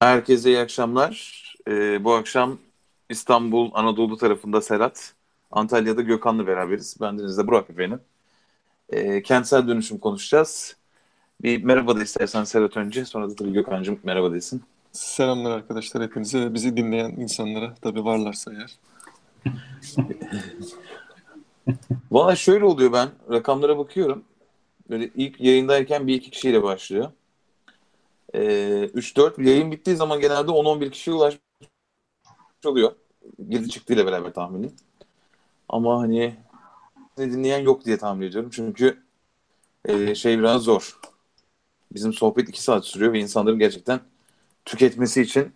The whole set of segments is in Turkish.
Herkese iyi akşamlar. Ee, bu akşam İstanbul Anadolu tarafında Serhat, Antalya'da Gökhan'la beraberiz. Bendeniz de Burak efendim. Ee, kentsel dönüşüm konuşacağız. Bir merhaba da istersen Serhat önce, sonra da tabii Gökhan'cığım merhaba desin. Selamlar arkadaşlar hepinize. Bizi dinleyen insanlara tabii varlarsa eğer. Valla şöyle oluyor ben rakamlara bakıyorum. Böyle ilk yayındayken bir iki kişiyle başlıyor. Ee, 3-4 yayın bittiği zaman genelde 10-11 kişiye ulaşmış oluyor. Girdi çıktığıyla beraber tahmini. Ama hani dinleyen yok diye tahmin ediyorum. Çünkü e, şey biraz zor. Bizim sohbet 2 saat sürüyor ve insanların gerçekten tüketmesi için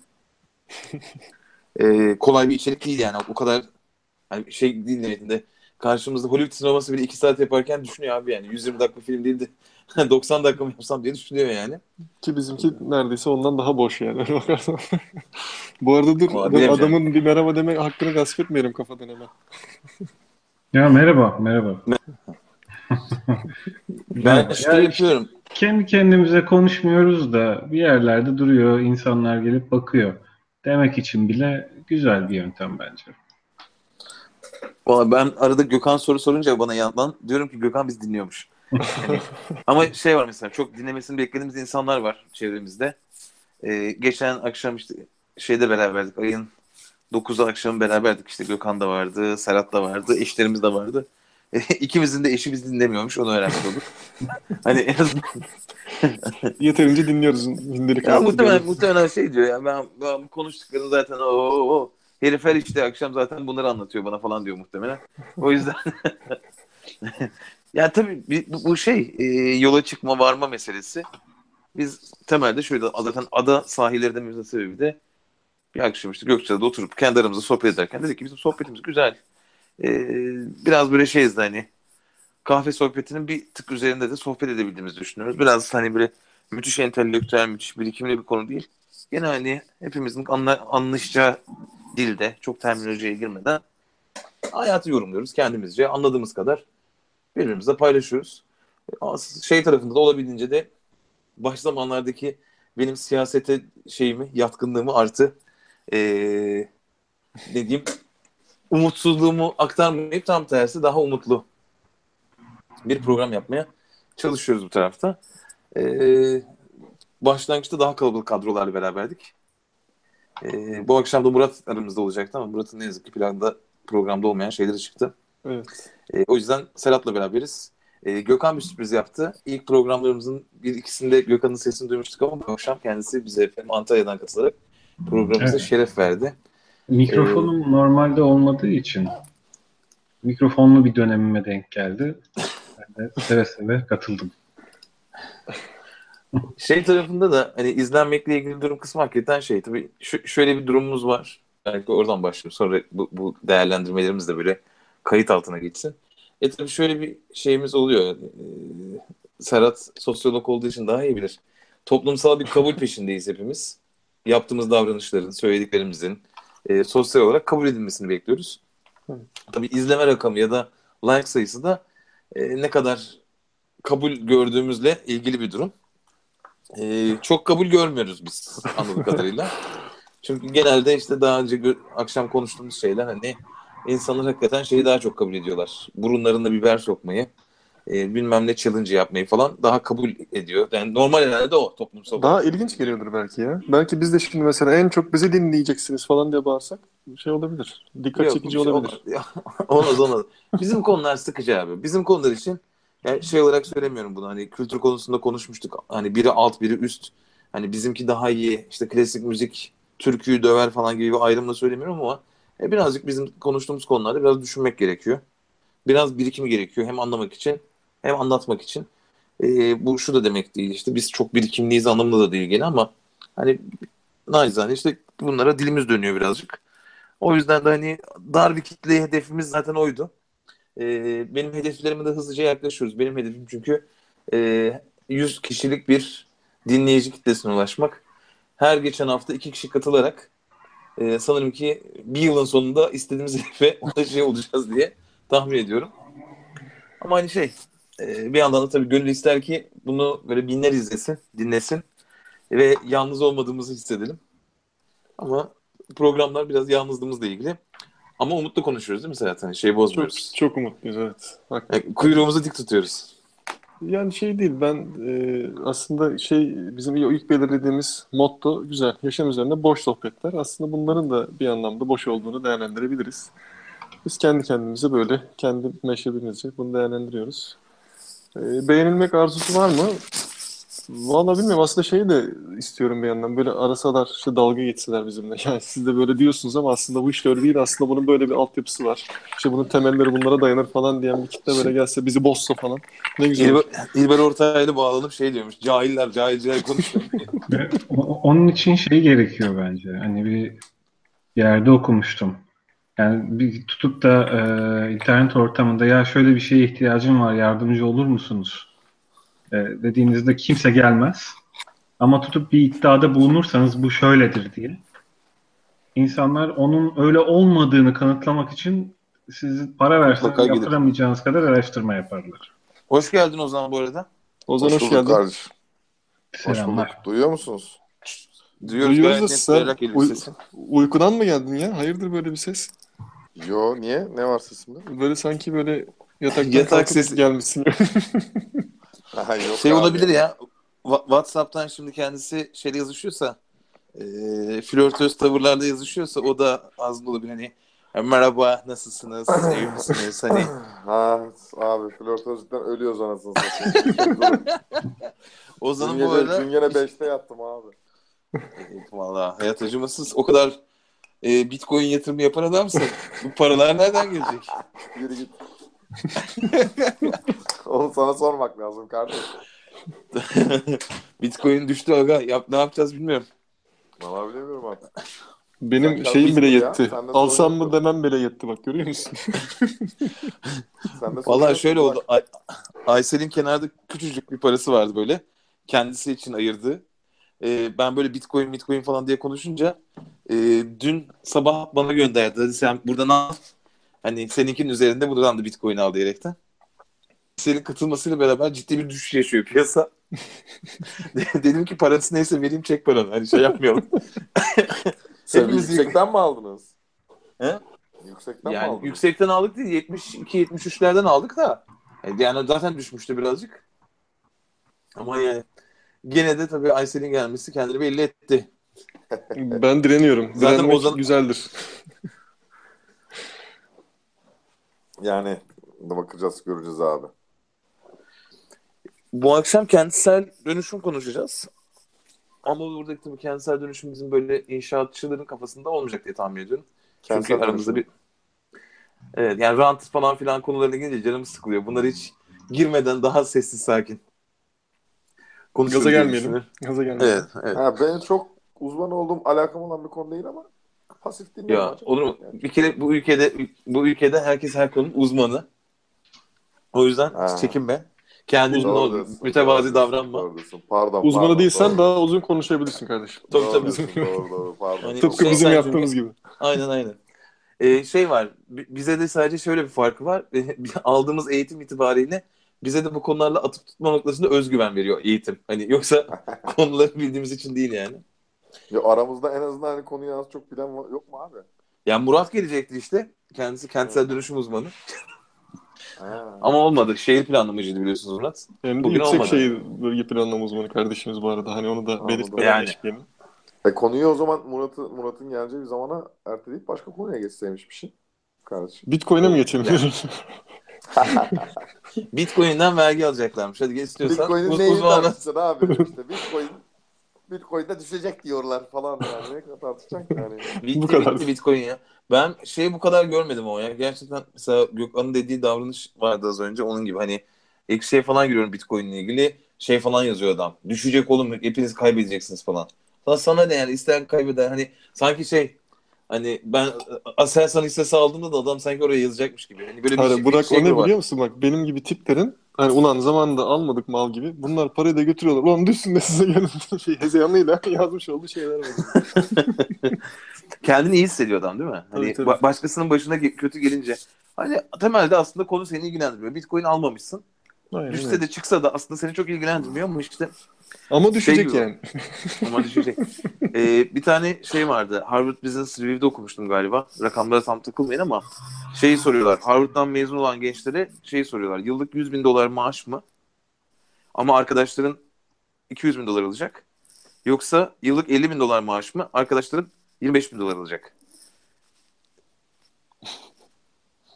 e, kolay bir içerik değil yani. O kadar hani şey değil niyetinde. Karşımızda Hollywood sineması bile 2 saat yaparken düşünüyor abi yani. 120 dakika film değildi. 90 dakika mı yapsam diye düşünüyor yani. Ki bizimki neredeyse ondan daha boş yani. Öyle bakarsan. Bu arada dur, Vallahi dur adamın bir merhaba deme hakkını gasp etmeyelim kafadan hemen. Ya merhaba, merhaba. Ben işte ya yapıyorum. Kendi kendimize konuşmuyoruz da bir yerlerde duruyor, insanlar gelip bakıyor. Demek için bile güzel bir yöntem bence. Valla ben arada Gökhan soru sorunca bana yandan diyorum ki Gökhan biz dinliyormuş. Hani, ama şey var mesela çok dinlemesini beklediğimiz insanlar var çevremizde. Ee, geçen akşam işte şeyde beraberdik. Ayın 9'u akşam beraberdik. işte Gökhan da vardı, Serhat da vardı, eşlerimiz de vardı. E, İkimizin de eşi bizi dinlemiyormuş. Onu öğrenmiş olduk. hani en azından Yeterince dinliyoruz gündelik ya muhtemelen, muhtemelen şey diyor ya ben, ben konuştuklarını zaten o, o, o. Herif her işte akşam zaten bunları anlatıyor bana falan diyor muhtemelen. O yüzden ya tabii bu, şey e, yola çıkma varma meselesi. Biz temelde şöyle zaten ada sahilleri dememizin sebebi de bir akşam işte Gökçeada'da oturup kendi aramızda sohbet ederken dedik ki bizim sohbetimiz güzel. E, biraz böyle şeyiz de hani kahve sohbetinin bir tık üzerinde de sohbet edebildiğimizi düşünüyoruz. Biraz hani böyle müthiş entelektüel, müthiş birikimli bir konu değil. Gene hani hepimizin anla, anlaşacağı dilde, çok terminolojiye girmeden hayatı yorumluyoruz kendimizce. Anladığımız kadar birbirimizle paylaşıyoruz. Şey tarafında da olabildiğince de baş zamanlardaki benim siyasete şeyimi, yatkınlığımı artı eee ne diyeyim umutsuzluğumu aktarmayıp tam tersi daha umutlu bir program yapmaya çalışıyoruz bu tarafta. Ee, başlangıçta daha kalabalık kadrolarla beraberdik. Ee, bu akşam da Murat aramızda olacaktı ama Murat'ın ne yazık ki planda programda olmayan şeyleri çıktı. Evet. Ee, o yüzden Serhat'la beraberiz. Ee, Gökhan bir sürpriz yaptı. İlk programlarımızın bir ikisinde Gökhan'ın sesini duymuştuk ama bu akşam kendisi bize Antalya'dan katılarak programımıza Evet. şeref verdi. Mikrofonum normalde olmadığı için mikrofonlu bir dönemime denk geldi. Ben de seve seve katıldım. Şey tarafında da hani izlenmekle ilgili durum kısmı hakikaten şey. Tabii şu, şöyle bir durumumuz var. Belki oradan başlayayım. Sonra bu, bu değerlendirmelerimiz de böyle kayıt altına geçsin. E tabii şöyle bir şeyimiz oluyor. Ee, Serhat sosyolog olduğu için daha iyi bilir. Toplumsal bir kabul peşindeyiz hepimiz. Yaptığımız davranışların, söylediklerimizin e, sosyal olarak kabul edilmesini bekliyoruz. Tabii izleme rakamı ya da like sayısı da e, ne kadar kabul gördüğümüzle ilgili bir durum. Ee, çok kabul görmüyoruz biz anladığım kadarıyla. Çünkü genelde işte daha önce akşam konuştuğumuz şeyler hani insanlar hakikaten şeyi daha çok kabul ediyorlar. Burunlarında biber sokmayı, e, bilmem ne challenge yapmayı falan daha kabul ediyor. Yani normal herhalde o toplumsal. Daha ilginç geliyordur belki ya. Belki biz de şimdi mesela en çok bizi dinleyeceksiniz falan diye bağırsak şey olabilir. Dikkat Yok, çekici şey olabilir. olmaz. olmaz olmaz. Bizim konular sıkıcı abi. Bizim konular için yani şey olarak söylemiyorum bunu hani kültür konusunda konuşmuştuk. Hani biri alt biri üst. Hani bizimki daha iyi işte klasik müzik türküyü döver falan gibi bir ayrımla söylemiyorum ama e, birazcık bizim konuştuğumuz konularda biraz düşünmek gerekiyor. Biraz birikimi gerekiyor hem anlamak için hem anlatmak için. E, bu şu da demek değil işte biz çok birikimliyiz anlamında da değil gene ama hani naçizane işte bunlara dilimiz dönüyor birazcık. O yüzden de hani dar bir kitle hedefimiz zaten oydu. Ee, benim hedeflerime de hızlıca yaklaşıyoruz. Benim hedefim çünkü e, 100 kişilik bir dinleyici kitlesine ulaşmak. Her geçen hafta iki kişi katılarak e, sanırım ki bir yılın sonunda istediğimiz hedefe ulaşıyor olacağız diye tahmin ediyorum. Ama hani şey e, bir yandan da tabii gönül ister ki bunu böyle binler izlesin, dinlesin ve yalnız olmadığımızı hissedelim. Ama programlar biraz yalnızlığımızla ilgili. Ama umutlu konuşuyoruz değil mi Serhat? Hani şey Çok, bozmuyoruz. çok umutluyuz evet. Bak, Yani kuyruğumuzu dik tutuyoruz. Yani şey değil ben e, aslında şey bizim ilk belirlediğimiz motto güzel. Yaşam üzerine boş sohbetler. Aslında bunların da bir anlamda boş olduğunu değerlendirebiliriz. Biz kendi kendimize böyle kendi meşrebimizce bunu değerlendiriyoruz. E, beğenilmek arzusu var mı? Vallahi bilmiyorum aslında şeyi de istiyorum bir yandan böyle arasalar işte dalga geçseler bizimle. Yani siz de böyle diyorsunuz ama aslında bu iş öyle değil. Aslında bunun böyle bir altyapısı var. İşte bunun temelleri bunlara dayanır falan diyen bir kitle böyle gelse bizi bozsa falan. Ne güzel. İlber, İlber Ortaylı bağlanıp şey diyormuş. Cahiller, cahilciler konuşuyor. Onun için şey gerekiyor bence. Hani bir yerde okumuştum. Yani bir tutup da e, internet ortamında ya şöyle bir şeye ihtiyacım var yardımcı olur musunuz? E, dediğinizde kimse gelmez. Ama tutup bir iddiada bulunursanız bu şöyledir diye. İnsanlar onun öyle olmadığını kanıtlamak için sizi para verseniz gelir. yaptıramayacağınız kadar araştırma yaparlar. Hoş geldin o zaman bu arada. Ozan hoş, bulduk geldin. kardeşim. Hoş bulduk. Selamlar. Duyuyor musunuz? Duyuyoruz, Duyuyoruz da sen uy- sesin. uykudan mı geldin ya? Hayırdır böyle bir ses? Yo niye? Ne var sesimde? Böyle sanki böyle Yatak kalkıp sesi. gelmişsin. Ha, yok Şey abi. olabilir ya. WhatsApp'tan şimdi kendisi şeyde yazışıyorsa e, flörtöz tavırlarda yazışıyorsa o da ağzında olabilir. Hani merhaba nasılsınız? iyi misiniz? Hani Ha abi flörtözlükten ölüyoruz anasını satayım. Ozan'ın bu arada dün gene 5'te yattım abi. Valla hayat acımasız. O kadar e, bitcoin yatırımı yapan adamsın. Bu paralar nereden gelecek? Yürü git. Onu sana sormak lazım kardeşim. bitcoin düştü aga. Yap, ne yapacağız bilmiyorum. Valla bilemiyorum artık. Benim Sen şeyim bile ya, yetti. sende Alsam mı demem bile yetti bak görüyor musun? Sen de Valla soruyorsun şöyle bak. oldu. Ay- Aysel'in kenarda küçücük bir parası vardı böyle. Kendisi için ayırdı. Ee, ben böyle bitcoin bitcoin falan diye konuşunca e, dün sabah bana gönderdi. Hadi sen buradan al. Hani seninkinin üzerinde buradan da bitcoin al diyerekten. Senin katılmasıyla beraber ciddi bir düşüş yaşıyor piyasa. Dedim ki parası neyse vereyim çek paranı. Hani şey yapmayalım. Sen Hepimiz yüksekten mi aldınız? He? Yüksekten mi Yani aldınız? yüksekten aldık değil 72-73'lerden aldık da yani zaten düşmüştü birazcık. Ama yani gene de tabii Aysel'in gelmesi kendini belli etti. Ben direniyorum. Zaten Direnmek Ozan- güzeldir. Yani bakacağız göreceğiz abi. Bu akşam kentsel dönüşüm konuşacağız. Ama buradaki tabii kentsel dönüşüm bizim böyle inşaatçıların kafasında olmayacak diye tahmin ediyorum. Çünkü Kentsel aramızda dönüşüm. bir Evet yani rant falan filan konularına gelince canımız sıkılıyor. Bunlar hiç girmeden daha sessiz sakin. Konuşuruz Gaza gelmeyelim. Gaza gelmeyelim. Evet, evet. Ha, benim çok uzman olduğum alakam olan bir konu değil ama pasif dinliyorum. Ya açık. olur mu? Yani. Bir kere bu ülkede bu ülkede herkes her konunun uzmanı. O yüzden Ha. çekinme. Kendini Doğru ol, diyorsun, mütevazi davranma. doğru diyorsun. Pardon. Uzmanı pardon, değilsen doğru. daha uzun konuşabilirsin kardeşim. Tabii tabii. Doğru doğru pardon. Hani Tıpkı şey bizim yaptığımız çünkü- gibi. Aynen aynen. Ee, şey var. bi- Bize de sadece şöyle bir farkı var. Aldığımız eğitim itibariyle bize de bu konularla atıp tutma noktasında özgüven veriyor eğitim. Hani yoksa konuları bildiğimiz için değil yani. Ya aramızda en azından hani konuyu az çok bilen var- yok mu abi? Yani Murat gelecekti işte. Kendisi kentsel dönüşüm uzmanı. Ha. Ama olmadı. Şehir planlamacıydı biliyorsunuz Murat. Hem de Bugün yüksek olmadı. şehir bölge planlama uzmanı kardeşimiz bu arada. Hani onu da Anladım. belirtmeden Yani. geçmeyelim. E konuyu o zaman Murat'ı Murat'ın geleceği bir zamana erteleyip başka konuya geçseymiş bir şey. Kardeşim. Bitcoin'e mi geçelim? Bitcoin'den vergi alacaklarmış. Hadi gel istiyorsan. Bitcoin'in uz- neyini uzmanla- tartışacaksın abi? İşte Bitcoin Bitcoin'de düşecek diyorlar falan yani. Ne yani. Bitti, Bu kadar. bitti Bitcoin ya. Ben şeyi bu kadar görmedim o ya. Gerçekten mesela Gökhan'ın dediği davranış vardı az önce onun gibi. Hani ilk şey falan görüyorum Bitcoin'le ilgili. Şey falan yazıyor adam. Düşecek oğlum hepiniz kaybedeceksiniz falan. Lan sana ne yani isteyen kaybeder. Hani sanki şey hani ben Aselsan hissesi aldığımda da adam sanki oraya yazacakmış gibi. Hani böyle bir, Hayır, şey, Burak bir şey o ne var. biliyor musun? Bak benim gibi tiplerin hani ulan zamanında almadık mal gibi. Bunlar parayı da götürüyorlar. Ulan düşsün de size gelin şey hezeyanıyla yazmış olduğu şeyler var. Kendini iyi hissediyor adam değil mi? Hani Tabii, tabii. ba- başkasının başına ge- kötü gelince hani temelde aslında konu seni ilgilendirmiyor. Bitcoin almamışsın. Aynen Düşse de çıksa da aslında seni çok ilgilendirmiyor ama işte Ama düşecek gibi. yani. Ama düşecek. Ee, bir tane şey vardı. Harvard Business Review'da okumuştum galiba. Rakamlara tam takılmayın ama şeyi soruyorlar. Harvard'dan mezun olan gençlere şeyi soruyorlar. Yıllık 100 bin dolar maaş mı? Ama arkadaşların 200 bin dolar alacak. Yoksa yıllık 50 bin dolar maaş mı? Arkadaşların 25 bin dolar alacak.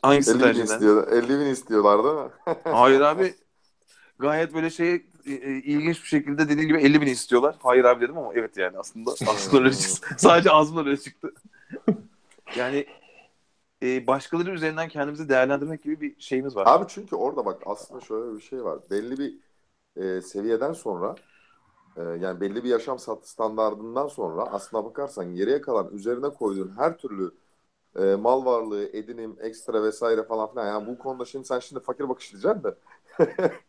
Hangisi 50 bin tercih eder? istiyor, 50 bin istiyorlar değil mi? Hayır abi. Gayet böyle şey e, e, ilginç bir şekilde dediğin gibi 50 bin istiyorlar. Hayır abi dedim ama evet yani aslında aslında öyle çıktı. Sadece ağzımdan öyle çıktı. yani e, başkaları üzerinden kendimizi değerlendirmek gibi bir şeyimiz var. Abi çünkü orada bak aslında şöyle bir şey var. Belli bir e, seviyeden sonra e, yani belli bir yaşam standardından sonra aslına bakarsan geriye kalan üzerine koyduğun her türlü e, mal varlığı, edinim, ekstra vesaire falan filan. Yani bu konuda şimdi sen şimdi fakir bakış diyeceksin de.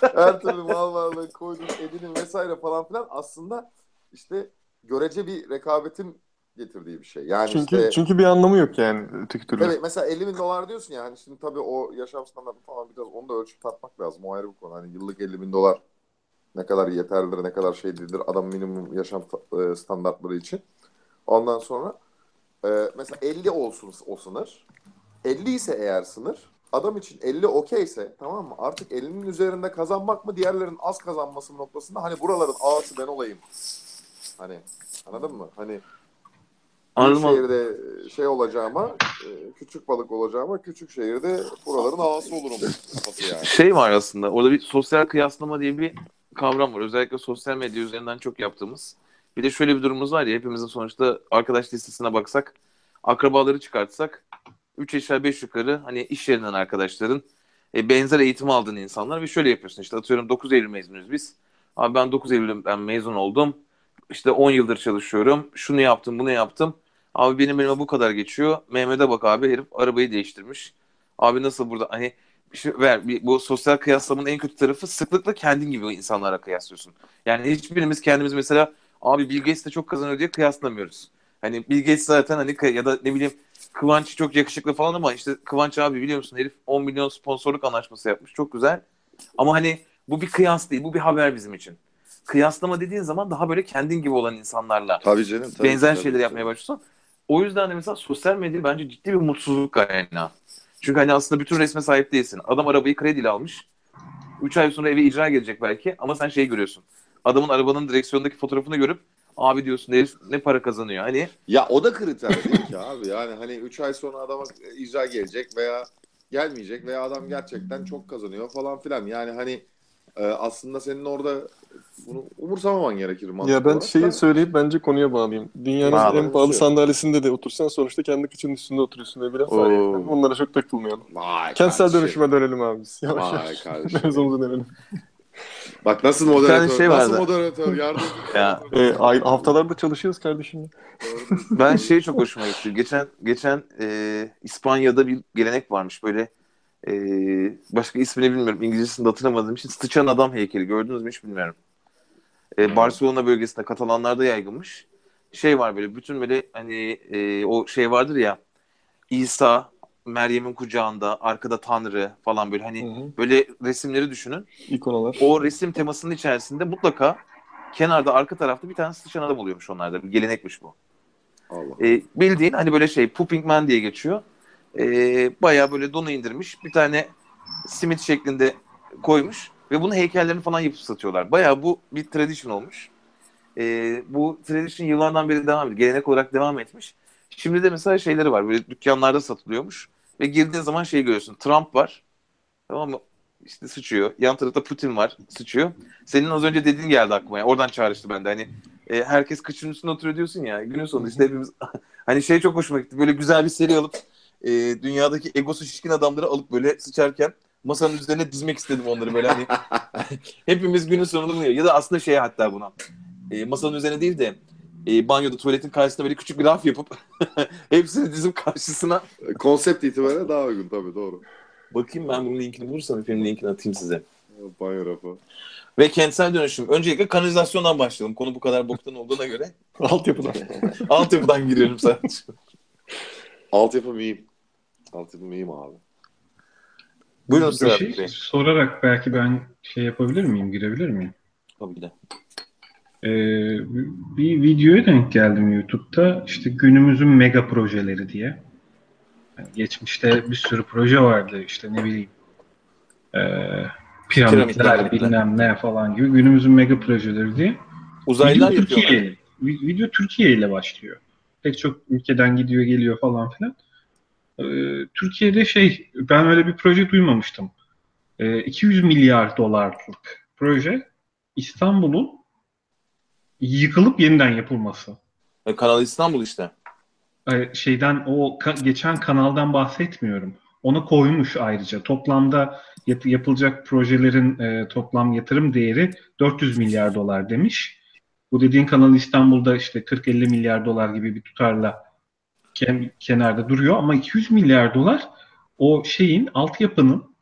her türlü mal varlığı koyduğun edinim vesaire falan filan aslında işte görece bir rekabetin getirdiği bir şey. Yani Çünkü işte çünkü bir anlamı yok yani öteki türlü. Evet mesela 50 bin dolar diyorsun ya hani şimdi tabii o yaşam standartı falan biraz onu da ölçüp tartmak lazım. O ayrı bir konu. Hani yıllık 50 bin dolar ne kadar yeterlidir, ne kadar şey değildir adam minimum yaşam e, standartları için. Ondan sonra e, mesela 50 olsun o sınır. 50 ise eğer sınır adam için 50 okeyse tamam mı? Artık 50'nin üzerinde kazanmak mı diğerlerin az kazanması noktasında hani buraların ağası ben olayım. Hani anladın mı? Hani Anladım şehirde şey olacağıma, e, küçük balık olacağıma küçük şehirde buraların ağası olurum yani. Şey var aslında. Orada bir sosyal kıyaslama diye bir kavram var. Özellikle sosyal medya üzerinden çok yaptığımız. Bir de şöyle bir durumumuz var ya hepimizin sonuçta arkadaş listesine baksak, akrabaları çıkartsak 3 aşağı 5 yukarı hani iş yerinden arkadaşların e, benzer eğitim aldığın insanlar ve şöyle yapıyorsun işte atıyorum 9 Eylül mezunuyuz biz. Abi ben 9 Eylül'den mezun oldum. İşte 10 yıldır çalışıyorum. Şunu yaptım, bunu yaptım. Abi benim elime bu kadar geçiyor. Mehmet'e bak abi herif arabayı değiştirmiş. Abi nasıl burada hani şu, ver bu sosyal kıyaslamanın en kötü tarafı sıklıkla kendin gibi insanlara kıyaslıyorsun. Yani hiçbirimiz kendimiz mesela abi Bill Gates de çok kazanıyor diye kıyaslamıyoruz. Hani Bill Gates zaten hani ya da ne bileyim Kıvanç çok yakışıklı falan ama işte Kıvanç abi biliyor musun herif 10 milyon sponsorluk anlaşması yapmış. Çok güzel. Ama hani bu bir kıyas değil. Bu bir haber bizim için. Kıyaslama dediğin zaman daha böyle kendin gibi olan insanlarla Tabii canım. tabii, benzer tabii, şeyler tabii. yapmaya başlıyorsan o yüzden de mesela sosyal medya bence ciddi bir mutsuzluk kaynağı. Çünkü hani aslında bütün resme sahip değilsin. Adam arabayı krediyle almış. 3 ay sonra eve icra gelecek belki ama sen şeyi görüyorsun. Adamın arabanın direksiyondaki fotoğrafını görüp abi diyorsun herif ne para kazanıyor. Hani Ya o da kriter değil ki abi. Yani hani 3 ay sonra adama icra gelecek veya gelmeyecek veya adam gerçekten çok kazanıyor falan filan. Yani hani e, aslında senin orada bunu umursamaman gerekir mantıklı Ya ben olarak şeyi da. söyleyip bence konuya bağlayayım. Dünyanın Bağla. en pahalı Şey. sandalyesinde de otursan sonuçta kendi kıçının üstünde oturuyorsun ve biraz. Onlara çok takılmayalım. Vay Kentsel kardeşim. dönüşüme dönelim abi biz. Yavaş Vay yavaş. kardeşim. Mevzumuza dönelim. Bak nasıl tane moderatör, şey nasıl vardı. moderatör, yardımcı. Ya. E, ay, haftalarda çalışıyoruz kardeşim. ben şey çok hoşuma gitti. Geçen geçen e, İspanya'da bir gelenek varmış böyle e, başka ismini bilmiyorum. İngilizcesini de hatırlamadığım için sıçan adam heykeli gördünüz mü hiç bilmiyorum. E, Barcelona bölgesinde Katalanlarda yaygınmış. Şey var böyle bütün böyle hani e, o şey vardır ya İsa Meryem'in kucağında arkada Tanrı falan böyle hani Hı hı. böyle resimleri düşünün. İkonalar. O resim temasının içerisinde mutlaka kenarda arka tarafta bir tane sıçan adam oluyormuş onlarda. Bir gelenekmiş bu. Allah. E, bildiğin hani böyle şey Pooping Man diye geçiyor. E, bayağı böyle donu indirmiş. Bir tane simit şeklinde koymuş. Ve bunu heykellerini falan yapıp satıyorlar. Bayağı bu bir tradition olmuş. E, bu tradition yıllardan beri devam ediyor. Gelenek olarak devam etmiş. Şimdi de mesela şeyleri var. Böyle dükkanlarda satılıyormuş. Ve girdiğin zaman şey görüyorsun. Trump var. Tamam mı? İşte sıçıyor. Yan tarafta Putin var. Sıçıyor. Senin az önce dediğin geldi aklıma. Yani oradan çağrıştı bende. Hani e, herkes kıçının üstünde oturuyor diyorsun ya. Günün sonunda işte hepimiz hani şey çok hoşuma gitti. Böyle güzel bir seri alıp e, dünyadaki egosu şişkin adamları alıp böyle sıçarken masanın üzerine dizmek istedim onları böyle hani hepimiz günün sonunda bunu ya da aslında şey hatta buna e, masanın üzerine değil de e, banyoda tuvaletin karşısında böyle küçük bir raf yapıp hepsini dizim karşısına Konsept itibariyle daha uygun tabii doğru. bakayım ben bunun linkini bulursam film linkini atayım size. Banyo rafı. Ve kentsel dönüşüm. Öncelikle kanalizasyondan başlayalım. Konu bu kadar boktan olduğuna göre. Altyapıdan. Altyapıdan giriyorum sadece. Altyapı miyim? Altyapı miyim abi? Buyurun Bir şey sorarak belki ben şey yapabilir miyim, girebilir miyim? Tabii ki de. Ee, bir videoya denk geldim YouTube'da. İşte günümüzün mega projeleri diye. Yani geçmişte bir sürü proje vardı. İşte ne bileyim. Ee, piramitler, Piramitler. bilmem ne falan gibi. Günümüzün mega projeleri diye. Uzaylılar Video yapıyorlar. Türkiye, vi- video Türkiye ile başlıyor. Pek çok ülkeden gidiyor geliyor falan filan. Ee, Türkiye'de şey ben öyle bir proje duymamıştım. Ee, 200 milyar dolarlık proje İstanbul'un yıkılıp yeniden yapılması. E, Kanal İstanbul işte. Ee, şeyden o ka- geçen kanaldan bahsetmiyorum. Onu koymuş ayrıca. Toplamda yap- yapılacak projelerin e, toplam yatırım değeri 400 milyar dolar demiş. Bu dediğin kanal İstanbul'da işte 40-50 milyar dolar gibi bir tutarla ken- kenarda duruyor ama 200 milyar dolar o şeyin altyapının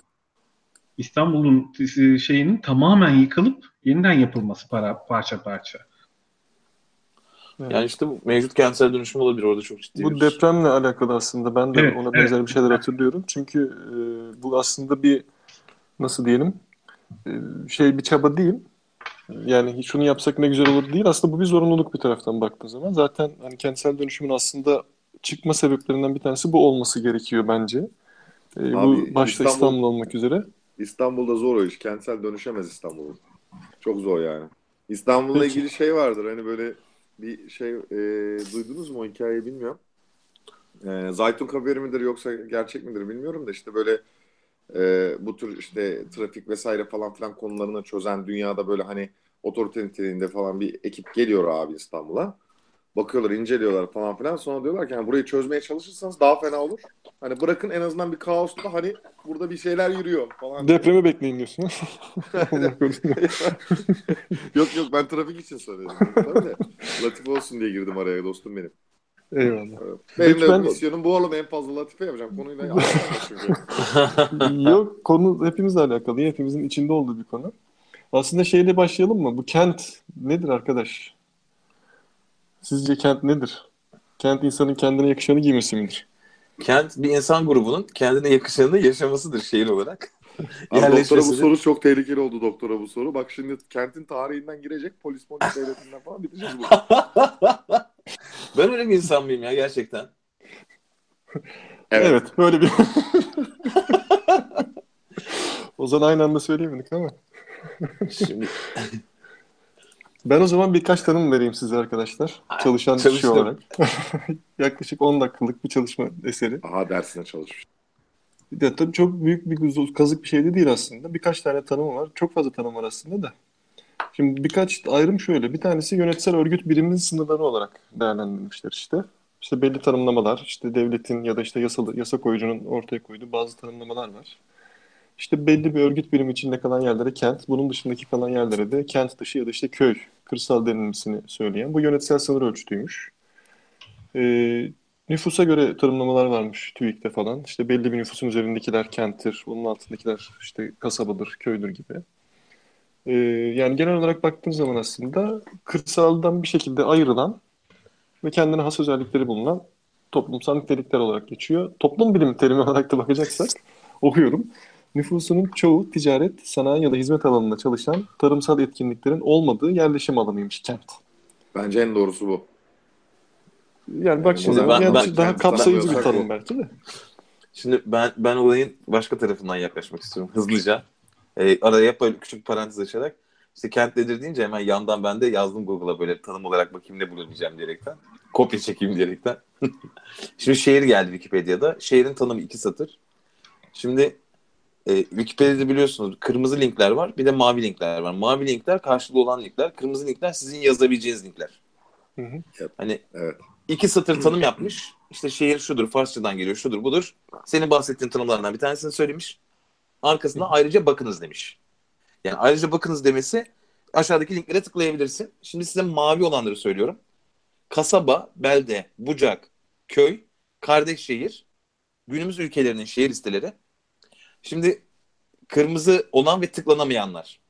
İstanbul'un e, şeyinin tamamen yıkılıp yeniden yapılması para parça parça. Yani işte bu mevcut kentsel dönüşüm olabilir orada çok ciddi Bu bir- depremle alakalı aslında. Ben de Evet, ona evet. benzer bir şeyler hatırlıyorum. Çünkü e, bu aslında bir nasıl diyelim e, şey bir çaba değil. Yani şunu yapsak ne güzel olur değil. Aslında bu bir zorunluluk bir taraftan baktığın zaman. Zaten hani kentsel dönüşümün aslında çıkma sebeplerinden bir tanesi bu olması gerekiyor bence. E, bu Abi, başta İstanbul- İstanbul olmak üzere. İstanbul'da zor o iş. Kentsel dönüşemez İstanbul'un. Çok zor yani. İstanbul'la Peki. ilgili şey vardır. Hani böyle bir şey e, duydunuz mu o hikayeyi bilmiyorum. E, Zaytun haberi midir yoksa gerçek midir bilmiyorum da işte böyle e, bu tür işte trafik vesaire falan filan konularını çözen dünyada böyle hani otorite niteliğinde falan bir ekip geliyor abi İstanbul'a. Bakıyorlar, inceliyorlar falan filan. Sonra diyorlar ki hani burayı çözmeye çalışırsanız daha fena olur. Hani bırakın en azından bir kaosta hani burada bir şeyler yürüyor falan. Depremi bekleyin diyorsun. yok yok ben trafik için söyledim. Tabii de. Latife olsun diye girdim araya dostum benim. Eyvallah. Benim Peki de ben- misyonum bu oğlum en fazla latife yapacağım. Konuyla. Yok konu hepimizle alakalı. Hepimizin içinde olduğu bir konu. Aslında şeyle başlayalım mı? Bu kent nedir arkadaş? Sizce kent nedir? Kent insanın kendine yakışanı giymesi midir? Kent bir insan grubunun kendine yakışanını yaşamasıdır şehir olarak. Abi doktora bu soru çok tehlikeli oldu doktora bu soru. Bak şimdi kentin tarihinden girecek polis polis devletinden falan biteceğiz bu. ben öyle bir insan mıyım ya gerçekten? Evet, böyle bir... O zaman aynı anda söyleyemedik ama. Şimdi Ben o zaman birkaç tanım vereyim size arkadaşlar. Çalışan kişi çalıştım. olarak. Yaklaşık 10 dakikalık bir çalışma eseri. Aha dersine çalışmış. Ya, tabii çok büyük bir kazık bir şey de değil aslında. Birkaç tane tanımı var. Çok fazla tanım var aslında da. Şimdi birkaç ayrım şöyle. Bir tanesi yönetsel örgüt biriminin sınırları olarak değerlendirilmişler işte. İşte belli tanımlamalar, işte devletin ya da işte yasalı, yasa koyucunun ortaya koyduğu bazı tanımlamalar var. İşte belli bir örgüt birimi içinde kalan yerlere kent, bunun dışındaki kalan yerlere de kent dışı ya da işte köy, kırsal denilmesini söyleyen bu yönetsel sınır ölçütüymüş. Ee, nüfusa göre tanımlamalar varmış TÜİK'te falan. İşte belli bir nüfusun üzerindekiler kenttir, bunun altındakiler işte kasabadır, köydür gibi. Ee, yani genel olarak baktığın zaman aslında kırsaldan bir şekilde ayrılan ve kendine has özellikleri bulunan toplumsal nitelikler olarak geçiyor. Toplum bilim terimi olarak da bakacaksak okuyorum. Nüfusunun çoğu ticaret, sanayi ya da hizmet alanında çalışan tarımsal etkinliklerin olmadığı yerleşim alanıymış kent. Bence en doğrusu bu. Yani bak şimdi Ben- yani ben- daha ben- kapsayıcı bir tanım belki de. Şimdi ben ben olayın başka tarafından yaklaşmak istiyorum hızlıca. Ee, araya böyle küçük parantez açarak. İşte kent nedir deyince hemen yandan ben de yazdım Google'a böyle tanım olarak bakayım ne bulabileceğim diyerekten. Kopya çekeyim diyerekten. Şimdi şehir geldi Wikipedia'da. Şehrin tanımı iki satır. Şimdi e, Wikipedia'da biliyorsunuz kırmızı linkler var bir de mavi linkler var. Mavi linkler karşılığı olan linkler. Kırmızı linkler sizin yazabileceğiniz linkler. Hı hı. Hani Evet. iki satır tanım yapmış. İşte şehir şudur, Farsçadan geliyor, şudur, budur. Senin bahsettiğin tanımlardan bir tanesini söylemiş. Arkasında ayrıca bakınız demiş. Yani ayrıca bakınız demesi aşağıdaki linklere tıklayabilirsin. Şimdi size mavi olanları söylüyorum. Kasaba, belde, bucak, köy, kardeş şehir, günümüz ülkelerinin şehir listeleri. Şimdi kırmızı olan ve tıklanamayanlar.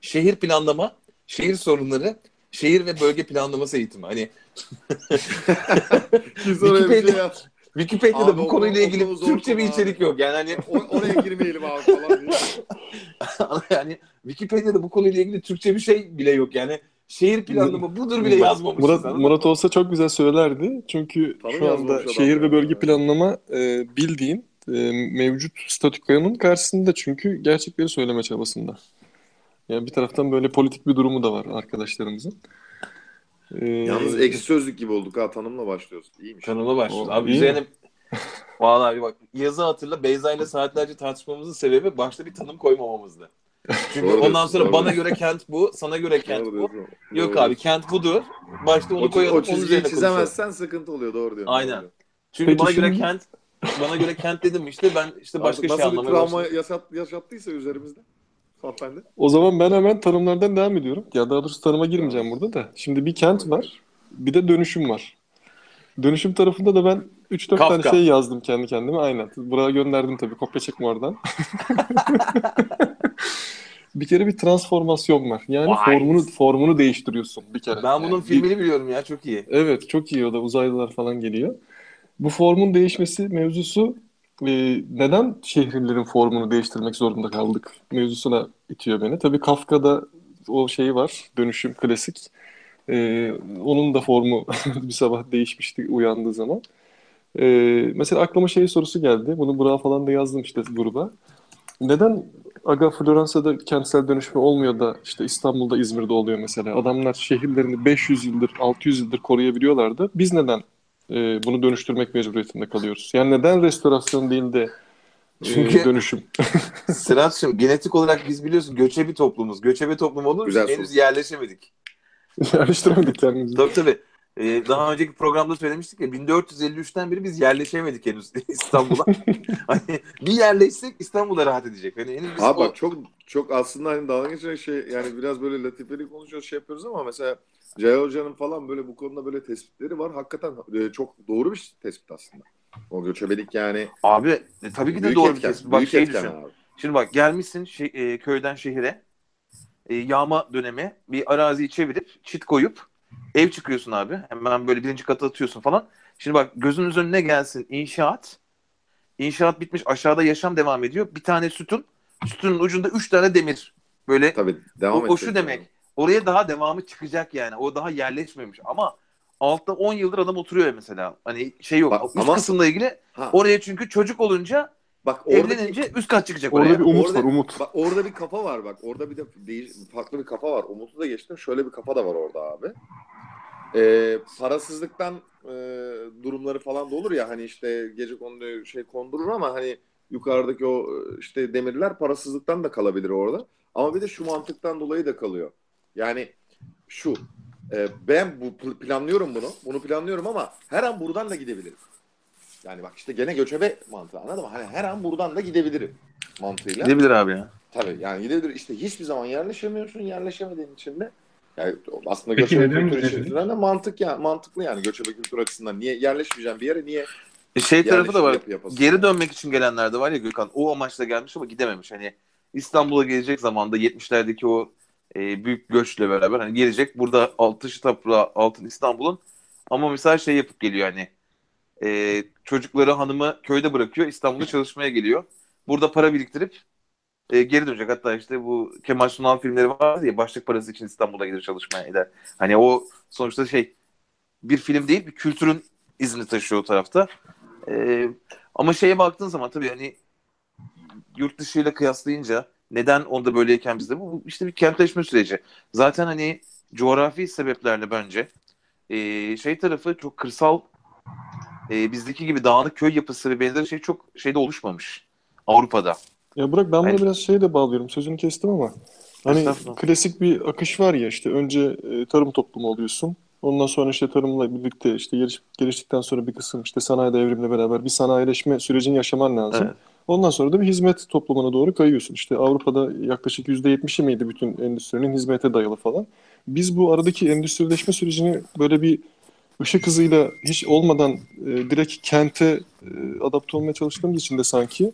Şehir planlama, şehir sorunları, şehir ve bölge planlaması eğitimi. Hani şey Wikipedia- yaz. Wikipedia'da Abi bu o- konuyla o ilgili Türkçe bir konu içerik abi. yok. Yani hani oraya girmeyelim abi falan yani Wikipedia'da bu konuyla ilgili Türkçe bir şey bile yok. Yani şehir planlama budur bile yazmamışız. Murat, Murat olsa çok güzel söylerdi. Çünkü Tanım şu yazmamış anda şehir ve bölge planlama e, bildiğin e, mevcut statükanın karşısında çünkü gerçekleri söyleme çabasında. Yani bir taraftan böyle politik bir durumu da var arkadaşlarımızın. E, Yalnız ekşi sözlük gibi olduk ha tanımla başlıyoruz. İyiymiş. Kanala başlıyoruz. Abi üzerine Vallahi abi bak yazı hatırla Beyza ile saatlerce tartışmamızın sebebi başta bir tanım koymamamızdı. Çünkü Doğru ondan sonra doğru bana göre kent bu, sana göre kent Doğru bu. diyorsun. Yok Doğru abi kent budur. Başta onu O, koyalım, o çizgiyi üzerine konuşalım. çizemezsen sıkıntı oluyor doğru diyorsun. Aynen. Çünkü Peki bana göre şimdi- kent bana göre kent dedim işte ben işte başka Artık şey nasıl bir anlamaya travma yaşat, yaşattıysa üzerimizde. Hanımefendi. O zaman ben hemen tanımlardan devam ediyorum. Ya daha doğrusu tanıma girmeyeceğim burada da. Şimdi bir kent var, bir de dönüşüm var. Dönüşüm tarafında da ben 3-4 tane şey yazdım kendi kendime. Aynen. Buraya gönderdim tabii. Kopya çekme oradan. bir kere bir transformasyon var. Yani Vay. formunu formunu değiştiriyorsun bir kere. Ben bunun Yani bir- filmini biliyorum ya çok iyi. Evet çok iyi o da uzaylılar falan geliyor. Bu formun değişmesi mevzusu e, neden şehirlerin formunu değiştirmek zorunda kaldık mevzusuna itiyor beni. Tabii Kafka'da o şey var dönüşüm klasik. E, onun da formu bir sabah değişmişti uyandığı zaman. E, mesela aklıma şey sorusu geldi. Bunu Burak'a falan da yazdım işte gruba. Neden Aga Floransa'da kentsel dönüşme olmuyor da işte İstanbul'da İzmir'de oluyor mesela. Adamlar şehirlerini 500 yıldır 600 yıldır koruyabiliyorlardı. Biz neden e, bunu dönüştürmek mecburiyetinde kalıyoruz? Yani neden restorasyon değil de e, Çünkü- dönüşüm? Serhat'cığım genetik olarak biz biliyorsun göçebe toplumuz. Göçebe toplum olur Güzel henüz yerleşemedik. Yerleştiremedik kendimizi. Tabii tabii. Ee, daha önceki programda söylemiştik ya 1453'ten beri biz yerleşemedik henüz İstanbul'a. hani bir yerleşsek İstanbul'a rahat edecek. Hani henüz biz Abi o- bak çok çok aslında hani dalga geçecek şey yani biraz böyle latifeli konuşuyoruz şey yapıyoruz ama mesela Cahil Hoca'nın falan böyle bu konuda böyle tespitleri var. Hakikaten e, çok doğru bir tespit aslında. O göçebelik yani Abi e, tabii ki de doğru bir etken. kesim. Bak büyük şey düşün. abi. Şimdi bak gelmişsin şey- e, köyden şehire. E, yağma dönemi bir araziyi çevirip çit koyup ev çıkıyorsun abi. Hemen böyle birinci katı atıyorsun falan. Şimdi bak gözünüz önüne gelsin inşaat. İnşaat bitmiş aşağıda yaşam devam ediyor. Bir tane sütun. Sütunun ucunda üç tane demir. Böyle Tabii devam o, o şu yani. Oraya daha devamı çıkacak yani. O daha yerleşmemiş. Ama altta 10 yıldır adam oturuyor mesela. Hani şey yok. Bak, üst ama- kısımla ilgili Ha, oraya çünkü çocuk olunca bak oradaki evlenince üst kat çıkacak Orada oraya. bir umut Orada- var umut. Bak orada bir kafa var bak. Orada bir de değiş, farklı bir kafa var. Umut'u da geçtim. Şöyle bir kafa da var orada abi. Ee, parasızlıktan e, durumları falan da olur ya hani işte gece kondu şey kondurur ama hani yukarıdaki o e, işte demirler parasızlıktan da kalabilir orada. Ama bir de şu mantıktan dolayı da kalıyor. Yani şu e, ben bu pl- planlıyorum bunu. Bunu planlıyorum ama her an buradan da gidebilirim. Yani bak işte gene göçebe mantığı anladın mı? Hani her an buradan da gidebilirim mantığıyla. Gidebilir abi ya. Tabii yani gidebilir. İşte hiçbir zaman yerleşemiyorsun. Yerleşemediğin için de yani aslında Peki göçebe neden kültür açısından da mantık ya mantıklı yani göçebe kültür açısından. Niye yerleşmeyeceğim bir yere niye E şey tarafı da var. yap-? Geri dönmek için gelenler de var ya Gökhan. O amaçla gelmiş ama gidememiş. Hani İstanbul'a gelecek zamanda 70'lerdeki o e, büyük göçle beraber hani gelecek. Burada altı toprağı altın İstanbul'un ama mesela şey yapıp geliyor hani e, çocukları hanımı köyde bırakıyor İstanbul'da çalışmaya geliyor. Burada para biriktirip e, geri dönecek. Hatta işte bu Kemal Sunal filmleri var ya başlık parası için İstanbul'a gelir çalışmaya eder. Hani o sonuçta şey bir film değil bir kültürün izini taşıyor o tarafta. Ee, ama şeye baktığın zaman tabii hani yurt dışıyla kıyaslayınca neden onda böyleyken bizde bu işte bir kentleşme süreci. Zaten hani coğrafi sebeplerle bence ee, şey tarafı çok kırsal ee, bizdeki gibi dağınık köy yapısı ve benzeri şey çok şeyde oluşmamış Avrupa'da. Ya Burak ben buna Hani- biraz şeye de bağlıyorum. Sözünü kestim ama. Hani klasik bir akış var ya işte önce e, tarım toplumu oluyorsun. Ondan sonra işte tarımla birlikte işte geliş, geliştikten sonra bir kısım işte sanayi devrimle beraber bir sanayileşme sürecini yaşaman lazım. Evet. Ondan sonra da bir hizmet toplumuna doğru kayıyorsun. İşte Avrupa'da yaklaşık %70'i miydi bütün endüstrinin hizmete dayalı falan. Biz bu aradaki endüstrileşme sürecini böyle bir ışık hızıyla hiç olmadan e, direkt kente e, adapte olmaya çalıştığımız için de sanki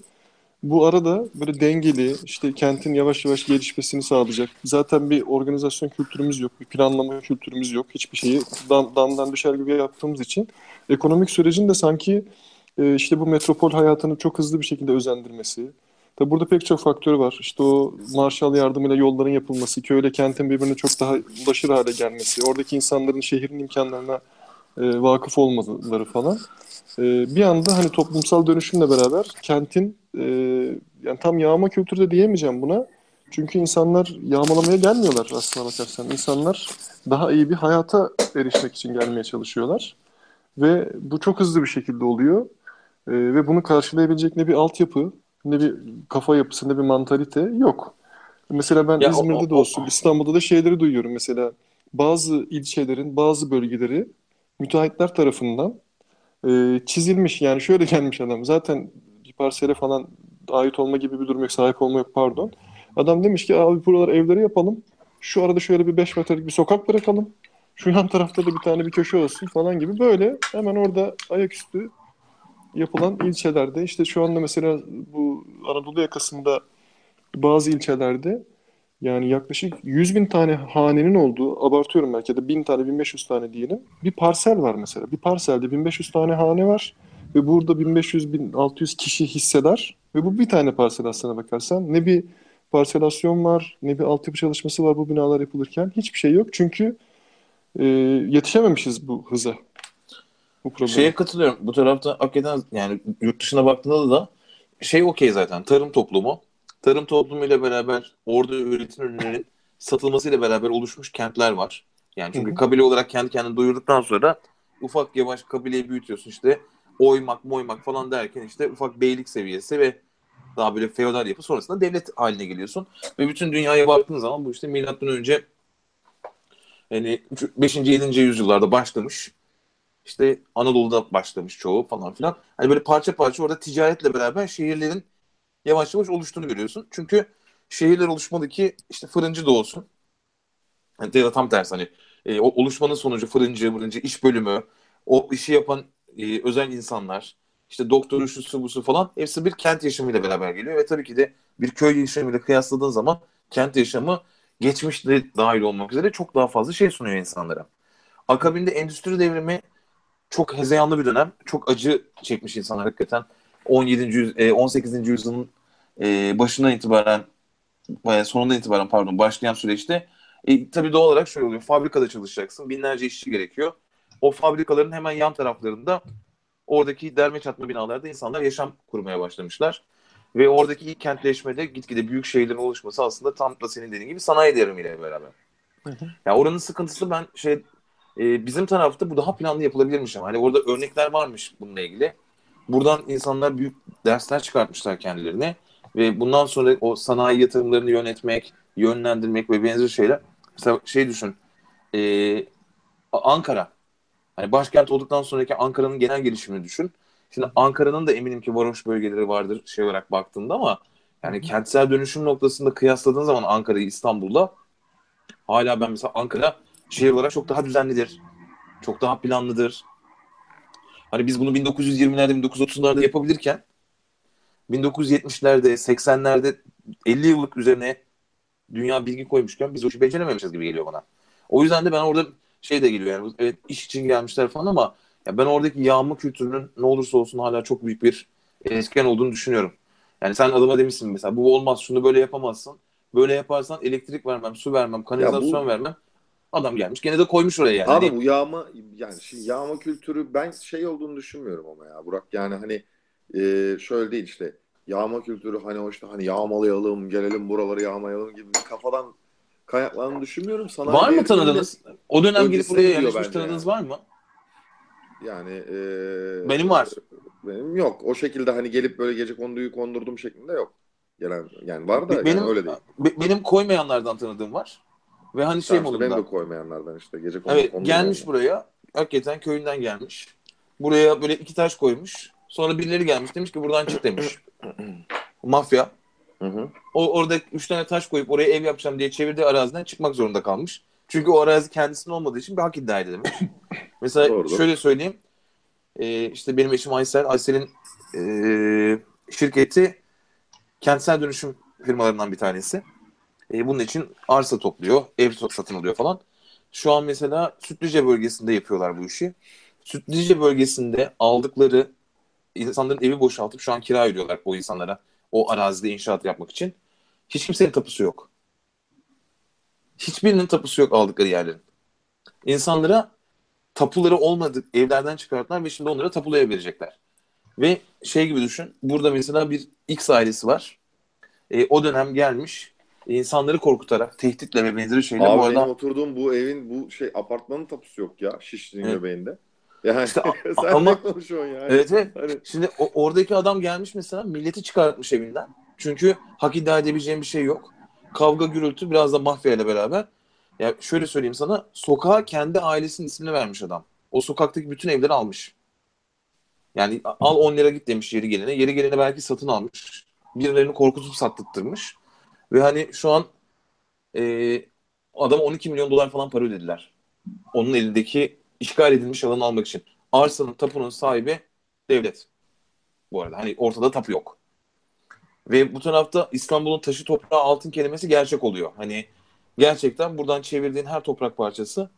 bu arada böyle dengeli işte kentin yavaş yavaş gelişmesini sağlayacak. Zaten bir organizasyon kültürümüz yok, bir planlama kültürümüz yok. Hiçbir şeyi dam, damdan düşer gibi yaptığımız için ekonomik sürecin de sanki e, işte bu metropol hayatını çok hızlı bir şekilde özendirmesi. Tabi burada pek çok faktör var. İşte o Marshall yardımıyla yolların yapılması, köyle kentin birbirine çok daha ulaşır hale gelmesi, oradaki insanların şehrin imkanlarına e, vakıf olmaları falan. E, bir anda hani toplumsal dönüşümle beraber kentin e, yani tam yağma kültürü de diyemeyeceğim buna. Çünkü insanlar yağmalamaya gelmiyorlar aslına bakarsan. İnsanlar daha iyi bir hayata erişmek için gelmeye çalışıyorlar. Ve bu çok hızlı bir şekilde oluyor. E, ve bunu karşılayabilecek ne bir altyapı, ne bir kafa yapısı, ne bir mantalite yok. Mesela ben Ya o- İzmir'de de o- olsun, İstanbul'da da şeyleri duyuyorum. Mesela bazı ilçelerin, bazı bölgeleri müteahhitler tarafından e, çizilmiş. Yani şöyle gelmiş adam. Zaten bir parsele falan ait olma gibi bir durum yok. Sahip olma yok pardon. Adam demiş ki abi buralar evleri yapalım. Şu arada şöyle bir 5 metrelik bir sokak bırakalım. Şu yan tarafta da bir tane bir köşe olsun falan gibi. Böyle hemen orada ayaküstü yapılan ilçelerde işte şu anda mesela bu Anadolu yakasında bazı ilçelerde yani yaklaşık 100 bin tane hanenin olduğu, abartıyorum belki ya da 1000 tane, 1500 tane diyelim. Bir parsel var mesela. Bir parselde 1500 tane hane var ve burada 1500-1600 kişi hissedar ve bu bir tane parsel aslına bakarsan. Ne bir parselasyon var, ne bir altyapı çalışması var bu binalar yapılırken. Hiçbir şey yok çünkü e, yetişememişiz bu hıza. Bu probleme. Şeye katılıyorum. Bu tarafta hakikaten yani yurt dışına baktığında da şey okey zaten. Tarım toplumu. Tarım toplumuyla beraber orada üretilen ürünlerin satılmasıyla beraber oluşmuş kentler var. Yani çünkü Hı hı. kabile olarak kendi kendini doyurduktan sonra ufak yavaş kabileyi büyütüyorsun işte oymak moymak falan derken işte ufak beylik seviyesi ve daha böyle feodal yapı sonrasında devlet haline geliyorsun. Ve bütün dünyaya baktığın zaman bu işte milattan önce yani 5. 7. yüzyıllarda başlamış. İşte Anadolu'da başlamış çoğu falan filan. Hani böyle parça parça orada ticaretle beraber şehirlerin yavaş yavaş oluştuğunu görüyorsun. Çünkü şehirler oluşmalı ki işte fırıncı da olsun. Yani ya da tam tersi hani e, o oluşmanın sonucu fırıncı, fırıncı iş bölümü, o işi yapan e, özel insanlar, işte doktoru, şusu, busu falan hepsi bir kent yaşamıyla beraber geliyor ve tabii ki de bir köy yaşamıyla kıyasladığın zaman kent yaşamı geçmişte dahil olmak üzere çok daha fazla şey sunuyor insanlara. Akabinde endüstri devrimi çok hezeyanlı bir dönem. Çok acı çekmiş insanlar hakikaten. 17. yüz- e, 18. yüzyılın e, başından itibaren e, sonundan itibaren pardon başlayan süreçte e, tabii doğal olarak şöyle oluyor. Fabrikada çalışacaksın. Binlerce işçi gerekiyor. O fabrikaların hemen yan taraflarında oradaki derme çatma binalarda insanlar yaşam kurmaya başlamışlar. Ve oradaki ilk kentleşmede gitgide büyük şehirlerin oluşması aslında tam da senin dediğin gibi sanayi devrimiyle beraber. Ya oranın sıkıntısı ben şey e, bizim tarafta bu daha planlı yapılabilirmiş ama hani orada örnekler varmış bununla ilgili. Buradan insanlar büyük dersler çıkartmışlar kendilerine ve bundan sonra o sanayi yatırımlarını yönetmek, yönlendirmek ve benzer şeyler. Mesela şey düşün. e, Ankara. Hani başkent olduktan sonraki Ankara'nın genel gelişimini düşün. Şimdi Ankara'nın da eminim ki varoş bölgeleri vardır şey olarak baktığında ama yani kentsel dönüşüm noktasında kıyasladığın zaman Ankara'yı İstanbul'la hala ben mesela Ankara şehir olarak çok daha düzenlidir. Çok daha planlıdır. Hani biz bunu 1920'lerde 1930'larda yapabilirken 1970'lerde 80'lerde 50 yıllık üzerine dünya bilgi koymuşken biz o işi becerememişiz gibi geliyor bana. O yüzden de ben orada şey de geliyor yani evet iş için gelmişler falan ama ya ben oradaki yağma kültürünün ne olursa olsun hala çok büyük bir etken olduğunu düşünüyorum. Yani sen adama demişsin mesela bu olmaz şunu böyle yapamazsın. Böyle yaparsan elektrik vermem, su vermem, kanalizasyon vermem. Adam gelmiş gene de koymuş oraya yani. Abi Hani bu yağma yani şimdi yağma kültürü ben şey olduğunu düşünmüyorum ama ya Burak yani hani e, şöyle değil işte yağma kültürü hani o işte hani yağmalayalım gelelim buraları yağmalayalım gibi bir kafadan kaynaklandığını düşünmüyorum. Sanayi var mı devriminde- tanıdığınız? O dönem gelip buraya yerleşmiş tanıdığınız yani. var mı? Yani e, Benim var. Benim yok. O şekilde hani gelip böyle gece konduyu kondurdum şeklinde yok. Gelen yani var da benim yani öyle değil. be- benim koymayanlardan tanıdığım var. Ve hani şey modunda. benim de koymayanlardan işte gece kondu Evet gelmiş yani. buraya. Hakikaten köyünden gelmiş. Buraya böyle iki taş koymuş. Sonra birileri gelmiş demiş ki buradan çık demiş. Mafya. Hı hı. O orada üç tane taş koyup oraya ev yapacağım diye çevirdiği araziden çıkmak zorunda kalmış. Çünkü o arazi kendisinin olmadığı için bir hak iddia edememiş. Mesela Doğru, şöyle söyleyeyim. Ee, işte benim eşim Aysel. Aysel'in ee, şirketi kentsel dönüşüm firmalarından bir tanesi. Ee, bunun için arsa topluyor. Ev satın alıyor falan. Şu an mesela Sütlüce bölgesinde yapıyorlar bu işi. Sütlüce bölgesinde aldıkları insanların evi boşaltıp şu an kira ödüyorlar o insanlara. O arazide inşaat yapmak için. Hiç kimsenin tapusu yok. Hiçbirinin tapusu yok aldıkları yerlerin. İnsanlara tapuları olmadık evlerden çıkarttılar ve şimdi onlara tapulu ev verecekler. Ve şey gibi düşün. Burada mesela bir X ailesi var. E, o dönem gelmiş insanları korkutarak tehditle ve benzeri şeyler. Abi bu benim arada oturduğum bu evin bu şey apartmanın tapusu yok ya Şişli'nin Evet. göbeğinde. Yani İşte sen ama- konuşuyorsun yani? evet evet. Hani, Şimdi o- oradaki adam gelmiş mesela milleti çıkartmış evinden. Çünkü hak iddia edebileceğim bir şey yok. Kavga gürültü biraz da mafya ile beraber. Ya şöyle söyleyeyim sana sokağa kendi ailesinin ismini vermiş adam. O sokaktaki bütün evleri almış. Yani al 10 lira git demiş yeri gelene. Yeri gelene belki satın almış. Birilerini korkutup sattırtmış. Ve hani şu an e, adama 12 milyon dolar falan para ödediler. Onun elindeki işgal edilmiş alanı almak için. Arsanın, tapunun sahibi devlet. Bu arada hani ortada tapu yok. Ve bu tarafta İstanbul'un taşı toprağı altın kelimesi gerçek oluyor. Hani gerçekten buradan çevirdiğin her toprak parçası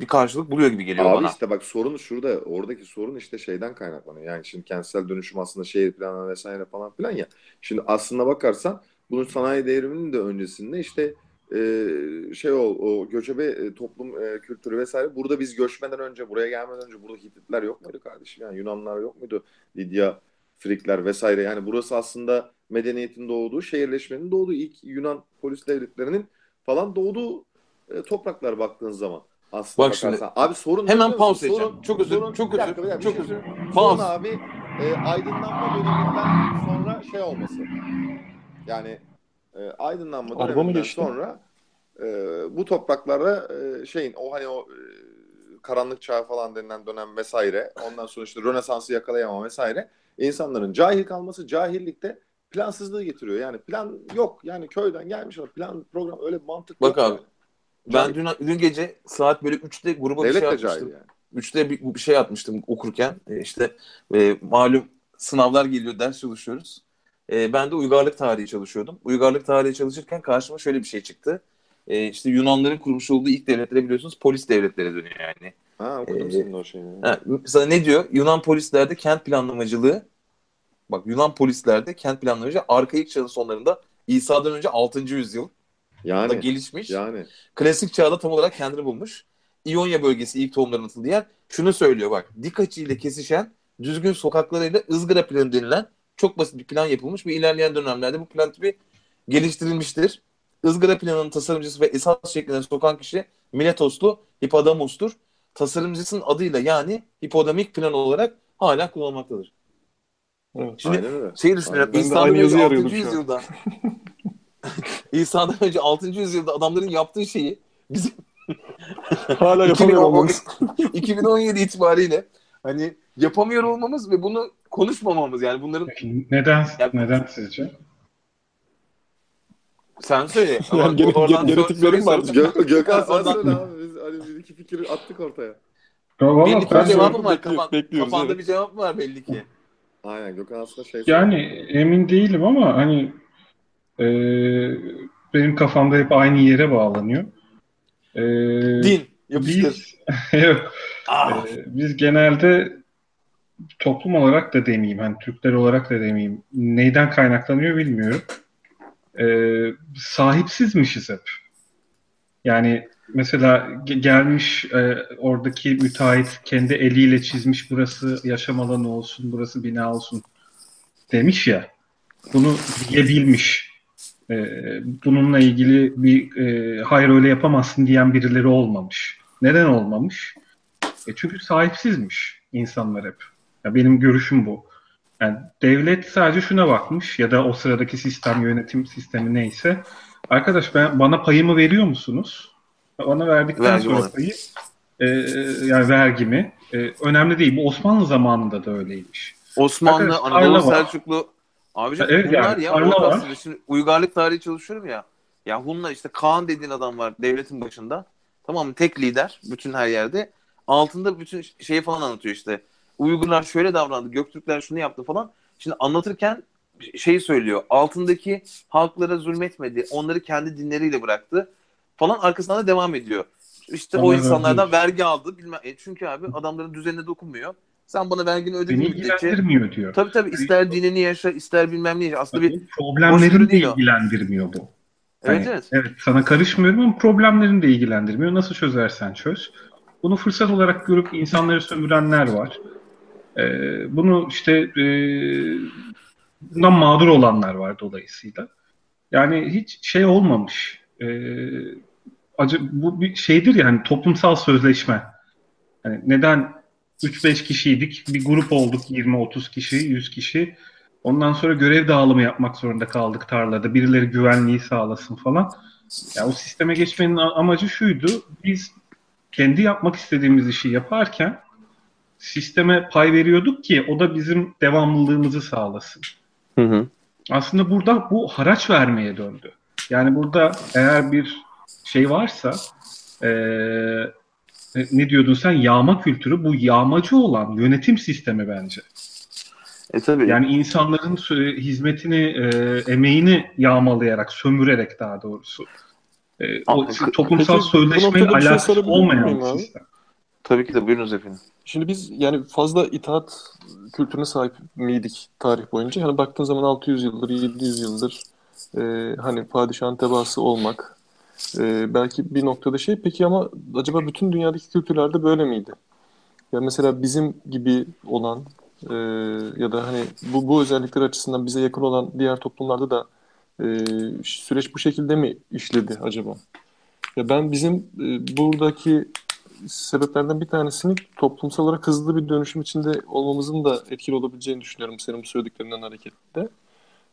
bir karşılık buluyor gibi geliyor Abi bana. işte bak sorun şurada. Oradaki sorun işte şeyden kaynaklanıyor. Yani şimdi kentsel dönüşüm aslında şehir planı vesaire falan filan ya. Şimdi aslına bakarsan bunun sanayi devriminin de öncesinde işte e, şey o, o göçebe e, toplum e, kültürü vesaire. Burada biz göçmeden önce, buraya gelmeden önce burada Hititler yok muydu kardeşim? Yani Yunanlar yok muydu? Lidya, Frikler vesaire. Yani burası aslında medeniyetin doğduğu, şehirleşmenin doğduğu ilk Yunan polis devletlerinin falan doğduğu e, topraklar baktığın zaman. Aslında Bak şimdi. Abi sorun hemen pause edeceğim. Çok özür- çok bir özür- dakika, çok özür. Pause. Sorun abi e, aydınlanma döneminden sonra şey olması. Yani e, aydınlanma Araba sonra e, bu topraklara e, şeyin o hani o e, karanlık çağı falan denilen dönem vesaire ondan sonra işte Rönesans'ı yakalayamama vesaire insanların cahil kalması cahillikte plansızlığı getiriyor. Yani plan yok. Yani köyden gelmiş ama plan program öyle bir mantık Bak abi, Ben dün, dün gece saat böyle 3'te gruba bir Devlet şey de atmıştım. yani. Üçte bir, bir şey atmıştım okurken. E, işte e, malum sınavlar geliyor, ders çalışıyoruz. E, ben de uygarlık tarihi çalışıyordum. Uygarlık tarihi çalışırken karşıma şöyle bir şey çıktı. E, işte Yunanların kurmuş olduğu ilk devletlere biliyorsunuz polis devletlere dönüyor yani. Ha okudum Ee, senin o şeyini. Ha, mesela ne diyor? Yunan polislerde kent planlamacılığı bak Yunan polislerde kent planlamacılığı arkaik çağın sonlarında İsa'dan önce 6. yüzyılda Yani gelişmiş. yani Klasik çağda tam olarak kendini bulmuş. İonya bölgesi ilk tohumların atıldığı yer. Şunu söylüyor bak. Dik açıyla kesişen düzgün sokaklarıyla ızgara planı denilen çok basit bir plan yapılmış ve ilerleyen dönemlerde bu plan tipi geliştirilmiştir. Izgara planının tasarımcısı ve esas şeklinde sokan kişi Miletoslu Hippodamus'tur. Tasarımcısının adıyla yani hipodamik plan olarak hala kullanılmaktadır. Evet. Şimdi şey düşünüyorum. İsa'dan önce yazıyı 6. arıyordum şu an. yüzyılda İsa'dan önce 6. yüzyılda adamların yaptığı şeyi bizim Hala 2010 yapamıyor olmamız. 2017 itibariyle hani yapamıyor olmamız ve bunu konuşmamamız yani bunların neden Ya- neden sizce? sen söyle Yani gene- oradan gene- sor- genetik soruyu verim var. sor. Gö Gökhan sen söyle abi. Biz hani bir iki fikri attık ortaya. Ya valla Belli ki bir cevabım var. Kafan, bekliyoruz, kafanda evet. bir cevap var belli ki. Aynen Gökhan aslında şey Yani emin değilim ama hani e, benim kafamda hep aynı yere bağlanıyor. E, Din. Yapıştır. biz, Yok, Ah, e, biz genelde toplum olarak da demeyeyim, hani Türkler olarak da demeyeyim. Neyden kaynaklanıyor bilmiyorum. E, sahipsizmişiz hep. Yani mesela ge- gelmiş e, oradaki müteahhit kendi eliyle çizmiş burası yaşam alanı olsun, burası bina olsun demiş ya. Bunu diyebilmiş. E, bununla ilgili bir e, hayır öyle yapamazsın diyen birileri olmamış. Neden olmamış? E çünkü sahipsizmiş insanlar hep. Ya benim görüşüm bu. Yani devlet sadece şuna bakmış ya da o sıradaki sistem yönetim sistemi neyse. Arkadaş ben bana payımı veriyor musunuz? Bana verdikten Vergi sonra bana. payı e, yani vergimi e, önemli değil. Bu Osmanlı zamanında da öyleymiş. Osmanlı, Arkadaş, Anadolu. Selçuklu. Abicim Ha, evet bunlar yani, ya. Asya'da Şimdi uygarlık tarihi çalışıyorum ya. Ya Hunlar işte Kaan dediğin adam var devletin başında. Tamam mı? Tek lider bütün her yerde. Altında bütün şeyi falan anlatıyor işte. Uygurlar şöyle davrandı, Göktürkler şunu yaptı falan. Şimdi anlatırken şeyi söylüyor. Altındaki halklara zulmetmedi. Onları kendi dinleriyle bıraktı. Falan arkasından da devam ediyor. İşte o Onlar insanlardan vergi aldı. Bilmem. E çünkü abi adamların düzenine dokunmuyor. Sen bana vergini Beni ödediğin müddetçe ilgilendirmiyor diyor. tabii tabii ister dinini yaşa ister bilmem ne yaşa. Aslında bir Problemlerin hoşgörü de o. ilgilendirmiyor bu. evet Hani, evet. Evet sana karışmıyorum ama problemlerin de ilgilendirmiyor. Nasıl çözersen çöz. Bunu fırsat olarak görüp insanları sömürenler var. Ee, bunu işte e, bundan mağdur olanlar var dolayısıyla. Yani hiç şey olmamış. Ee, acı, bu bir şeydir yani toplumsal sözleşme. Yani neden 3-5 kişiydik, bir grup olduk 20-30 kişi, 100 kişi. Ondan sonra görev dağılımı yapmak zorunda kaldık tarlada. Birileri güvenliği sağlasın falan. Ya o sisteme geçmenin amacı şuydu. Biz kendi yapmak istediğimiz işi yaparken sisteme pay veriyorduk ki o da bizim devamlılığımızı sağlasın. Hı hı. Aslında burada bu haraç vermeye döndü. Yani burada eğer bir şey varsa eee, ne diyordun sen yağma kültürü bu yağmacı olan yönetim sistemi bence. E tabii. Yani insanların hizmetini, e, emeğini yağmalayarak, sömürerek daha doğrusu. E, o toplumsal peki sözleşmeyle bir şey alakası sorabilir olmayan miyim bir abi? sistem. Tabii ki de buyurunuz efendim. Şimdi biz yani fazla itaat kültürüne sahip miydik tarih boyunca? Hani baktığın zaman 600 yıldır, 700 yıldır e, hani padişahın tebaası olmak e, belki bir noktada şey. Peki ama acaba bütün dünyadaki kültürlerde böyle miydi? Ya mesela bizim gibi olan e, ya da hani bu, bu özellikler açısından bize yakın olan diğer toplumlarda da e, süreç bu şekilde mi işledi acaba? Ya ben bizim e, buradaki sebeplerden bir tanesini toplumsal olarak hızlı bir dönüşüm içinde olmamızın da etkili olabileceğini düşünüyorum senin bu söylediklerinden hareketle.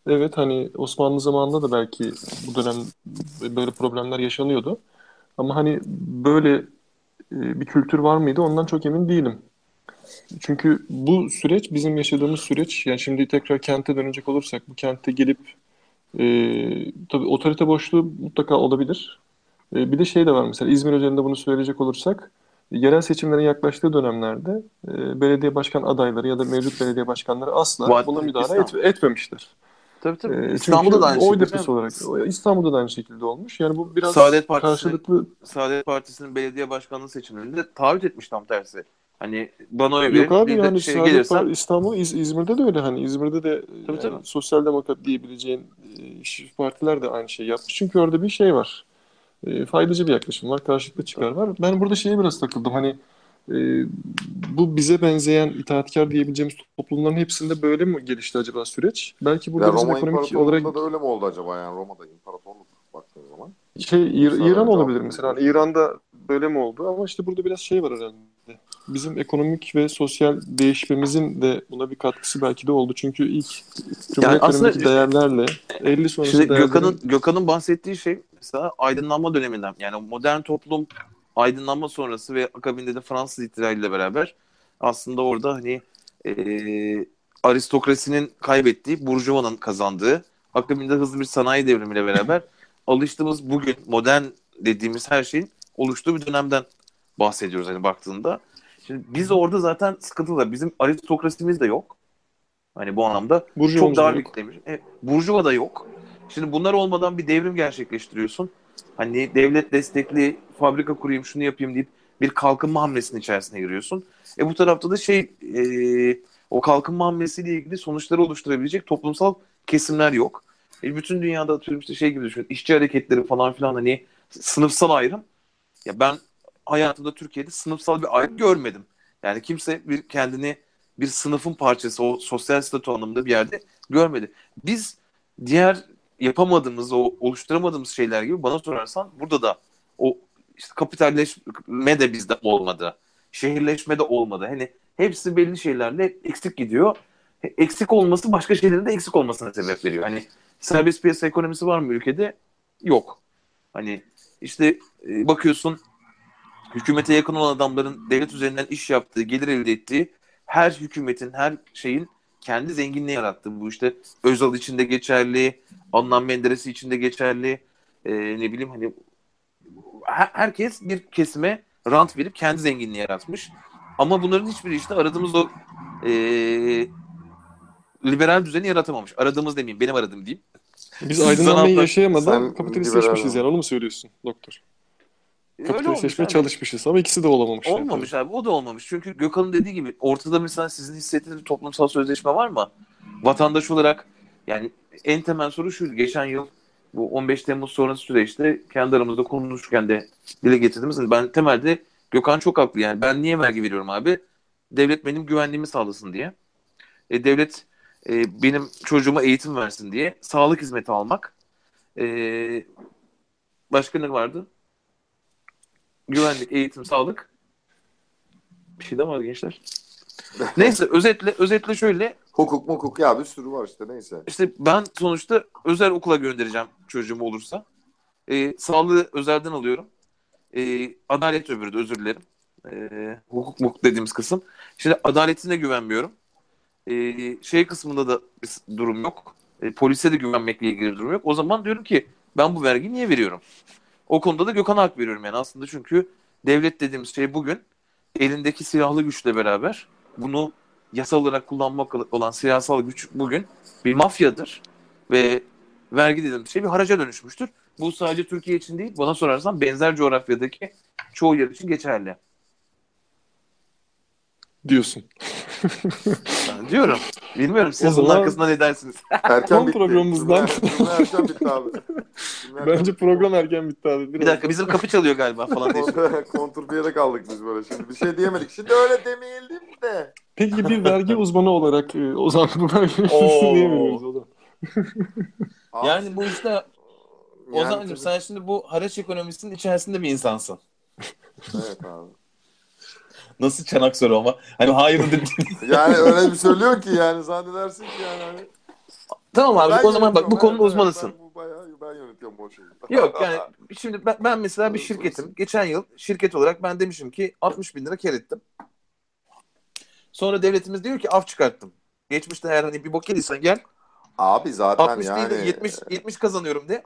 Evet hani Osmanlı zamanında da belki bu dönem böyle problemler yaşanıyordu. Ama hani böyle e, bir kültür var mıydı ondan çok emin değilim. Çünkü bu süreç bizim yaşadığımız süreç yani şimdi tekrar kente dönecek olursak bu kente gelip e, tabii otorite boşluğu mutlaka olabilir. E, bir de şey de var mesela İzmir özelinde bunu söyleyecek olursak yerel seçimlerin yaklaştığı dönemlerde e, belediye başkan adayları ya da mevcut belediye başkanları asla Vaat- buna müdahale İstanbul. et- etmemişler. Tabii tabii. E, İstanbul'da da aynı oy şekilde. deposu olarak İstanbul'da da aynı şekilde olmuş. Yani bu biraz Saadet Partisi- karşılıklı Saadet Partisi'nin belediye başkanlığı seçimlerinde taahhüt etmiş tam tersi. Hani bana oy verin. Yok abi bir yani şey gelirsen İstanbul, İz- İzmir'de de öyle hani İzmir'de de Tabii, yani tabii. sosyal demokrat diyebileceğin e, partiler de aynı şeyi yapmış. Çünkü orada bir şey var. E, faydacı bir yaklaşım var, karşılıklı çıkar var. Ben burada şeye biraz takıldım. Hani e, bu bize benzeyen itaatkar diyebileceğimiz toplumların hepsinde böyle mi gelişti acaba süreç? Belki burada Ya bizim Roma ekonomik olarak da öyle mi oldu acaba yani Roma'da imparatorluk baktığın zaman? şey İr- İran olabilir mesela. Hani İran'da böyle mi oldu? Ama işte burada biraz şey var herhalde. Bizim ekonomik ve sosyal değişmemizin de buna bir katkısı belki de oldu. Çünkü ilk Cumhuriyet aslında- dönemindeki değerlerle 50 sonrası Şimdi değerlerin Gökhan'ın Gökhan'ın bahsettiği şey mesela aydınlanma döneminden yani modern toplum aydınlanma sonrası ve akabinde de Fransız ihtilaliyle beraber aslında orada hani e, aristokrasinin kaybettiği, burjuvanın kazandığı, akabinde hızlı bir sanayi devrimiyle beraber alıştığımız bugün modern dediğimiz her şeyin oluştuğu bir dönemden bahsediyoruz hani baktığında. Şimdi biz orada zaten sıkıntılı. Bizim aristokrasimiz de yok. Hani bu anlamda Burjuvamız çok da dar yok. yüklemiş. E, Burjuva da yok. Şimdi bunlar olmadan bir devrim gerçekleştiriyorsun. Hani devlet destekli fabrika kurayım şunu yapayım deyip bir kalkınma hamlesinin içerisine giriyorsun. E bu tarafta da şey e, o kalkınma hamlesiyle ilgili sonuçları oluşturabilecek toplumsal kesimler yok. E, bütün dünyada atıyorum işte şey gibi düşün. işçi hareketleri falan filan hani sınıfsal ayrım. Ya ben hayatımda Türkiye'de sınıfsal bir ayrım görmedim. Yani kimse bir kendini bir sınıfın parçası o sosyal statü anlamında bir yerde görmedi. Biz diğer yapamadığımız, o oluşturamadığımız şeyler gibi bana sorarsan burada da o işte kapitalleşme de bizde olmadı. Şehirleşme de olmadı. Hani hepsi belli şeylerle eksik gidiyor. E, Eksik olması başka şeylerin de eksik olmasına sebep veriyor. Hani serbest piyasa ekonomisi var mı ülkede? Yok. Hani işte e, bakıyorsun hükümete yakın olan adamların devlet üzerinden iş yaptığı, gelir elde ettiği her hükümetin, her şeyin kendi zenginliği yarattığı. Bu işte Özal için de geçerli, Adnan Menderes'i için de geçerli. Ee, ne bileyim hani her- herkes bir kesime rant verip kendi zenginliği yaratmış. Ama bunların hiçbiri işte aradığımız o ee, liberal düzeni yaratamamış. Aradığımız demeyeyim, benim aradığım diyeyim. Biz aydınlanmayı yaşayamadan Sen kapitalist liberal seçmişiz mi? yani onu mu söylüyorsun doktor? Abi. çalışmışız ama ikisi de olamamış. yani. Olmamış abi. O da olmamış. Çünkü Gökhan'ın dediği gibi ortada mesela sizin hissettiğiniz bir toplumsal sözleşme var mı? Vatandaş olarak yani en temel soru şu. Geçen yıl bu 15 Temmuz sonrası süreçte kendi aramızda konuşurken de dile getirdiğimiz ben temelde Gökhan çok haklı yani. Ben niye vergi veriyorum abi? Devlet benim güvenliğimi sağlasın diye. E, devlet e, benim çocuğuma eğitim versin diye. Sağlık hizmeti almak. E, başka ne vardı? Güvenlik, eğitim, sağlık. Bir şey de var gençler. Neyse özetle özetle şöyle Hukuk mukuk ya bir sürü var işte neyse. işte ben sonuçta özel okula göndereceğim çocuğum olursa. Ee, sağlığı özelden alıyorum. Ee, adalet öbürü de özür dilerim. Ee, hukuk mukuk dediğimiz kısım. Şimdi adaletine güvenmiyorum. Ee, şey kısmında da bir durum yok. Ee, polise de güvenmekle ilgili durum yok. O zaman diyorum ki ben bu vergiyi niye veriyorum? O konuda da Gökhan'a hak veriyorum yani aslında çünkü devlet dediğimiz şey bugün elindeki silahlı güçle beraber bunu yasal olarak kullanmak olan siyasal güç bugün bir mafyadır ve vergi dediğimiz şey bir haraca dönüşmüştür. Bu sadece Türkiye için değil, bana sorarsan benzer coğrafyadaki çoğu yer için geçerli. Diyorsun. Ben diyorum. Bilmiyorum siz O bunun zaman- arkasında ne dersiniz? Erken Son bitti. programımızdan- Cümle, erken bitti abi. Cümle Bence program erken bitti abi. bir dakika bizim kapı çalıyor galiba falan diye. Kontur, kontur bir yere kaldık biz böyle. Şimdi bir şey diyemedik. Şimdi öyle demeyelim de. Peki bir vergi uzmanı olarak e, o zaman bu niye veriyoruz o zaman? Yani bu işte Yani Ozan'cığım tabii- sen şimdi bu haraç ekonomisinin içerisinde bir insansın. Evet abi. Nasıl çanak soru ama. Hani hayır dedi. Yani öyle bir söylüyor ki yani zannedersin ki yani hani. tamam abi Ben o zaman bak bu evet, uzmanısın. Ben, bu bayağı ben yönetiyorum bu şeyi. Yok yani şimdi ben, ben mesela bir şirketim. Geçen yıl şirket olarak ben demişim ki 60 bin lira kar ettim. Sonra devletimiz diyor ki af çıkarttım. Geçmişte eğer hani bir bok yediysen gel Abi zaten 60 yani. değil de 70, 70 kazanıyorum de.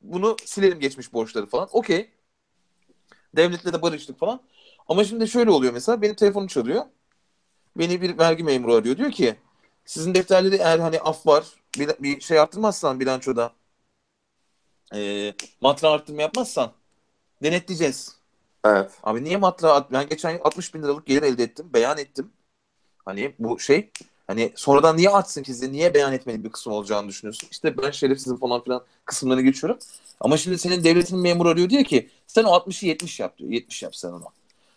Bunu silelim geçmiş borçları falan. Okey. Devletle de barıştık falan. Ama şimdi şöyle oluyor mesela benim telefonum çalıyor. Beni bir vergi memuru arıyor. Diyor ki sizin defterleri eğer hani af var bir, bir şey arttırmazsan bilançoda e, matra arttırma yapmazsan denetleyeceğiz. Evet. Abi niye matra at- ben geçen yıl 60 bin liralık gelir elde ettim. Beyan ettim. Hani bu şey hani sonradan niye artsın ki size niye beyan etmediği bir kısım olacağını düşünüyorsun. İşte ben şerefsizim falan filan kısımlarını geçiyorum. Ama şimdi senin devletin memuru arıyor diyor ki sen o 60'ı 70 yap diyor. 70 yap sen ona.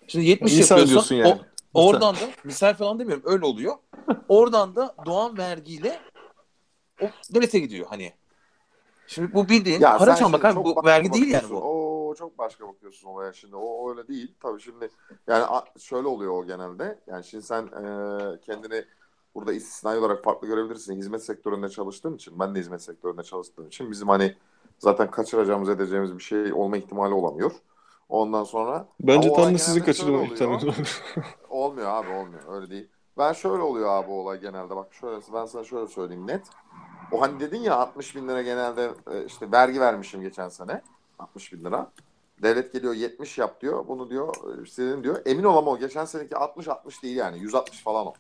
Şimdi 70 Misal yapıyorsan yani. o, oradan da misal falan demiyorum öyle oluyor. Oradan da doğan vergiyle o devlete gidiyor hani. Şimdi bu bildiğin Ya haraç sen almak şimdi abi bu vergi değil yani bu. Oo çok başka bakıyorsun olaya şimdi. O öyle değil. Tabii şimdi yani şöyle oluyor o genelde. Yani şimdi sen e, kendini burada istisnai olarak farklı görebilirsin. Hizmet sektöründe çalıştığın için, ben de hizmet sektöründe çalıştığım için bizim hani zaten kaçıracağımız edeceğimiz bir şey olma ihtimali olamıyor. Ondan sonra Bence tam da oluyor. ihtimaliniz Olmuyor abi olmuyor. Öyle değil. Ben şöyle oluyor abi olay genelde. Bak şöyle ben sana şöyle söyleyeyim net. O hani dedin ya 60 bin lira genelde e, işte vergi vermişim geçen sene. 60 bin lira. Devlet geliyor 70 yap diyor. Bunu diyor e, senin diyor. Emin ol ama o geçen seneki 60-60 değil yani. 160 falan o.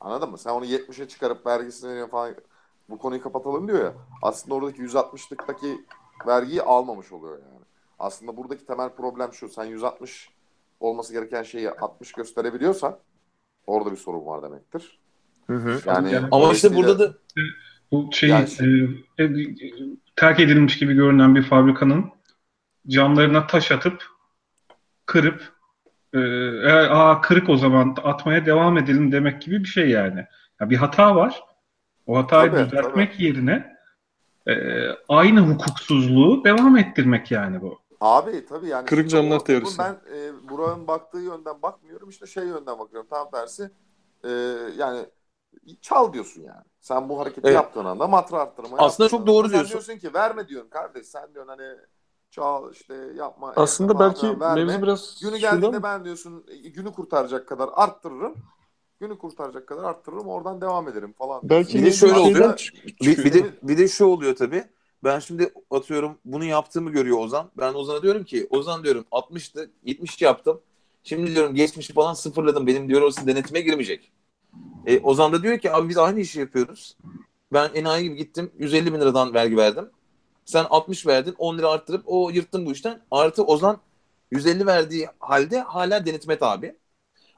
Anladın mı? Sen onu 70'e çıkarıp vergisini falan bu konuyu kapatalım diyor ya. Aslında oradaki 160'lıktaki vergiyi almamış oluyor yani. Aslında buradaki temel problem şu. Sen 160 olması gereken şeyi 60 gösterebiliyorsan orada bir sorun var demektir. Yani Yani- Ama işte burada da Bu şey Yani e, e, terk edilmiş gibi görünen bir fabrikanın camlarına taş atıp kırıp e, e, aa kırık o zaman atmaya devam edelim demek gibi bir şey yani. Ya bir hata var. O hatayı Tabii, düzeltmek yerine e, aynı hukuksuzluğu devam ettirmek yani bu. Abi tabii yani. Kırık camlar o- teorisi. Ben e, Burak'ın baktığı yönden bakmıyorum. işte şey yönden bakıyorum. Tam tersi. E, yani çal diyorsun yani. Sen bu hareketi Evet. yaptığın anda matra arttırma Aslında çok doğru sen diyorsun. diyorsun ki verme diyorsun kardeş. Sen diyorsun hani çal işte yapma. Aslında etme belki verme. mevzu biraz Günü geldiğinde ben diyorsun e, günü kurtaracak kadar arttırırım. Günü kurtaracak kadar arttırırım. Oradan devam ederim falan. belki Bir de şöyle oluyor. Bir, bir de bir de şu oluyor tabii. Ben şimdi atıyorum bunu yaptığımı görüyor Ozan. Ben Ozan'a diyorum ki Ozan diyorum 60'tı 70 yaptım. Şimdi diyorum geçmişi falan sıfırladım. Benim diyor orası denetime girmeyecek. E, Ozan da diyor ki abi biz aynı işi yapıyoruz. Ben enayi gibi gittim 150 bin liradan vergi verdim. Sen 60 verdin 10 lira arttırıp o yırttın bu işten. Artı Ozan 150 verdiği halde hala denetime tabi.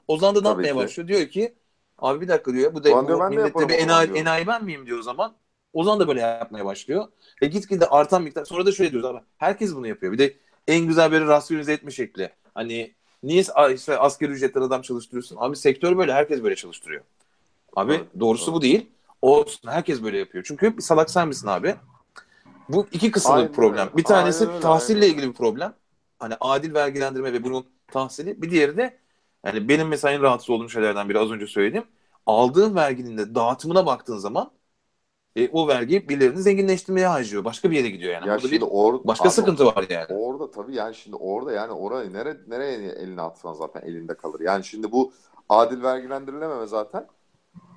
Ozan da ne yapmaya başlıyor? Diyor ki abi bir dakika diyor. Bu da bu millette bir enayi, diyor. enayi ben miyim diyor o zaman. Ozan da böyle yapmaya başlıyor. Ve gitgide artan miktar. Sonra da şöyle diyoruz abi. Herkes bunu yapıyor. Bir de en güzel böyle rasyonize etme şekli. Hani niye işte asgari ücretten adam çalıştırıyorsun? Abi sektör böyle. Herkes böyle çalıştırıyor. Abi Evet, doğrusu evet. bu değil. Olsun. Herkes böyle yapıyor. Çünkü bir salak sen misin abi? Bu iki kısımlı Aynen bir problem. Bir tanesi Aynen tahsille aynen ilgili bir problem. Hani adil vergilendirme ve bunun tahsili. Bir diğeri de yani benim mesela en rahatsız olduğum şeylerden biri az önce söyledim. Aldığın verginin de dağıtımına baktığın zaman e, o vergi birilerini zenginleştirmeye harcıyor. Başka bir yere gidiyor yani. Ya şimdi bir or başka abi sıkıntı var yani. Orada tabii yani şimdi orada yani orayı nere, nereye eline atsan zaten elinde kalır. Yani şimdi bu adil vergilendirilememe zaten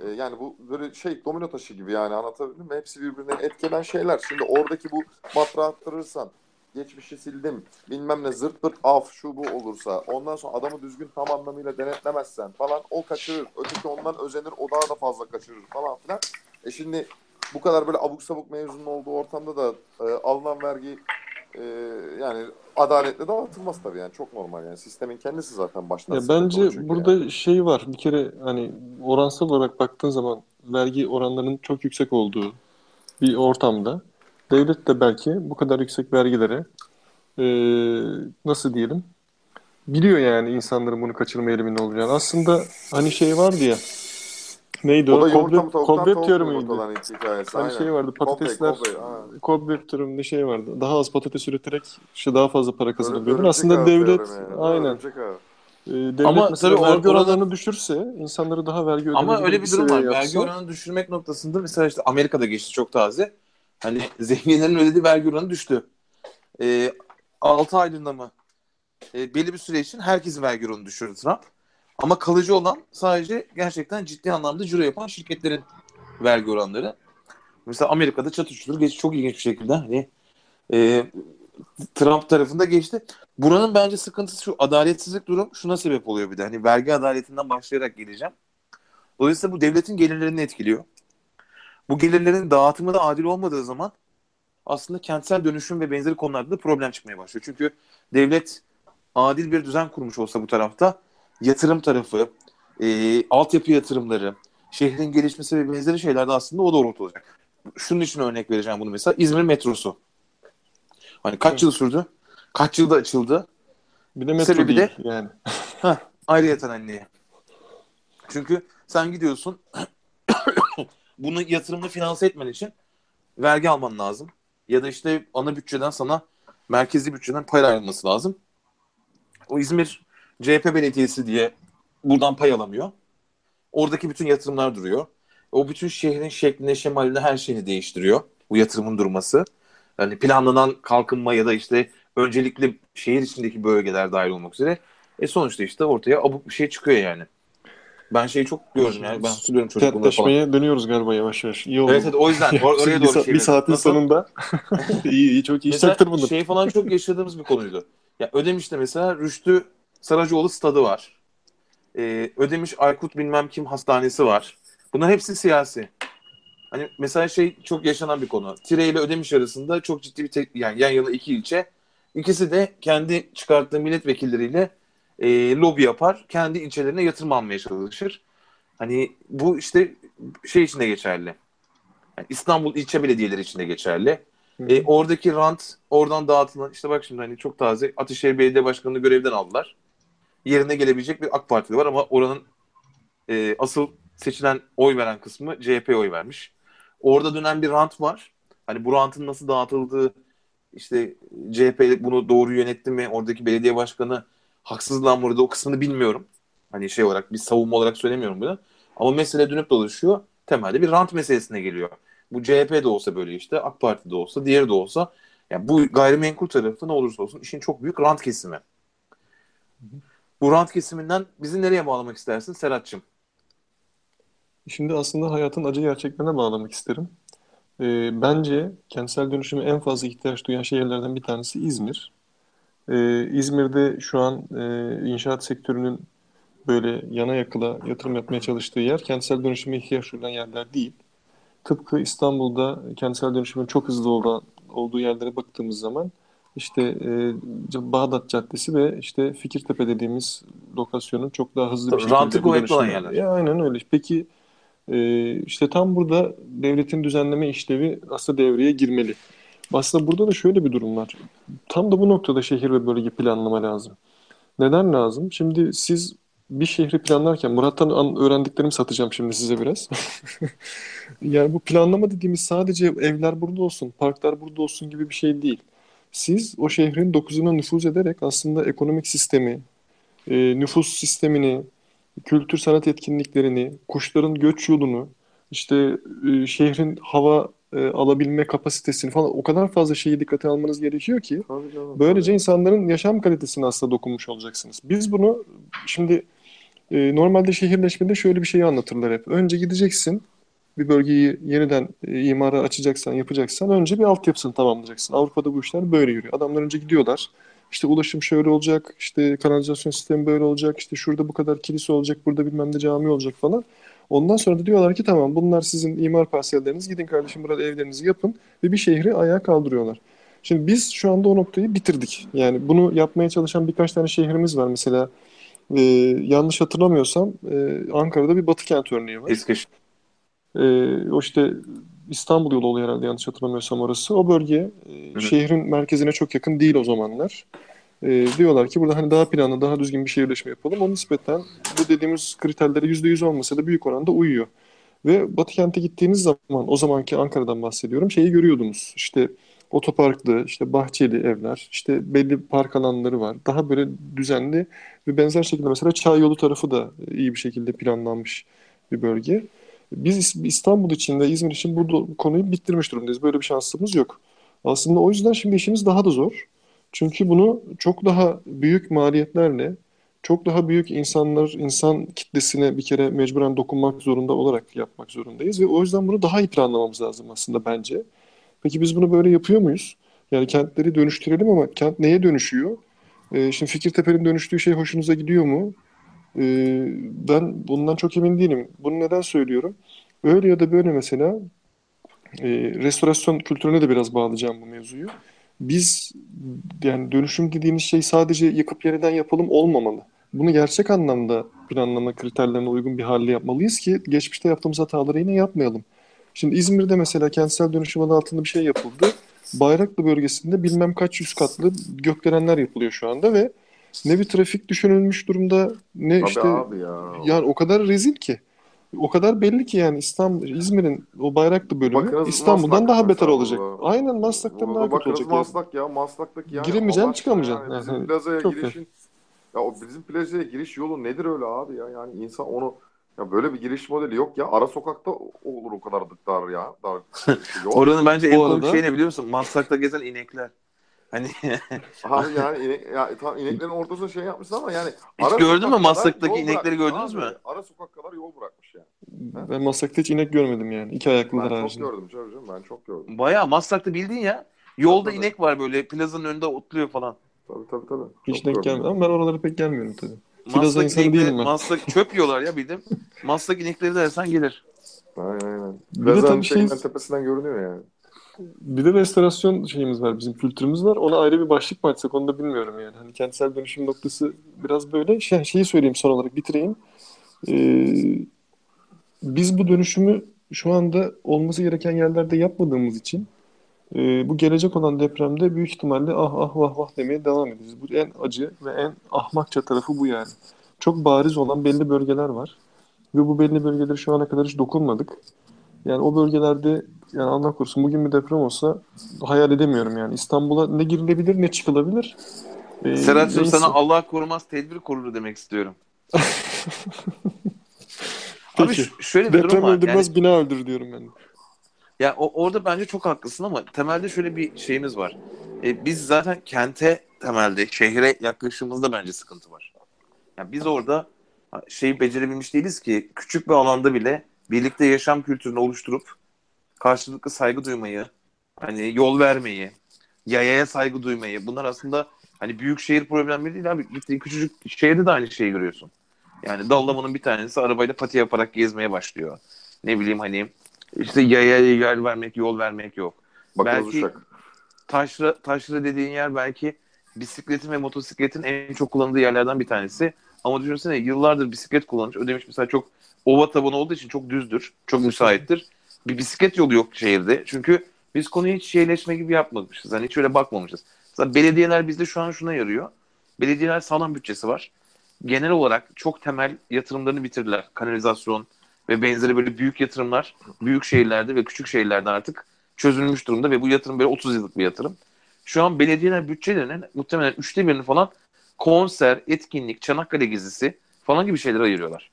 e, yani bu böyle şey domino taşı gibi yani anlatabildim mi? Hepsi birbirine etkilen şeyler. Şimdi oradaki bu matrağı attırırsan geçmişi sildim bilmem ne zırt pırt af şu bu olursa ondan sonra adamı düzgün tam anlamıyla denetlemezsen falan o kaçırır. Öteki ondan özenir o daha da fazla kaçırır falan filan. E şimdi bu kadar böyle abuk sabuk mevzunun olduğu ortamda da e, alınan vergi e, yani adaletle dağıtılmaz tabii yani çok normal yani sistemin kendisi zaten baştan Ya bence burada yani. şey var. Bir kere hani oransal olarak baktığın zaman vergi oranlarının çok yüksek olduğu bir ortamda devlet de belki bu kadar yüksek vergilere e, nasıl diyelim biliyor yani insanların bunu kaçırma eğiliminde olacağını. Aslında hani şey vardı ya neydi O o? da yumurta tavuktan tavuk yumurtadan hikayesi Hani aynen. şey vardı patatesler. Kobe teoremi şey vardı. Daha az patates üreterek işte daha fazla para kazanabiliyordu. Örümcek Aslında devlet yani. aynen ee, devlet Ama mesela tabii vergi oranlarını düşürse insanları daha vergi Ama ödenebilir öyle bir durum var. seviyeye Vergi yapsa- oranını düşürmek noktasında mesela işte Amerika'da geçti çok taze. Hani zenginlerin ödediği vergi oranı düştü. E, 6 aylığında mı? E, belli bir süre için herkesin vergi oranını düşürdü Trump. Ama kalıcı olan sadece gerçekten ciddi anlamda ciro yapan şirketlerin vergi oranları. Mesela Amerika'da çatı çutur geç çok ilginç bir şekilde hani e, Trump tarafında geçti. Buranın bence sıkıntısı şu adaletsizlik durum şuna sebep oluyor bir de. Hani vergi adaletinden başlayarak geleceğim. Dolayısıyla bu devletin gelirlerini etkiliyor. Bu gelirlerin dağıtımı da adil olmadığı zaman aslında kentsel dönüşüm ve benzeri konularda da problem çıkmaya başlıyor. Çünkü devlet adil bir düzen kurmuş olsa bu tarafta yatırım tarafı, e, altyapı yatırımları, şehrin gelişmesi ve benzeri şeylerde aslında o doğrultu olacak. Şunun için örnek vereceğim bunu mesela. İzmir metrosu. Hani kaç Evet. yıl sürdü? Kaç yılda açıldı? Bir de metro Sebebi değil de- yani. Ayrıyeten anneye. Çünkü sen gidiyorsun bunu yatırımını finanse etmen için vergi alman lazım. Ya da işte ana bütçeden sana merkezi bütçeden pay ayrılması lazım. O İzmir CHP belediyesi diye buradan pay alamıyor. Oradaki bütün yatırımlar duruyor. O bütün şehrin şeklini, şemalini, her şeyini değiştiriyor. Bu yatırımın durması. Yani planlanan kalkınma ya da işte öncelikli şehir içindeki bölgeler dahil olmak üzere. E sonuçta işte ortaya abuk bir şey çıkıyor yani. Ben şeyi çok gördüm yani. Ben hatırlıyorum çocukluğumda falan. Dönüyoruz galiba yavaş yavaş. İyi oldu. Evet, evet o yüzden or- oraya bir, doğru sa- bir saatin Nasıl? sonunda iyi iyi çok iyi Mesela bunu. şey falan çok yaşadığımız bir konuydu. Ya Ödemiş'te mesela Rüştü Saracoğlu stadı var. Ee, Ödemiş Aykut bilmem kim hastanesi var. Bunlar hepsi siyasi. Hani mesela şey çok yaşanan bir konu. Tire ile Ödemiş arasında çok ciddi bir tek, yani yan yana iki ilçe. İkisi de kendi çıkarttığı milletvekilleriyle e, lobi yapar. Kendi ilçelerine yatırım almaya çalışır. Hani bu işte şey için de geçerli. Yani İstanbul ilçe belediyeleri için de geçerli. E, oradaki rant oradan dağıtılan işte bak şimdi hani çok taze Atışehir Belediye Başkanı'nı görevden aldılar. Yerine gelebilecek bir AK Partili var ama oranın e, asıl seçilen oy veren kısmı CHP oy vermiş. Orada dönen bir rant var. Hani bu rantın nasıl dağıtıldığı işte CHP bunu doğru yönetti mi? Oradaki belediye başkanı haksızlığa mı? O kısmını bilmiyorum. Hani şey olarak bir savunma olarak söylemiyorum bunu. Ama mesele dönüp dolaşıyor. Temelde bir rant meselesine geliyor. Bu CHP de olsa böyle işte, AK Parti de olsa, diğeri de olsa. Yani bu gayrimenkul tarafı ne olursa olsun işin çok büyük rant kesimi. Bu rant kesiminden bizi nereye bağlamak istersin Serhat'cığım? Şimdi aslında hayatın acı gerçeklerine bağlamak isterim. Ee, bence kentsel dönüşüme en fazla ihtiyaç duyan şehirlerden bir tanesi İzmir. Ee, İzmir'de şu an e, inşaat sektörünün böyle yana yakıla yatırım yapmaya çalıştığı yer kentsel dönüşüme ihtiyaç duyulan yerler değil. Tıpkı İstanbul'da kentsel dönüşümün çok hızlı olan, olduğu yerlere baktığımız zaman işte e, Bağdat Caddesi ve işte Fikirtepe dediğimiz lokasyonun çok daha hızlı bir şekilde Rantı kuvvetli olan yerler. Ya, aynen öyle. Peki e, işte tam burada devletin düzenleme işlevi aslında devreye girmeli. Aslında burada da şöyle bir durum var. Tam da bu noktada şehir ve bölge planlama lazım. Neden lazım? Şimdi siz bir şehri planlarken Murat'tan an- öğrendiklerimi satacağım şimdi size biraz. Yani bu planlama dediğimiz sadece evler burada olsun, parklar burada olsun gibi bir şey değil. Siz o şehrin dokuzuna nüfuz ederek aslında ekonomik sistemi, e, nüfus sistemini, kültür sanat etkinliklerini, kuşların göç yolunu, işte e, şehrin hava e, alabilme kapasitesini falan o kadar fazla şeyi dikkate almanız gerekiyor ki Tabii canım. Böylece insanların yaşam kalitesine aslında dokunmuş olacaksınız. Biz bunu şimdi e, normalde şehirleşmede şöyle bir şeyi anlatırlar hep. Önce gideceksin bir bölgeyi yeniden e, imara açacaksan, yapacaksan önce bir altyapısını tamamlayacaksın. Avrupa'da bu işler böyle yürüyor. Adamlar önce gidiyorlar. İşte ulaşım şöyle olacak, işte kanalizasyon sistemi böyle olacak, işte şurada bu kadar kilise olacak, burada bilmem ne cami olacak falan. Ondan sonra da diyorlar ki tamam bunlar sizin imar parselleriniz. Gidin kardeşim burada evlerinizi yapın ve bir şehri ayağa kaldırıyorlar. Şimdi biz şu anda o noktayı bitirdik. Yani bunu yapmaya çalışan birkaç tane şehrimiz var. Mesela e, yanlış hatırlamıyorsam e, Ankara'da bir Batı kent örneği var. Eskişehir. E, o işte İstanbul yolu oluyor herhalde yanlış hatırlamıyorsam orası. O bölge e, hı. şehrin merkezine çok yakın değil o zamanlar. E, diyorlar ki burada hani daha planlı, daha düzgün bir şehirleşme yapalım. O nispeten bu dediğimiz kriterlere %100 olmasa da büyük oranda uyuyor. Ve Batı kente gittiğiniz zaman, o zamanki Ankara'dan bahsediyorum, şeyi görüyordunuz. İşte otoparklı, işte bahçeli evler, işte belli park alanları var. Daha böyle düzenli ve benzer şekilde mesela Çay yolu tarafı da iyi bir şekilde planlanmış bir bölge. Biz İs- İstanbul için ve İzmir için bu konuyu bitirmiş durumdayız. Böyle bir şansımız yok. Aslında o yüzden şimdi işimiz daha da zor. Çünkü bunu çok daha büyük maliyetlerle, çok daha büyük insanlar, insan kitlesine bir kere mecburen dokunmak zorunda olarak yapmak zorundayız. Ve o yüzden bunu daha iyi planlamamız lazım aslında bence. Peki biz bunu böyle yapıyor muyuz? Yani kentleri dönüştürelim ama kent neye dönüşüyor? Ee, şimdi Fikirtepe'nin dönüştüğü şey hoşunuza gidiyor mu? Ee, ben bundan çok emin değilim. Bunu neden söylüyorum? Öyle ya da böyle mesela e, restorasyon kültürüne de biraz bağlayacağım bu mevzuyu. Biz yani dönüşüm dediğimiz şey sadece yıkıp yeniden yapalım olmamalı. Bunu gerçek anlamda planlama kriterlerine uygun bir hale yapmalıyız ki geçmişte yaptığımız hataları yine yapmayalım. Şimdi İzmir'de mesela kentsel dönüşüm adı altında bir şey yapıldı. Bayraklı bölgesinde bilmem kaç yüz katlı gökdelenler yapılıyor şu anda ve ne bir trafik düşünülmüş durumda ne Tabii işte abi ya. yani o kadar rezil ki. O kadar belli ki yani İstanbul, İzmir'in o bayraklı bölümü Bakınız İstanbul'dan Maslak daha beter olacak. burada. Aynen Maslak'tan Burada daha kötü olacak. yani. Maslak ya. Maslak'taki yani. Giremeyeceksin, çıkamayacaksın. Yani. Bizim Yani plazaya çok girişin ya o bizim plazaya giriş yolu nedir öyle abi ya? Yani insan onu ya böyle bir giriş modeli yok ya. Ara sokakta olur o kadar dar ya. Dar. Oranın bence en komik arada- şey ne biliyor musun? Maslak'ta gezen inekler. Hani Abi yani inek, ya, tam ineklerin ortasına şey yapmışlar ama yani Hiç ara gördün mü sokak kadar Maslak'taki yol inekleri bırakmış gördünüz abi. mü? Ara sokak kadar yol bırakmış yani. Ben Maslak'ta hiç inek görmedim yani. İki ayaklılar Ben çok haricinde. gördüm çocuğum ben çok gördüm. bayağı Maslak'ta bildiğin ya. Yolda Tabii. inek var böyle plazanın önünde otluyor falan. Tabii tabii tabii. Hiç Çok denk gördüm. gelmedi ama ben oralara pek gelmiyorum tabii. Plaza Maslak insanı inekleri- değilim ben. Maslak çöp yiyorlar ya bildim. Maslak inekleri dersen gelir. Aynen aynen. Bir de Plazanın tabii şey- şeyinden tepesinden görünüyor yani. Bir de restorasyon şeyimiz var, bizim kültürümüz var. Ona ayrı bir başlık mı açsak onu da bilmiyorum yani. Hani kentsel dönüşüm noktası biraz böyle. Şey, şeyi söyleyeyim son olarak bitireyim. Ee, biz bu dönüşümü şu anda olması gereken yerlerde yapmadığımız için e, bu gelecek olan depremde büyük ihtimalle ah ah vah vah demeye devam edeceğiz. Bu en acı ve en ahmakça tarafı bu yani. Çok bariz olan belli bölgeler var. Ve bu belli bölgeleri şu ana kadar hiç dokunmadık. Yani o bölgelerde yani Allah korusun bugün bir deprem olsa hayal edemiyorum yani. İstanbul'a ne girilebilir ne çıkılabilir. Ee, Serhat'cığım neyse. sana Allah korumaz tedbir korur demek istiyorum. Abi Peki. şöyle bir Deprem durum var. öldürmez Yani, bina öldür diyorum ben. ya o, orada bence çok haklısın ama temelde şöyle bir şeyimiz var. E, biz zaten kente temelde şehre yaklaşımımızda bence sıkıntı var. Yani biz orada şeyi becerebilmiş değiliz ki küçük bir alanda bile birlikte yaşam kültürünü oluşturup karşılıklı saygı duymayı, hani yol vermeyi, yayaya saygı duymayı. Bunlar aslında hani büyük şehir problemleri değil abi. Gittiğin küçücük şehirde de aynı şeyi görüyorsun. Yani Dallaman'ın bir tanesi arabayla pati yaparak gezmeye başlıyor. Ne bileyim hani işte yayaya yer vermek, yol vermek yok. Bakınız Belki- Uşak. taşra, taşra dediğin yer belki bisikletin ve motosikletin en çok kullanıldığı yerlerden bir tanesi. Ama düşünsene yıllardır bisiklet kullanmış. Ödemiş mesela çok ova tabanı olduğu için çok düzdür. Çok müsaittir. Bir bisiklet yolu yok şehirde. Çünkü biz konuyu hiç şeyleşme gibi yapmamışız. Hani hiç öyle bakmamışız. Mesela belediyeler bizde şu an şuna yarıyor. Belediyeler sağlam bütçesi var. Genel olarak çok temel yatırımlarını bitirdiler. Kanalizasyon ve benzeri böyle büyük yatırımlar büyük şehirlerde ve küçük şehirlerde artık çözülmüş durumda ve bu yatırım böyle 30 yıllık bir yatırım. Şu an belediyeler bütçelerinin muhtemelen üçte birini falan konser, etkinlik, Çanakkale gezisi falan gibi şeylere ayırıyorlar.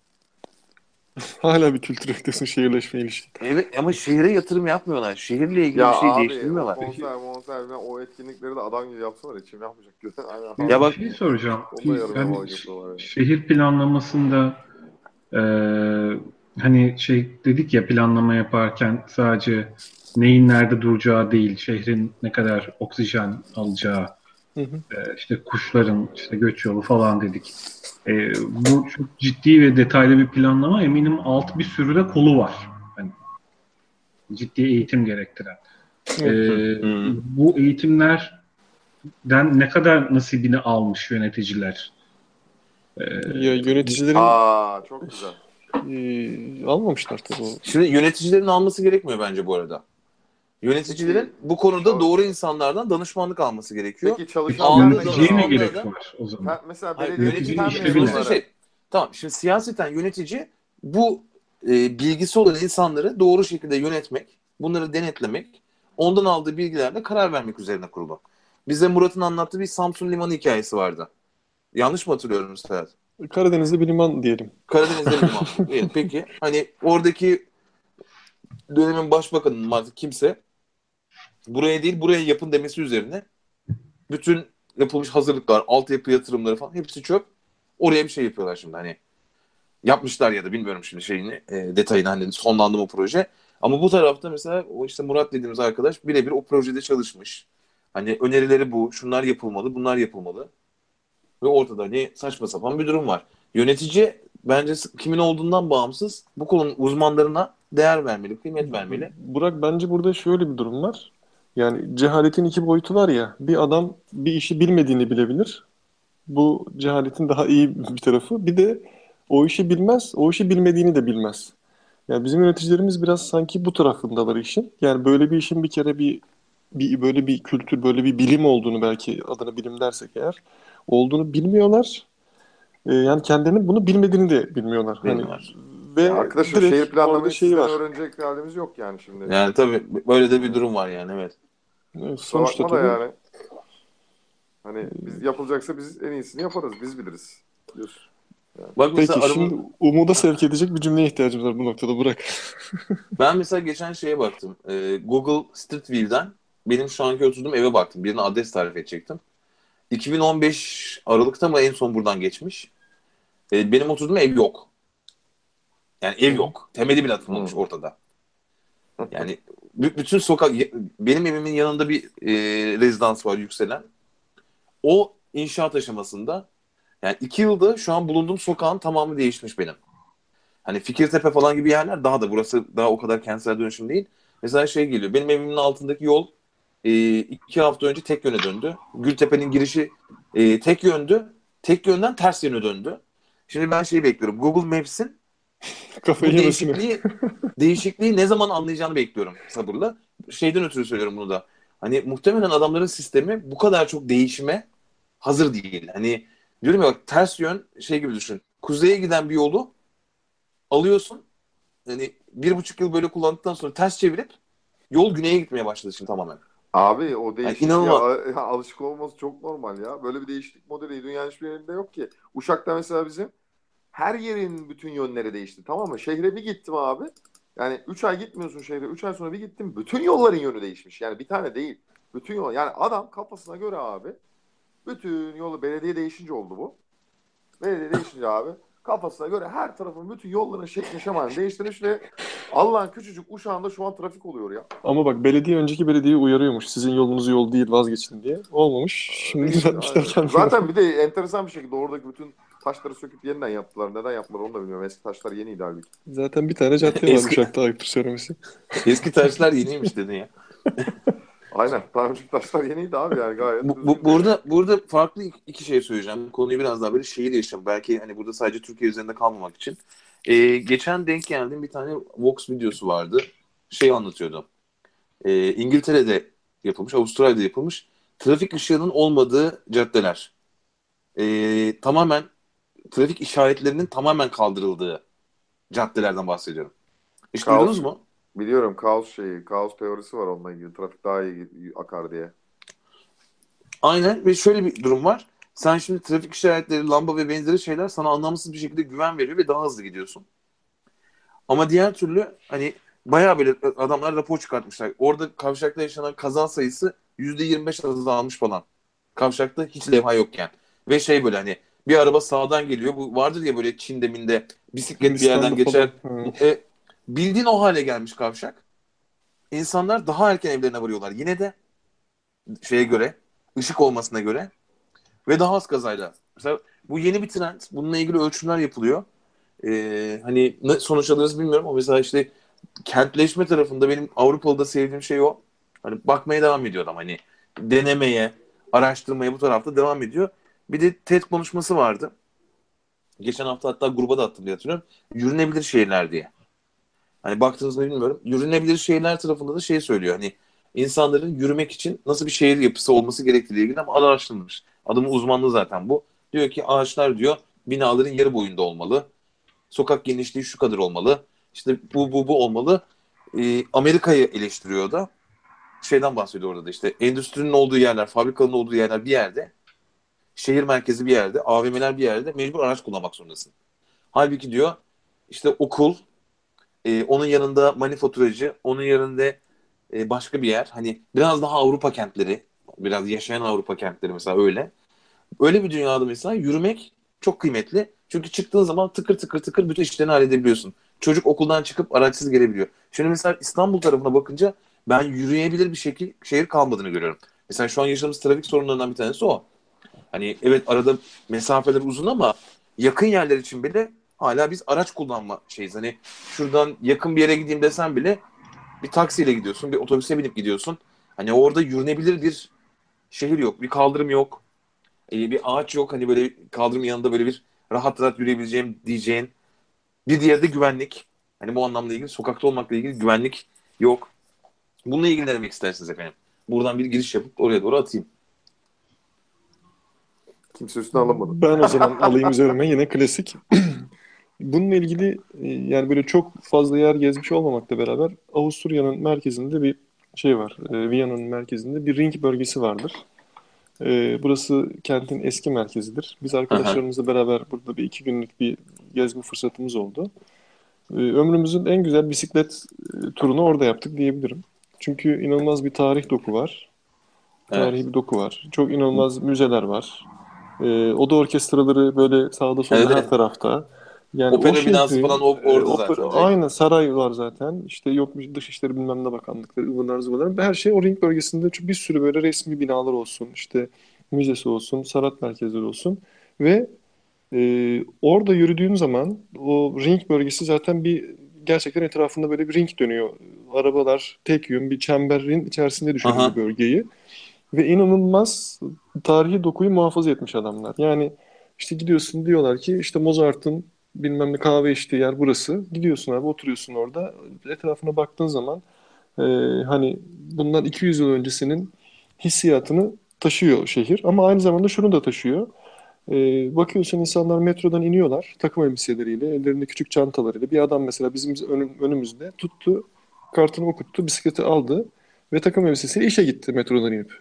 Hala bir kültür ötesi şehirleşme ilişkin. Evet ama şehire yatırım yapmıyorlar. Şehirle ilgili bir şey abi, değiştirmiyorlar. konser, konser ve o etkinlikleri de adam gibi yapsalar içim yapmayacak. Aynen. Ya bak- bir şey soracağım. Yani. şehir planlamasında e, hani şey dedik ya planlama yaparken sadece neyin nerede duracağı değil, şehrin ne kadar oksijen alacağı, Hı hı. e, işte kuşların işte göç yolu falan dedik. E, bu çok ciddi ve detaylı bir planlama. Eminim alt bir sürü de kolu var. Yani ciddi eğitim gerektiren. E, bu eğitimlerden ne kadar nasibini almış yöneticiler? E, Ya yöneticilerin Aa çok güzel. e, almamışlar tabii. Şimdi yöneticilerin alması gerekmiyor bence bu arada. Yöneticilerin bu konuda doğru insanlardan danışmanlık alması gerekiyor. Peki çalışan Yöneticiye ne danışmanlığı gerek var o zaman? Ha, mesela Hayır, belediye yönetici yönetici işte fen bile. sonuçta mezunları. şey. Tamam şimdi siyaseten yönetici bu e, bilgisi olan insanları doğru şekilde yönetmek, bunları denetlemek, ondan aldığı bilgilerle karar vermek üzerine kurulu. Bize Murat'ın anlattığı bir Samsun Limanı hikayesi vardı. Yanlış mı hatırlıyorum Serhat? Karadeniz'de bir liman diyelim. Karadeniz'de bir liman. Evet, peki hani oradaki dönemin başbakanının artık kimse buraya değil buraya yapın demesi üzerine bütün yapılmış hazırlıklar, altyapı yatırımları falan hepsi çöp. Oraya bir şey yapıyorlar şimdi hani. Yapmışlar ya da bilmiyorum şimdi şeyini, e, detayını hani sonlandı mı proje. Ama bu tarafta mesela o işte Murat dediğimiz arkadaş birebir o projede çalışmış. Hani önerileri bu, şunlar yapılmalı, bunlar yapılmalı. Ve ortada hani saçma sapan bir durum var. Yönetici bence kimin olduğundan bağımsız bu konunun uzmanlarına değer vermeli, kıymet vermeli. Burak bence burada şöyle bir durum var. Yani cehaletin iki boyutu var ya. Bir adam bir işi bilmediğini bilebilir. Bu cehaletin daha iyi bir tarafı. Bir de o işi bilmez, o işi bilmediğini de bilmez. Yani bizim yöneticilerimiz biraz sanki bu tarafındalar işin. Yani böyle bir işin bir kere bir, bir böyle bir kültür, böyle bir bilim olduğunu belki adına bilim dersek eğer olduğunu bilmiyorlar. Ee, yani kendilerinin bunu bilmediğini de bilmiyorlar. Hani Ve Arkadaşım direkt şehir orada planlaması şeyi var. öğrenecek halimiz yok yani şimdi. Yani tabii böyle de bir durum var yani evet. Evet, sonuçta tabii yani. Hani biz yapılacaksa biz en iyisini yaparız. Biz biliriz. Diyorsun. Bak mesela Peki araba- şimdi umuda sevk edecek bir cümleye ihtiyacımız var bu noktada Burak. ben mesela geçen şeye baktım. Ee, Google Street View'den benim şu anki oturduğum eve baktım. Birine adres tarif edecektim. 2015 Aralık'ta mı en son buradan geçmiş. Ee, benim oturduğum ev yok. Yani ev yok. Temeli bile atılmamış Hı. ortada. Yani bütün sokak benim evimin yanında bir e, rezidans var yükselen. O inşaat aşamasında yani iki yılda şu an bulunduğum sokağın tamamı değişmiş benim. Hani Fikirtepe falan gibi yerler daha da burası daha o kadar kentsel dönüşüm değil. Mesela şey geliyor. Benim evimin altındaki yol e, iki hafta önce tek yöne döndü. Gültepe'nin girişi e, tek yöndü. Tek yönden ters yöne döndü. Şimdi ben şeyi bekliyorum. Google Maps'in Kafayı yemesini. değişikliği, değişikliği ne zaman anlayacağını bekliyorum sabırla. Şeyden ötürü söylüyorum bunu da. Hani muhtemelen adamların sistemi bu kadar çok değişime hazır değil. Hani diyorum ya bak ters yön şey gibi düşün. Kuzeye giden bir yolu alıyorsun. Hani bir buçuk yıl böyle kullandıktan sonra ters çevirip yol güneye gitmeye başladı şimdi tamamen. Abi o değişikliğe inanılmaz. ya, alışık olması çok normal ya. Böyle bir değişiklik modeli dünyanın hiçbir yerinde yok ki. Uşak'ta mesela bizim her yerin bütün yönleri değişti tamam mı? Şehre bir gittim abi. Yani 3 ay gitmiyorsun şehre. 3 ay sonra bir gittim. Bütün yolların yönü değişmiş. Yani bir tane değil. Bütün yol. Yani adam kafasına göre abi bütün yolu belediye değişince oldu bu. Belediye değişince abi kafasına göre her tarafın bütün yolların şeklini şemalini değiştirmiş ve Allah'ın küçücük uşağında şu an trafik oluyor ya. Ama bak belediye önceki belediyeyi uyarıyormuş. Sizin yolunuz yol değil vazgeçin diye. Olmamış. Şimdi düzeltmişler. Zaten bir de enteresan bir şekilde oradaki bütün taşları söküp yeniden yaptılar. Neden yaptılar onu da bilmiyorum. Eski taşlar yeniydi halbuki. Zaten bir tane cadde var Eski- Uşak'ta ayıptır söylemesi. Eski taşlar yeniymiş dedin ya. Aynen. Tanecik taşlar yeniydi abi yani gayet. Bu, bu- burada burada farklı iki şey söyleyeceğim. Konuyu biraz daha böyle şehir yaşam. Belki hani burada sadece Türkiye üzerinde kalmamak için. Ee, geçen denk geldiğim bir tane Vox videosu vardı. Şey anlatıyordu. Ee, İngiltere'de yapılmış, Avustralya'da yapılmış trafik ışığının olmadığı caddeler. Ee, tamamen trafik işaretlerinin tamamen kaldırıldığı caddelerden bahsediyorum. Hiç Kaos. duydunuz mu? Biliyorum kaos şeyi, kaos teorisi var onunla ilgili. Trafik daha iyi akar diye. Aynen ve şöyle bir durum var. Sen şimdi trafik işaretleri, lamba ve benzeri şeyler sana anlamsız bir şekilde güven veriyor ve daha hızlı gidiyorsun. Ama diğer türlü hani bayağı böyle adamlar rapor çıkartmışlar. Orada kavşakta yaşanan kaza sayısı %25 azalmış falan. Kavşakta hiç levha yokken. Ve şey böyle hani bir araba sağdan geliyor. Bu vardır ya böyle Çin'de minde bisiklet bir yerden geçer. E, bildiğin o hale gelmiş kavşak. İnsanlar daha erken evlerine varıyorlar. Yine de şeye göre, ışık olmasına göre ve daha az kazayla. Mesela bu yeni bir trend. Bununla ilgili ölçümler yapılıyor. Ee, hani ne sonuç alırız bilmiyorum ama mesela işte kentleşme tarafında benim Avrupalı'da sevdiğim şey o. Hani bakmaya devam ediyor adam. Hani denemeye, araştırmaya bu tarafta devam ediyor. Bir de TED konuşması vardı. Geçen hafta hatta gruba da attım diye hatırlıyorum. Yürünebilir şehirler diye. Hani baktığınızda bilmiyorum. Yürünebilir şehirler tarafında da şey söylüyor. Hani insanların yürümek için nasıl bir şehir yapısı olması gerektiği ilgili ama araştırılmış. Adamın uzmanlığı zaten bu. Diyor ki ağaçlar diyor binaların yarı boyunda olmalı. Sokak genişliği şu kadar olmalı. İşte bu bu bu olmalı. Ee, Amerika'yı eleştiriyor da. Şeyden bahsediyor orada da işte endüstrinin olduğu yerler, fabrikanın olduğu yerler bir yerde. Şehir merkezi bir yerde, AVM'ler bir yerde mecbur araç kullanmak zorundasın. Halbuki diyor işte okul, e, onun yanında manifaturacı, onun yanında e, başka bir yer. Hani biraz daha Avrupa kentleri, biraz yaşayan Avrupa kentleri mesela öyle. Öyle bir dünyada mesela yürümek çok kıymetli. Çünkü çıktığın zaman tıkır tıkır tıkır bütün işlerini halledebiliyorsun. Çocuk okuldan çıkıp araçsız gelebiliyor. Şimdi mesela İstanbul tarafına bakınca ben yürüyebilir bir şekil şehir kalmadığını görüyorum. Mesela şu an yaşadığımız trafik sorunlarından bir tanesi o. Hani evet arada mesafeler uzun ama yakın yerler için bile hala biz araç kullanma şeyiz. Hani şuradan yakın bir yere gideyim desen bile bir taksiyle gidiyorsun, bir otobüse binip gidiyorsun. Hani orada yürünebilir bir şehir yok, bir kaldırım yok, e, bir ağaç yok. Hani böyle kaldırım yanında böyle bir rahat rahat yürüyebileceğim diyeceğin. Bir diğeri de güvenlik. Hani bu anlamda ilgili sokakta olmakla ilgili güvenlik yok. Bununla ilgili ne demek istersiniz efendim? Buradan bir giriş yapıp oraya doğru atayım. Kimse üstüne alamadı. Ben o zaman alayım üzerime yine klasik. Bununla ilgili e, yani böyle çok fazla yer gezmiş olmamakla beraber Avusturya'nın merkezinde bir şey var. E, Viyana'nın merkezinde bir ring bölgesi vardır. E, burası kentin eski merkezidir. Biz arkadaşlarımızla beraber burada bir iki günlük bir gezme fırsatımız oldu. Ömrümüzün en güzel bisiklet turunu orada yaptık diyebilirim. Çünkü inanılmaz bir tarih doku var. Tarihi bir doku var. Çok inanılmaz müzeler var. E, oda orkestraları böyle sağda solda Evet, her tarafta. Yani Opera o binası şehri- falan o- orada e, zaten. opera- Aynen saray var zaten. İşte yokmuş dışişleri bilmem ne bakanlıkları, ıvırlar zıvırlar. Her şey o ring bölgesinde bir sürü böyle resmi binalar olsun. işte müzesi olsun, sanat merkezleri olsun. Ve e, orada yürüdüğün zaman o ring bölgesi zaten bir gerçekten etrafında böyle bir ring dönüyor. Arabalar tek yön bir çemberin içerisinde bu bölgeyi. Ve inanılmaz tarihi dokuyu muhafaza etmiş adamlar. Yani işte gidiyorsun diyorlar ki işte Mozart'ın bilmem ne kahve içtiği yer burası. Gidiyorsun abi oturuyorsun orada. Etrafına baktığın zaman e, hani bundan 200 yıl öncesinin hissiyatını taşıyor şehir. Ama aynı zamanda şunu da taşıyor. E, bakıyorsun insanlar metrodan iniyorlar takım elbiseleriyle, ellerinde küçük çantalarıyla. Bir adam mesela bizim önüm- önümüzde tuttu, kartını okuttu, bisikleti aldı ve takım elbisesiyle işe gitti metrodan inip.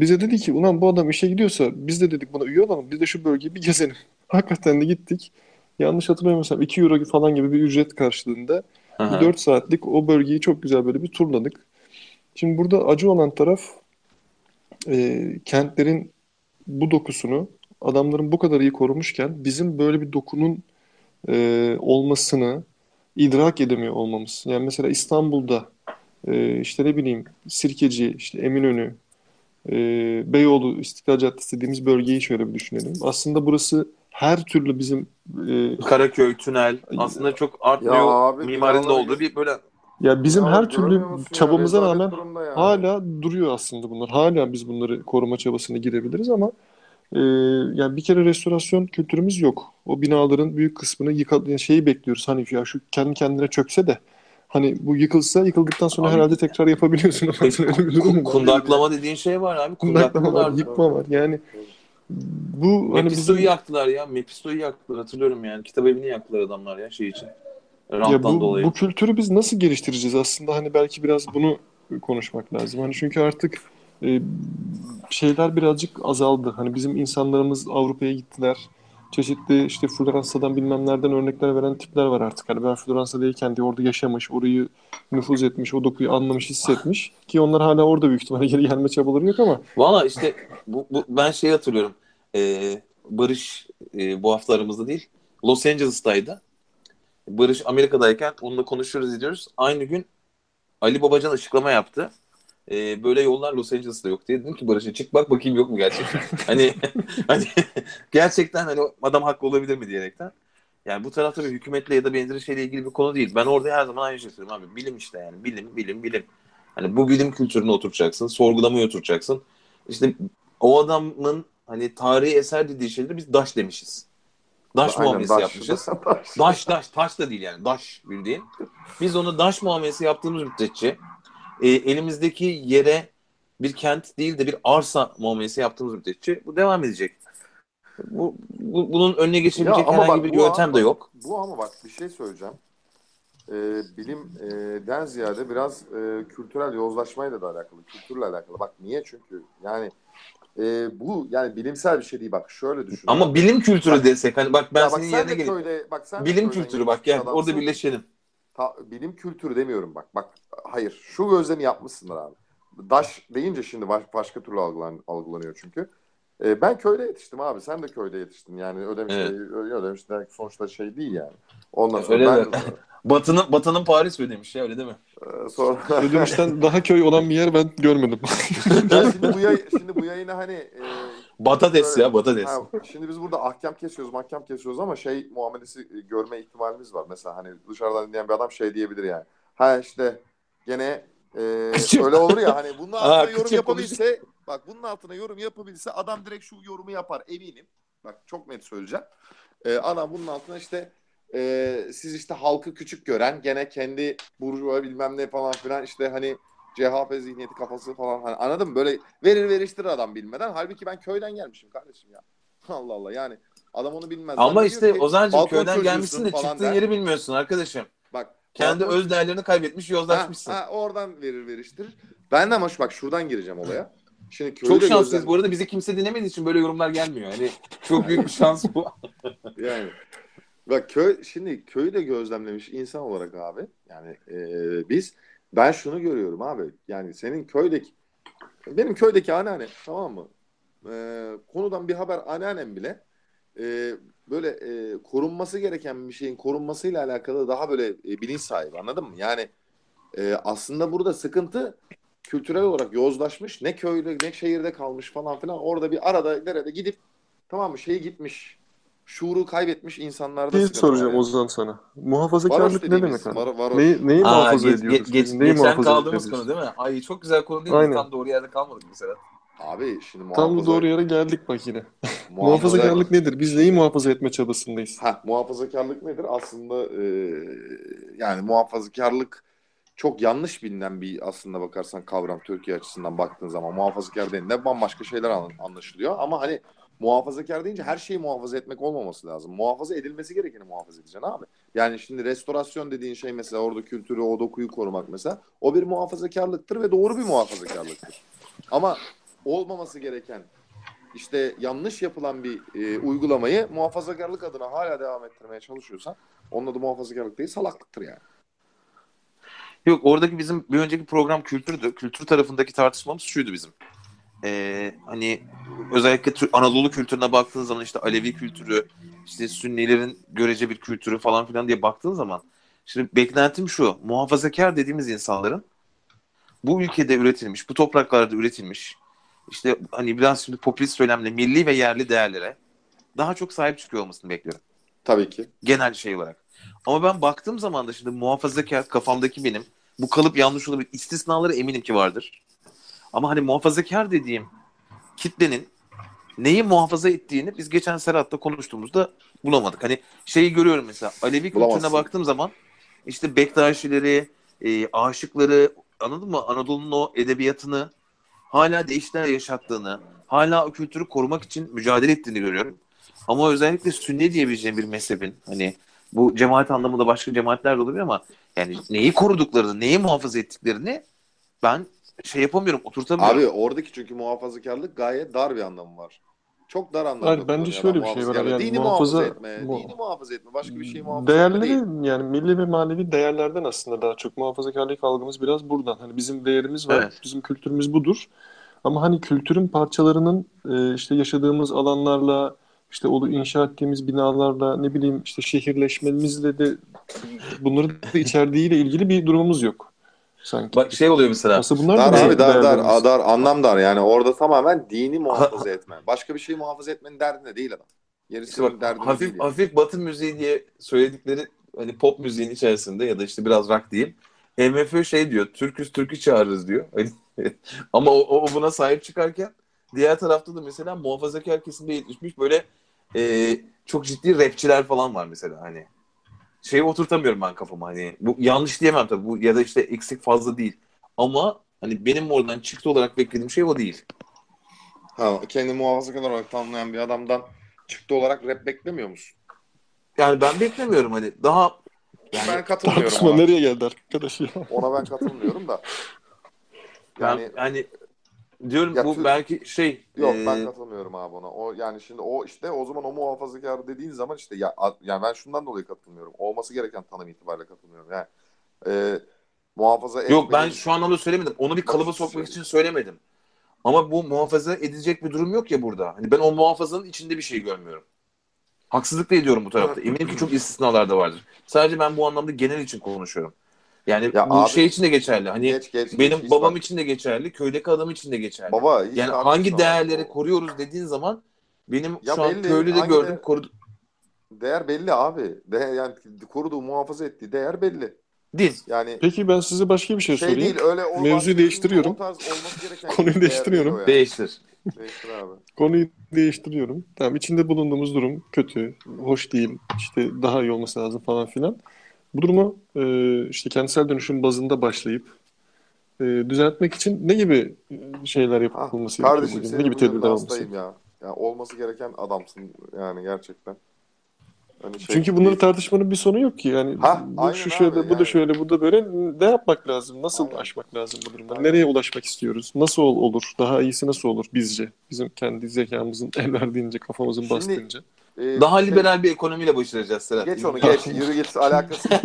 Bize dedi ki ulan bu adam işe gidiyorsa biz de dedik buna üye olalım. Biz de şu bölgeyi bir gezelim. Hakikaten de gittik. Yanlış hatırlamıyorsam 2 euro falan gibi bir ücret karşılığında hı. 4 saatlik o bölgeyi çok güzel böyle bir turladık. Şimdi burada acı olan taraf e, kentlerin bu dokusunu adamların bu kadar iyi korumuşken bizim böyle bir dokunun e, olmasını idrak edemiyor olmamız. Yani mesela İstanbul'da e, işte ne bileyim Sirkeci, işte Eminönü, e, Beyoğlu, İstiklal Caddesi dediğimiz bölgeyi şöyle bir düşünelim. Aslında burası her türlü bizim e, Karaköy, tünel aslında çok art Ya abi, binaları olduğu bir böyle Ya bizim Ya her türlü ya? çabamıza rağmen yani. hala duruyor aslında bunlar. Hala biz bunları koruma çabasına girebiliriz ama e, yani bir kere restorasyon kültürümüz yok. O binaların büyük kısmını yıka, yani şeyi bekliyoruz. Hani ya şu kendi kendine çökse de hani bu yıkılsa yıkıldıktan sonra Abi- herhalde tekrar yapabiliyorsun. ama öyle bir durum. Kundaklama dediğin şey var abi. Kundaklama var, yıkma var. Yani bu hani Mephisto'yu bizim yaktılar ya. Mephisto'yu yaktılar hatırlıyorum yani. Kitap evini yaktılar adamlar ya şey için. ya Ranttan bu, dolayı. bu kültürü biz nasıl geliştireceğiz aslında hani belki biraz bunu konuşmak lazım. Hani çünkü artık e, şeyler birazcık azaldı. Hani bizim insanlarımız Avrupa'ya gittiler. Çeşitli işte Floransa'dan bilmem nereden örnekler veren tipler var artık. Hani ben Floransa'dayken de orada yaşamış, orayı nüfuz etmiş, o dokuyu anlamış, hissetmiş. Ki onlar hala orada büyük ihtimalle geri gelme çabaları yok ama Valla işte bu, bu, ben şey hatırlıyorum. Ee, Barış e, bu hafta aramızda değil. Los Angeles'taydı. Barış Amerika'dayken onunla konuşuyoruz ediyoruz. Aynı gün Ali Babacan açıklama yaptı. Ee, böyle yollar Los Angeles'ta yok diye. Dedim ki Barış'a çık bak bakayım yok mu gerçekten. hani hani gerçekten hani adam haklı olabilir mi diyerekten. Yani bu tarafta bir hükümetle ya da benzeri şeyle ilgili bir konu değil. Ben orada her zaman aynı şey söylüyorum abi. Bilim işte yani. Bilim, bilim, bilim. Hani bu bilim kültürüne oturacaksın. Sorgulamaya oturacaksın. İşte o adamın hani tarihi eser dediği şeyleri biz daş demişiz. Daş Aynen, muamelesi daş. yapmışız. Daş. Daş daş taş da değil yani daş bildiğin. Biz onu daş muamelesi yaptığımız müddetçe e, elimizdeki yere bir kent değil de bir arsa muamelesi yaptığımız müddetçe bu devam edecek. Bu, bu- bunun önüne geçebilecek Ya herhangi bak, bir yöntem ama- de yok. Bu ama bak bir şey söyleyeceğim. Ee, bilimden ziyade biraz e, kültürel yozlaşmayla da alakalı, kültürle alakalı. Bak niye? Çünkü yani e, bu yani bilimsel bir şey değil. Bak şöyle düşün. Ama bilim kültürü Bak- desek hani bak ben Ya bak senin sen yerine geleyim. bak sen Bilim kültürü bak gel orada adamsın. birleşelim. Ta- bilim kültürü demiyorum bak. Bak hayır. Şu gözlemi yapmışsınlar abi. Daş deyince şimdi baş- başka türlü algılan, algılanıyor çünkü. Ee, ben köyde yetiştim abi. Sen de köyde yetiştin. Yani Ödemiş, Evet. de- Ödemiş de sonuçta şey değil yani. Ondan Ya sonra öyle ben de. Batı'nın Batı'nın Paris ödemiş ya öyle değil mi? e, sonra Ödemiş'ten daha köy olan bir yer ben görmedim. Ya şimdi bu yay, şimdi bu yayını hani e, Patates Öyle. ya patates. ha, şimdi biz burada ahkam kesiyoruz, mahkam kesiyoruz ama şey muamelesi e, görme ihtimalimiz var. Mesela hani dışarıdan dinleyen bir adam şey diyebilir yani. Ha işte gene e, Küçük. öyle olur ya hani bunun altına Aa, yorum yapabilse bak bunun altına yorum yapabilse adam direkt şu yorumu yapar eminim. Bak çok net söyleyeceğim. E, adam bunun altına işte e, siz işte halkı küçük gören gene kendi burjuva bilmem ne falan filan işte hani CHP zihniyeti kafası falan hani anladın mı? Böyle verir veriştirir adam bilmeden. Halbuki ben köyden gelmişim kardeşim ya. Allah Allah yani adam onu bilmez. Ama işte Ozan'cığım köyden gelmişsin de çıktığın der. yeri bilmiyorsun arkadaşım. Bak Kendi balkon- öz değerlerini kaybetmiş, ha, yozlaşmışsın. ha, oradan verir veriştirir. Ben de ama şu bak şuradan gireceğim olaya. Şimdi Çok şanslıyız. gözlem- Bu arada bizi kimse dinlemediği için böyle yorumlar gelmiyor. Hani çok büyük bir şans bu. Yani bak köy şimdi köyü de gözlemlemiş insan olarak abi yani e, biz ben şunu görüyorum abi yani senin köydeki benim köydeki anneannem tamam mı? E, konudan bir haber anneannem bile e, böyle e, korunması gereken bir şeyin korunmasıyla alakalı daha böyle e, bilinç sahibi anladın mı? Yani e, aslında burada sıkıntı kültürel olarak yozlaşmış ne köyde ne şehirde kalmış falan filan. Orada bir arada nerede gidip tamam mı? Şey gitmiş şuuru kaybetmiş insanlarda Bir sıkıntı soracağım var yani. Ozan sana. Muhafazakarlık ne demek var- varoş. Neyi, neyi Aa, muhafaza geç- ediyoruz? geç- biz? Neyi geçen muhafaza kaldığımız ediyoruz? konu değil mi? Ay çok güzel konu değil mi? Aynen. Tam doğru yerde kalmadık mesela. Abi şimdi Tam muhafaza, doğru yere geldik bak yine. muhafaza- Muhafazakarlık nedir? Biz neyi muhafaza etme çabasındayız? Ha, muhafazakarlık nedir? Aslında e, yani muhafazakarlık çok yanlış bilinen bir aslında bakarsan kavram Türkiye açısından baktığın zaman muhafazakar denildiğinde bambaşka şeyler an- anlaşılıyor. Ama hani muhafazakar deyince her şeyi muhafaza etmek olmaması lazım. Muhafaza edilmesi gerekeni muhafaza edeceksin abi. Yani şimdi restorasyon dediğin şey mesela orada kültürü, o dokuyu korumak mesela o bir muhafazakarlıktır ve doğru bir muhafazakarlıktır. Ama olmaması gereken işte yanlış yapılan bir e, uygulamayı muhafazakarlık adına hala devam ettirmeye çalışıyorsan onun adı muhafazakarlık değil salaklıktır yani. Yok oradaki bizim bir önceki program kültürdü. Kültür tarafındaki tartışmamız şuydu bizim. Ee, hani özellikle Anadolu kültürüne baktığın zaman işte Alevi kültürü, işte Sünnilerin görece bir kültürü falan filan diye baktığın zaman şimdi beklentim şu. Muhafazakar dediğimiz insanların bu ülkede üretilmiş, bu topraklarda üretilmiş işte hani biraz şimdi popülist söylemle milli ve yerli değerlere daha çok sahip çıkıyor olmasını bekliyorum Tabii ki. genel şey olarak. Ama ben baktığım zaman da şimdi muhafazakar kafamdaki benim bu kalıp yanlış olabilir. İstisnaları eminim ki vardır. Ama hani muhafazakar dediğim kitlenin neyi muhafaza ettiğini biz geçen Serhat'ta konuştuğumuzda bulamadık. Hani şeyi görüyorum mesela Alevi kültürüne baktığım zaman işte Bektaşileri, e, aşıkları anladın mı? Anadolu'nun o edebiyatını hala değişler yaşattığını, hala o kültürü korumak için mücadele ettiğini görüyorum. Ama özellikle sünni diyebileceğim bir mezhebin hani bu cemaat anlamında başka cemaatler de olabilir ama yani neyi koruduklarını, neyi muhafaza ettiklerini ben şey yapamıyorum, oturtamıyorum. Abi oradaki çünkü muhafazakarlık gayet dar bir anlamı var. Çok dar anlamda. Hayır, bence şöyle bir şey var. Yani Dini muhafaza- muhafaza etme. mu- Dini muhafaza etme. Başka bir şey muhafaza etme Değerleri değil. yani milli ve manevi değerlerden aslında daha çok muhafazakarlık algımız biraz buradan. Hani bizim değerimiz var, Evet. bizim kültürümüz budur. Ama hani kültürün parçalarının e, işte yaşadığımız alanlarla, işte o inşa ettiğimiz binalarla, ne bileyim işte şehirleşmemizle de bunları da içerdiğiyle ilgili bir durumumuz yok sanki. Bak şey oluyor mesela. Aslında bunlar Dar da abi dar dar, değerlerimiz. dar anlam dar yani orada tamamen dini muhafaza etme. Başka bir şeyi muhafaza etmenin derdinde değil adam. Gerisi İşte bak, derdinde hafif değil. hafif batı müziği diye söyledikleri hani pop müziğin içerisinde ya da işte biraz rock diyeyim. MFÖ şey diyor, Türküz Türk'ü çağırırız diyor. Hani Ama o, o buna sahip çıkarken diğer tarafta da mesela muhafazakar kesimde yetişmiş böyle e, çok ciddi rapçiler falan var mesela hani. Şeyi oturtamıyorum ben kafama hani. Bu yanlış diyemem tabii bu ya da işte eksik fazla değil. Ama hani benim oradan çıktı olarak beklediğim şey o değil. Ha, kendi muhafazakar olarak tanımlayan bir adamdan çıktı olarak rap beklemiyor musun? Yani ben beklemiyorum hani daha yani ben katılmıyorum Tartışma ona. nereye geldi arkadaş ya? Ona ben katılmıyorum da. ben Yani yani diyorum Ya bu Türk- belki şey Yok e, ben katılmıyorum abi ona. O yani şimdi o işte o zaman o muhafazakar dediğin zaman işte ya a- yani ben şundan dolayı katılmıyorum. Olması gereken tanım itibariyle katılmıyorum. Yani e, muhafaza Yok ben şu anlamda söylemedim. Onu bir kalıba sokmak şey- için söylemedim. Ama bu muhafaza edecek bir durum yok ya burada. Hani ben o muhafazanın içinde bir şey görmüyorum. Haksızlık da ediyorum bu tarafta. Eminim ki çok istisnalar da vardır. Sadece ben bu anlamda genel için konuşuyorum. Yani Ya bu abi- şey için de geçerli. Hani geç geç benim geç, babam bak- için de geçerli, köydeki adam için de geçerli. baba yani hangi değerleri O- koruyoruz dediğin zaman benim Ya şu an belli, köylü de hangi gördüm de- korudu. Değer belli abi. Değer, yani koruduğu muhafaza ettiği değer belli. Din. Yani Peki ben size başka bir şey, şey sorayım. değil öyle Mevzuyu değiştiriyorum. Konuyu değiştiriyorum. değil yani. Değiştir. Değiştir abi. Konuyu değiştiriyorum. Tamam içinde bulunduğumuz durum kötü, hoş değil, işte daha iyi olması lazım falan filan. Bu durumu e, işte kentsel dönüşüm bazında başlayıp e, düzeltmek için ne gibi e, şeyler Ha, yapılması gerekiyor kardeşim? Ne gibi tedbirler hastayım ya. ya. Olması gereken adamsın yani gerçekten. Hani şey Çünkü bunları değil. tartışmanın bir sonu yok ki. Yani Ha, bu şu şöyle, abi, bu da yani. şöyle, bu da böyle. Ne yapmak lazım? Nasıl Aynen. aşmak lazım bu durumda? Aynen. Nereye ulaşmak istiyoruz? Nasıl ol- olur? Daha iyisi nasıl olur bizce? Bizim kendi zekamızın el verdiğince, kafamızın Şimdi- bastığınca. Ee, Daha şey- liberal bir ekonomiyle başaracağız Serhat. Geç onu geç. Yürü git alakası.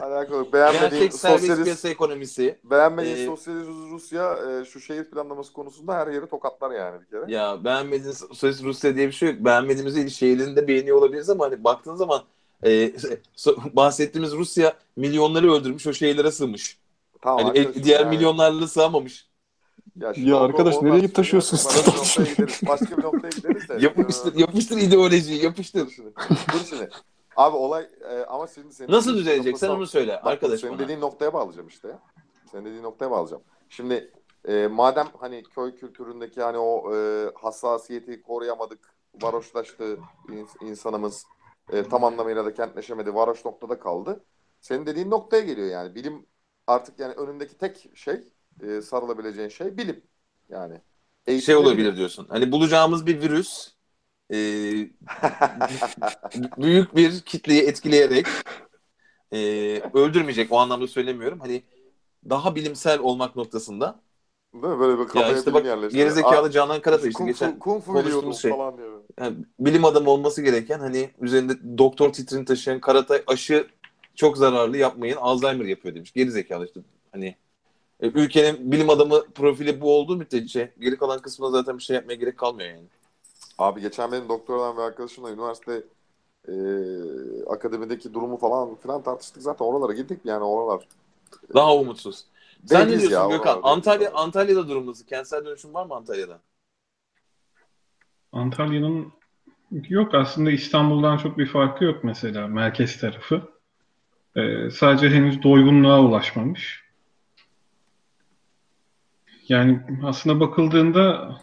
alakalı. yok. Beğenmediğim Gerçek serbest sosyalist piyasa ekonomisi. beğenmediğim Ee, sosyalist Rusya e, şu şehir planlaması konusunda her yeri tokatlar yani bir kere. Ya beğenmediğiniz sosyalist Rusya diye bir şey yok. Beğenmediğimiz şeylerini de beğeniyor olabiliriz ama hani baktığın zaman e, so- bahsettiğimiz Rusya milyonları öldürmüş o şehirlere sığmış. Tamam Hani e- arkadaşım, diğer yani- milyonlarla sığamamış. Ya, Ya arkadaş, nereye ondan gidip taşıyorsunuz? Başka bir noktaya gideriz. De. Yapıştır, Ee, yapıştır ideolojiyi, yapıştır. Dur. Abi olay e, ama şimdi senin Nasıl düzelecek? Sen onu söyle Bak, arkadaş Senin bana. dediğin noktaya bağlayacağım işte. Senin dediğin noktaya bağlayacağım. Şimdi e, madem hani köy kültüründeki hani o e, hassasiyeti koruyamadık, varoşlaştı ins- insanımız e, tam anlamıyla da kentleşemedi, varoş noktada kaldı. Senin dediğin noktaya geliyor yani. Bilim artık yani önündeki tek şey e, sarılabileceğin şey bilim. Yani eğitim Şey olabilir bilim. diyorsun. Hani bulacağımız bir virüs e, büyük bir kitleyi etkileyerek e, öldürmeyecek. O anlamda söylemiyorum. Hani daha bilimsel olmak noktasında. Değil mi? Böyle bir kafaya Ya işte bak yerleştiriyor. gerizekalı Canan Karatay işte kung geçen kung fu konuştuğumuz şey. falan diyor. yani bilim adamı olması gereken hani üzerinde doktor titrini taşıyan Karatay aşı çok zararlı yapmayın Alzheimer yapıyor demiş. Geri zekalı işte hani ülkenin bilim adamı profili bu olduğu müddetçe geri kalan kısmına zaten bir şey yapmaya gerek kalmıyor yani. Abi geçen benim doktordan bir arkadaşımla üniversite e, akademideki durumu falan filan tartıştık zaten oralara gittik yani oralar. Daha umutsuz. Sen ne diyorsun ya, Gökhan? oralar Antalya. Antalya'da durum nasıl? Kentsel dönüşüm var mı Antalya'da? Antalya'nın yok aslında İstanbul'dan çok bir farkı yok mesela merkez tarafı. E, sadece henüz doygunluğa ulaşmamış. Yani aslında bakıldığında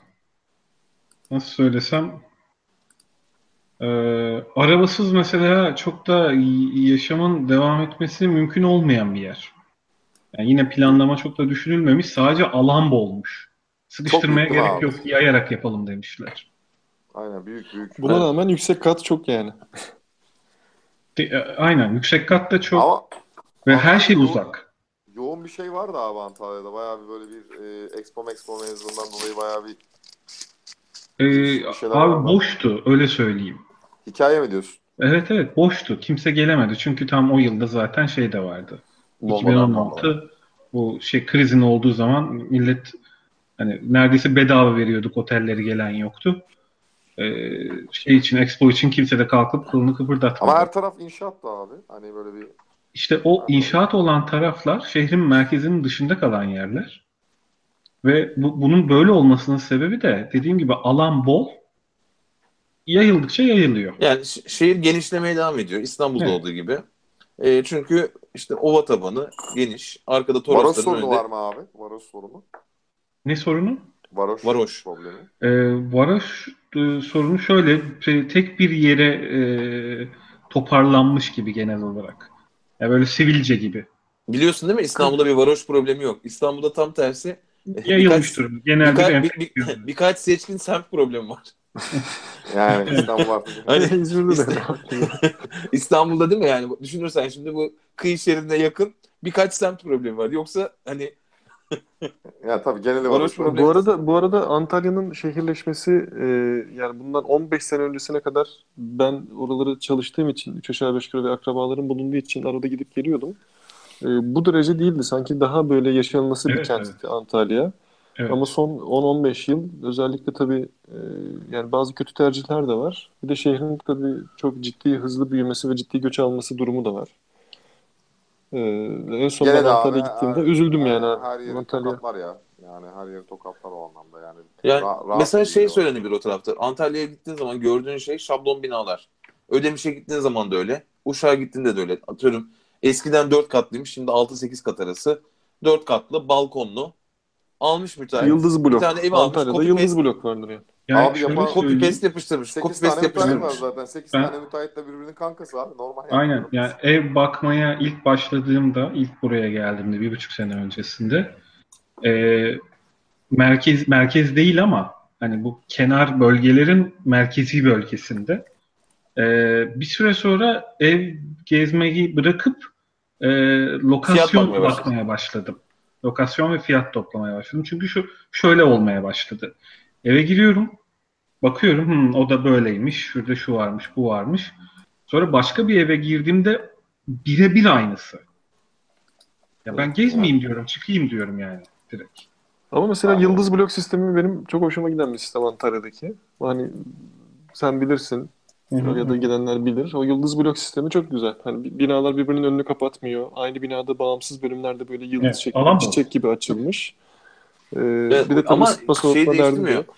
nasıl söylesem e, arabasız mesela çok da yaşamın devam etmesi mümkün olmayan bir yer. Yani yine planlama çok da düşünülmemiş. Sadece alan bolmuş. Sıkıştırmaya gerek abi. yok. Yayarak yapalım demişler. Aynen büyük büyük. Buna rağmen yüksek kat çok yani. De- aynen. Yüksek kat da çok Ama ve ama her şey bu- uzak. Yoğun bir şey vardı abi Antalya'da. Bayağı bir böyle bir e, Expo Expo mevzundan dolayı bayağı bir Ee, abi var. boştu öyle söyleyeyim. hikaye mi diyorsun? Evet evet boştu. Kimse gelemedi. Çünkü tam o yılda zaten şey de vardı. Bombadan 2016 bu şey krizin olduğu zaman millet hani neredeyse bedava veriyorduk otelleri gelen yoktu. Ee, şey için Expo için kimse de kalkıp kılını kıpırdatmadı. Ama her taraf inşaattı abi. Hani böyle bir İşte o inşaat olan taraflar şehrin merkezinin dışında kalan yerler. Ve bu, bunun böyle olmasının sebebi de dediğim gibi alan bol yayıldıkça yayılıyor. Yani şehir genişlemeye devam ediyor. İstanbul'da Evet. olduğu gibi. E, çünkü işte ova tabanı geniş. Arkada varoş Torosların sorunu önünde. var mı abi? Varoş sorunu. Ne sorunu? Varoş, Varoş. problemi. Ee, varoş e, sorunu şöyle te- tek bir yere e, toparlanmış gibi genel olarak. Yani böyle sivilce gibi. Biliyorsun değil mi? İstanbul'da bir varoş problemi yok. İstanbul'da tam tersi. e, Yayılmış birkaç- durumda. Genelde birkaç, bir bir- birkaç seçkin semt problemi var. Yani İstanbul. Hani de. İstanbul'da değil mi yani? Düşünürsen şimdi bu kıyı şeridine yakın birkaç semt problemi var. Yoksa hani ya tabii varoş problemi. Bu arada bu arada Antalya'nın şehirleşmesi e, yani bundan 15 sene öncesine kadar ben oraları çalıştığım için 3 aşağı 5 yukarı ve akrabalarım bulunduğu için arada gidip geliyordum. E, bu derece değildi. Sanki daha böyle yaşanılması bir Evet, kentti Antalya. Evet. Ama son 10-15 yıl özellikle tabii e, yani bazı kötü tercihler de var. Bir de şehrin tabii çok ciddi hızlı büyümesi ve ciddi göç alması durumu da var. E, en son Gene ben Antalya'ya gittiğimde her- üzüldüm yani. Her yeri Antalya. tokatlar ya. Yani her yeri tokatlar o anlamda yani. yani Ra- rahat mesela bir şey söylenebilir o tarafta. Antalya'ya gittiğin zaman gördüğün şey şablon binalar. Ödemiş'e gittiğin zaman da öyle. Uşak'a gittiğinde de öyle. Atıyorum eskiden 4 katlıymış şimdi 6-8 kat arası. 4 katlı balkonlu. Almış müteahhit. Yıldız blok. Bir tane ev almış. Antalya'da copy yıldız blok vardır yani. Yani Abi şöyle yapan- Copy söyleyeyim. paste yapıştırmış. 8 Copy tane paste müteahhit var yapıştırmış. zaten. 8 Ben- tane müteahhit de birbirinin kankası abi. Normal. Aynen. Yani ev bakmaya ilk başladığımda, ilk buraya geldiğimde bir buçuk sene öncesinde e, merkez merkez değil ama hani bu kenar bölgelerin merkezi bölgesinde e, bir süre sonra ev gezmeyi bırakıp e, lokasyon bakmaya başladın. bakmaya başladım. Lokasyon ve fiyat toplamaya başladım. Çünkü şu şöyle olmaya başladı. Eve giriyorum, bakıyorum, "Hmm, o da böyleymiş, şurada şu varmış, bu varmış. Sonra başka bir eve girdiğimde birebir aynısı. Ya ben gezmeyeyim diyorum, çıkayım diyorum yani direkt. Ama mesela Aynen. yıldız blok sistemi benim çok hoşuma giden bir sistem Antalya'daki. Hani sen bilirsin ya da gidenler bilir. O yıldız blok sistemi çok güzel. Hani bi- binalar birbirinin önünü kapatmıyor. Aynı binada bağımsız bölümlerde böyle yıldız Evet, şeklinde çiçek gibi açılmış. Ee, Evet, bir de ama şey değiştirmiyor. yok.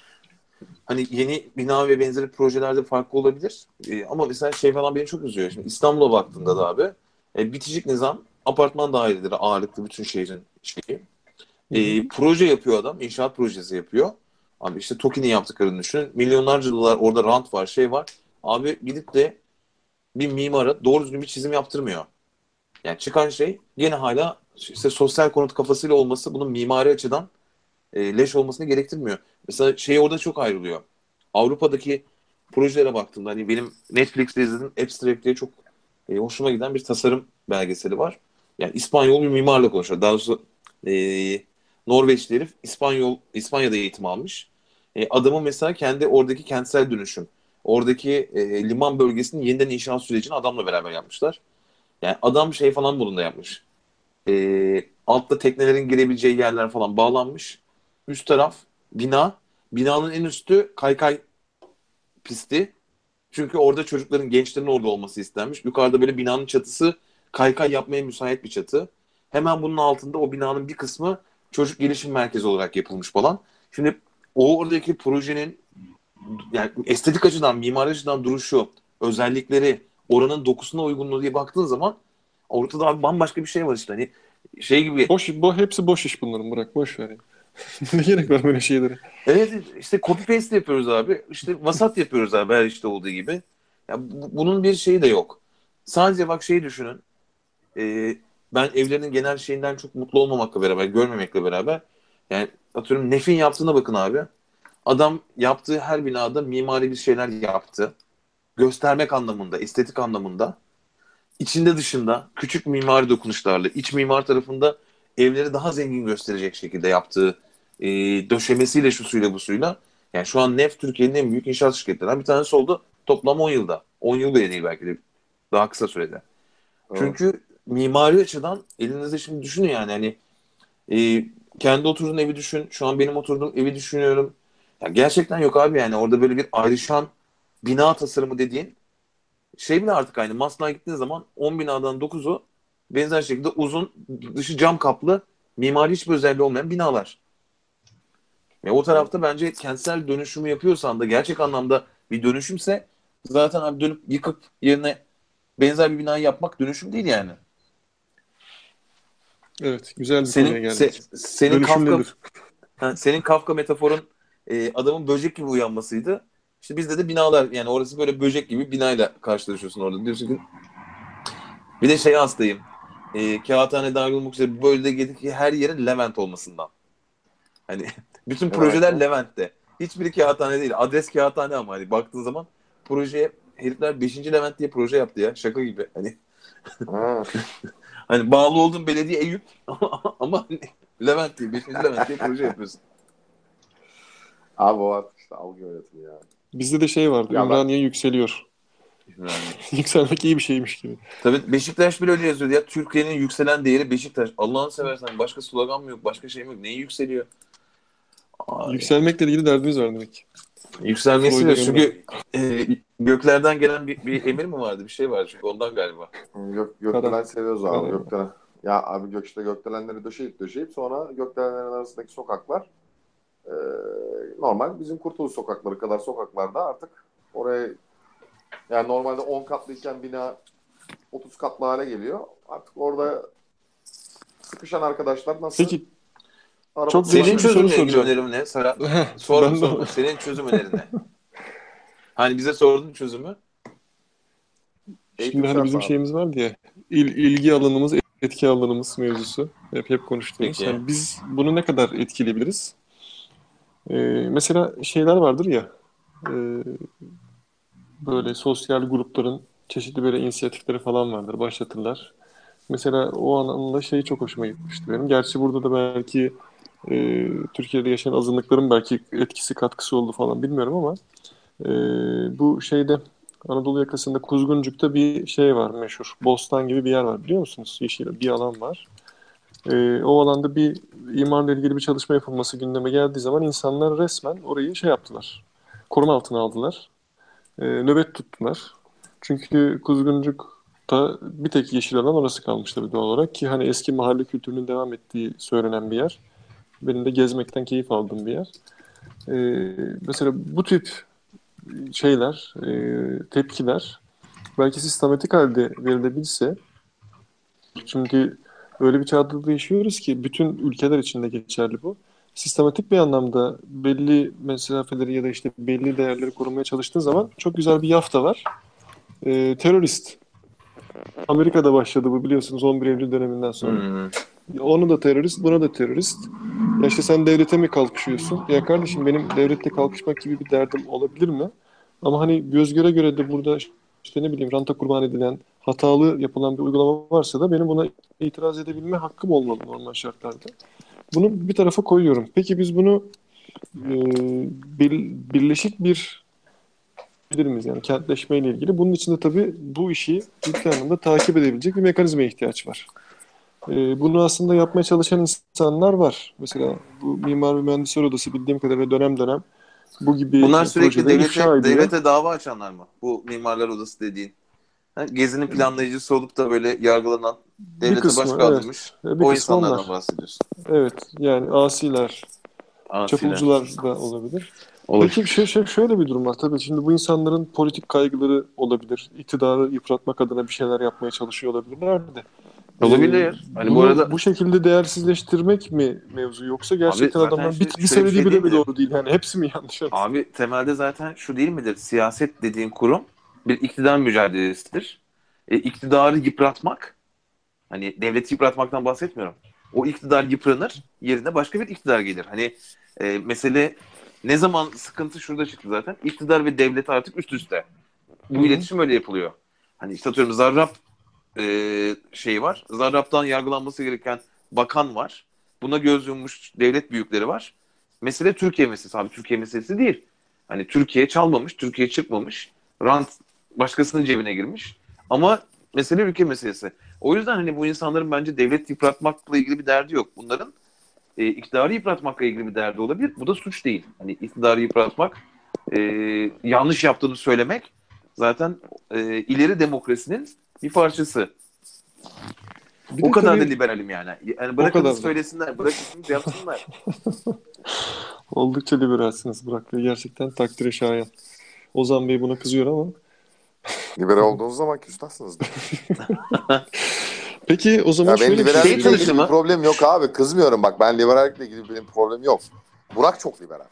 Hani yeni bina ve benzeri projelerde farklı olabilir. Ee, ama mesela şey falan beni çok üzüyor. Şimdi İstanbul'a baktığında da abi e, bitişik nizam apartman daireleri ağırlıklı bütün şehrin şeyi. E, proje yapıyor adam. inşaat projesi yapıyor. Abi işte TOKİ'nin yaptıklarını düşünün. Milyonlarca dolar orada rant var, şey var. Abi gidip de bir mimara doğru düzgün bir çizim yaptırmıyor. Yani çıkan şey gene hala işte sosyal konut kafasıyla olması bunun mimari açıdan e, leş olmasını gerektirmiyor. Mesela şey orada çok ayrılıyor. Avrupa'daki projelere baktığımda hani benim Netflix'te izlediğim Abstract diye çok e, hoşuma giden bir tasarım belgeseli var. Yani İspanyol bir mimarla konuşuyor. Daha doğrusu e, Norveçli herif İspanyol, İspanya'da eğitim almış. E, adamın mesela kendi oradaki kentsel dönüşüm, oradaki e, liman bölgesinin yeniden inşaat sürecini adamla beraber yapmışlar. Yani adam şey falan bunun da yapmış. E, altta teknelerin girebileceği yerler falan bağlanmış. Üst taraf bina. Binanın en üstü kaykay pisti. Çünkü orada çocukların, gençlerin orada olması istenmiş. Yukarıda böyle binanın çatısı kaykay yapmaya müsait bir çatı. Hemen bunun altında o binanın bir kısmı çocuk gelişim merkezi olarak yapılmış falan. Şimdi o oradaki projenin yani estetik açıdan, mimari açıdan duruşu, özellikleri, oranın dokusuna uygunluğu diye baktığın zaman ortada abi bambaşka bir şey var işte. Hani şey gibi. Boş, bu hepsi boş iş bunların bırak boş ver. ya. Ne gerek var böyle şeylere? Evet işte copy paste yapıyoruz abi. İşte vasat yapıyoruz abi her işte olduğu gibi. Ya bu- bunun bir şeyi de yok. Sadece bak şeyi düşünün. Ee, ben evlerinin genel şeyinden çok mutlu olmamakla beraber, görmemekle beraber yani atıyorum Nef'in yaptığına bakın abi. Adam yaptığı her binada mimari bir şeyler yaptı. Göstermek anlamında, estetik anlamında. İçinde dışında küçük mimari dokunuşlarla, iç mimar tarafında evleri daha zengin gösterecek şekilde yaptığı e, döşemesiyle şu suyla bu suyla. Yani şu an Nef Türkiye'nin en büyük inşaat şirketlerinden bir tanesi oldu. Toplam 10 yılda. 10 yıl bile değil belki de. Daha kısa sürede. Evet. Çünkü mimari açıdan elinizde şimdi düşünün yani hani e, kendi oturduğun evi düşün. Şu an benim oturduğum evi düşünüyorum. Ya gerçekten yok abi yani orada böyle bir ayrışan bina tasarımı dediğin şey bile artık aynı. Maslak'a gittiğin zaman 10 binadan 9'u benzer şekilde uzun dışı cam kaplı mimari hiçbir özelliği olmayan binalar. Ve o tarafta bence kentsel dönüşümü yapıyorsan da gerçek anlamda bir dönüşümse zaten abi dönüp yıkıp yerine benzer bir binayı yapmak dönüşüm değil yani. Evet güzel bir konuya Senin geldik. se- senin Dönüşüm Kafka nedir? Ha, senin Kafka metaforun e, adamın böcek gibi uyanmasıydı. İşte bizde de binalar yani orası böyle böcek gibi binayla karşılaşıyorsun orada. Diyorsun ki bir de şey hastayım. E, kağıthane dahil olmak üzere bu bölgedeki her yere Levent olmasından. Hani bütün Evet. projeler Levent'te. Hiçbiri kağıthane değil. Adres kağıthane ama hani baktığın zaman projeye herifler 5. Levent diye proje yaptı ya. Şaka gibi. Hani Ha. hani bağlı olduğun belediye Eyüp ama hani Levent diye 5. Levent diye proje yapıyorsun. Abi o artık işte algı yönetimi ya. Bizde de şey vardı. Ya ben- Ümraniye yükseliyor. Yani. Yükselmek iyi bir şeymiş gibi. Tabii Beşiktaş bile öyle yazıyordu ya. Türkiye'nin yükselen değeri Beşiktaş. Allah'ını seversen başka slogan mı yok, başka şey mi yok? Neyi yükseliyor? Ay, Yükselmekle ilgili derdimiz var demek. Yükselmesi de çünkü e, göklerden gelen bir, bir emir mi vardı? Bir şey var çünkü ondan galiba. Gök, gökdelen seviyoruz abi. Gökdelen. Ya abi gök işte gökdelenleri döşeyip döşeyip sonra gökdelenlerin arasındaki sokaklar e, normal bizim Kurtuluş sokakları kadar sokaklarda artık oraya yani normalde 10 katlıyken bina 30 katlı hale geliyor. Artık orada sıkışan arkadaşlar nasıl? Peki araba çok Senin soru çözümle ilgili önerim ne? Serhat? Sor. Senin çözüm önerin ne? Hani bize sordun çözümü. Şimdi hani bizim abi. şeyimiz vardı ya il, ilgi alanımız, etki alanımız mevzusu. Hep hep konuştuğumuz. Peki. Yani biz bunu ne kadar etkileyebiliriz? Ee, mesela şeyler vardır ya e, böyle sosyal grupların çeşitli böyle inisiyatifleri falan vardır. Başlatırlar. Mesela o anlamda şey çok hoşuma gitmişti benim. Gerçi burada da belki e, Türkiye'de yaşayan azınlıkların belki etkisi katkısı oldu falan bilmiyorum ama e, bu şeyde Anadolu yakasında Kuzguncuk'ta bir şey var meşhur. Bostan gibi bir yer var biliyor musunuz? Yeşil bir alan var. Ee, o alanda bir imarla ilgili bir çalışma yapılması gündeme geldiği zaman insanlar resmen orayı şey yaptılar. Koruma altına aldılar. Ee, nöbet tuttular. Çünkü Kuzguncuk'ta bir tek yeşil alan orası kalmış tabii doğal olarak ki hani eski mahalle kültürünün devam ettiği söylenen bir yer. Benim de gezmekten keyif aldığım bir yer. Ee, mesela bu tip şeyler, e, tepkiler belki sistematik halde verilebilse çünkü öyle bir çağda yaşıyoruz ki bütün ülkeler için de geçerli bu. Sistematik bir anlamda belli mesafeleri ya da işte belli değerleri korumaya çalıştığın zaman çok güzel bir yafta var. E, terörist. Amerika'da başladı bu biliyorsunuz 11 Eylül döneminden sonra. Hmm. Onu da terörist, buna da terörist. Ya işte sen devlete mi kalkışıyorsun? Ya kardeşim benim devlette kalkışmak gibi bir derdim olabilir mi? Ama hani göz göre göre de burada işte ne bileyim ranta kurban edilen, hatalı yapılan bir uygulama varsa da benim buna itiraz edebilme hakkım olmalı normal şartlarda. Bunu bir tarafa koyuyorum. Peki biz bunu e, bir- birleşik bir bilir miyiz yani kentleşmeyle ilgili. Bunun için de tabii bu işi ciddi anlamda takip edebilecek bir mekanizmaya ihtiyaç var. Ee, bunu aslında yapmaya çalışan insanlar var. Mesela bu Mimar ve Mühendisler Odası bildiğim kadarıyla dönem dönem bu gibi Bunlar sürekli devlete, devlete dava açanlar mı? Bu mimarlar odası dediğin. Gezi'nin planlayıcısı olup da böyle yargılanan, devlete kısmı, baş kaldırmış. Ee, Bir O insanlardan onlar. bahsediyorsun. Evet yani asiler, Asiler. çapulcular da olabilir. Olur. Peki şey, şey, şöyle bir durum var tabii. Şimdi bu insanların politik kaygıları olabilir. İktidarı yıpratmak adına bir şeyler yapmaya çalışıyor olabilirler de. Olabilir. Ee, Hani bunu bu arada bu şekilde değersizleştirmek mi mevzu yoksa gerçekten zaten adamların şey- bir, bir şöyle bir söylediği şey bile mi? doğru değil? Yani hepsi mi yanlış? Abi temelde zaten şu değil midir? Siyaset dediğin kurum bir iktidar mücadelesidir. E, iktidarı yıpratmak, hani devleti yıpratmaktan bahsetmiyorum. O iktidar yıpranır, yerine başka bir iktidar gelir. Hani e, mesele ne zaman sıkıntı şurada çıktı zaten. İktidar ve devlet artık üst üste. Bu Hı hı. iletişim öyle yapılıyor. Hani işte atıyorum Zarrab e, şeyi var. Zarrab'dan yargılanması gereken bakan var. Buna göz yummuş devlet büyükleri var. Mesele Türkiye meselesi abi. Türkiye meselesi değil. Hani Türkiye çalmamış, Türkiye çıkmamış. Rant başkasının cebine girmiş. Ama mesele ülke meselesi. O yüzden hani bu insanların bence devlet yıpratmakla ilgili bir derdi yok. Bunların e, iktidarı yıpratmakla ilgili bir derdi olabilir. Bu da suç değil. Hani iktidarı yıpratmak, e, yanlış yaptığını söylemek zaten e, ileri demokrasinin bir parçası. Bir o de kadar tabii da liberalim yani. Yani bırakın kadar da. söylesinler, bırakın yapsınlar. oldukça liberalsiniz Burak Bey. Gerçekten takdire şayan. Ozan Bey buna kızıyor ama. Liberal olduğunuz zaman küstahsınız. Peki o zaman Ya benim şöyle bir şey ilgili bir problem yok abi. Kızmıyorum bak. Ben liberallikle ilgili benim problem yok. Burak çok liberal.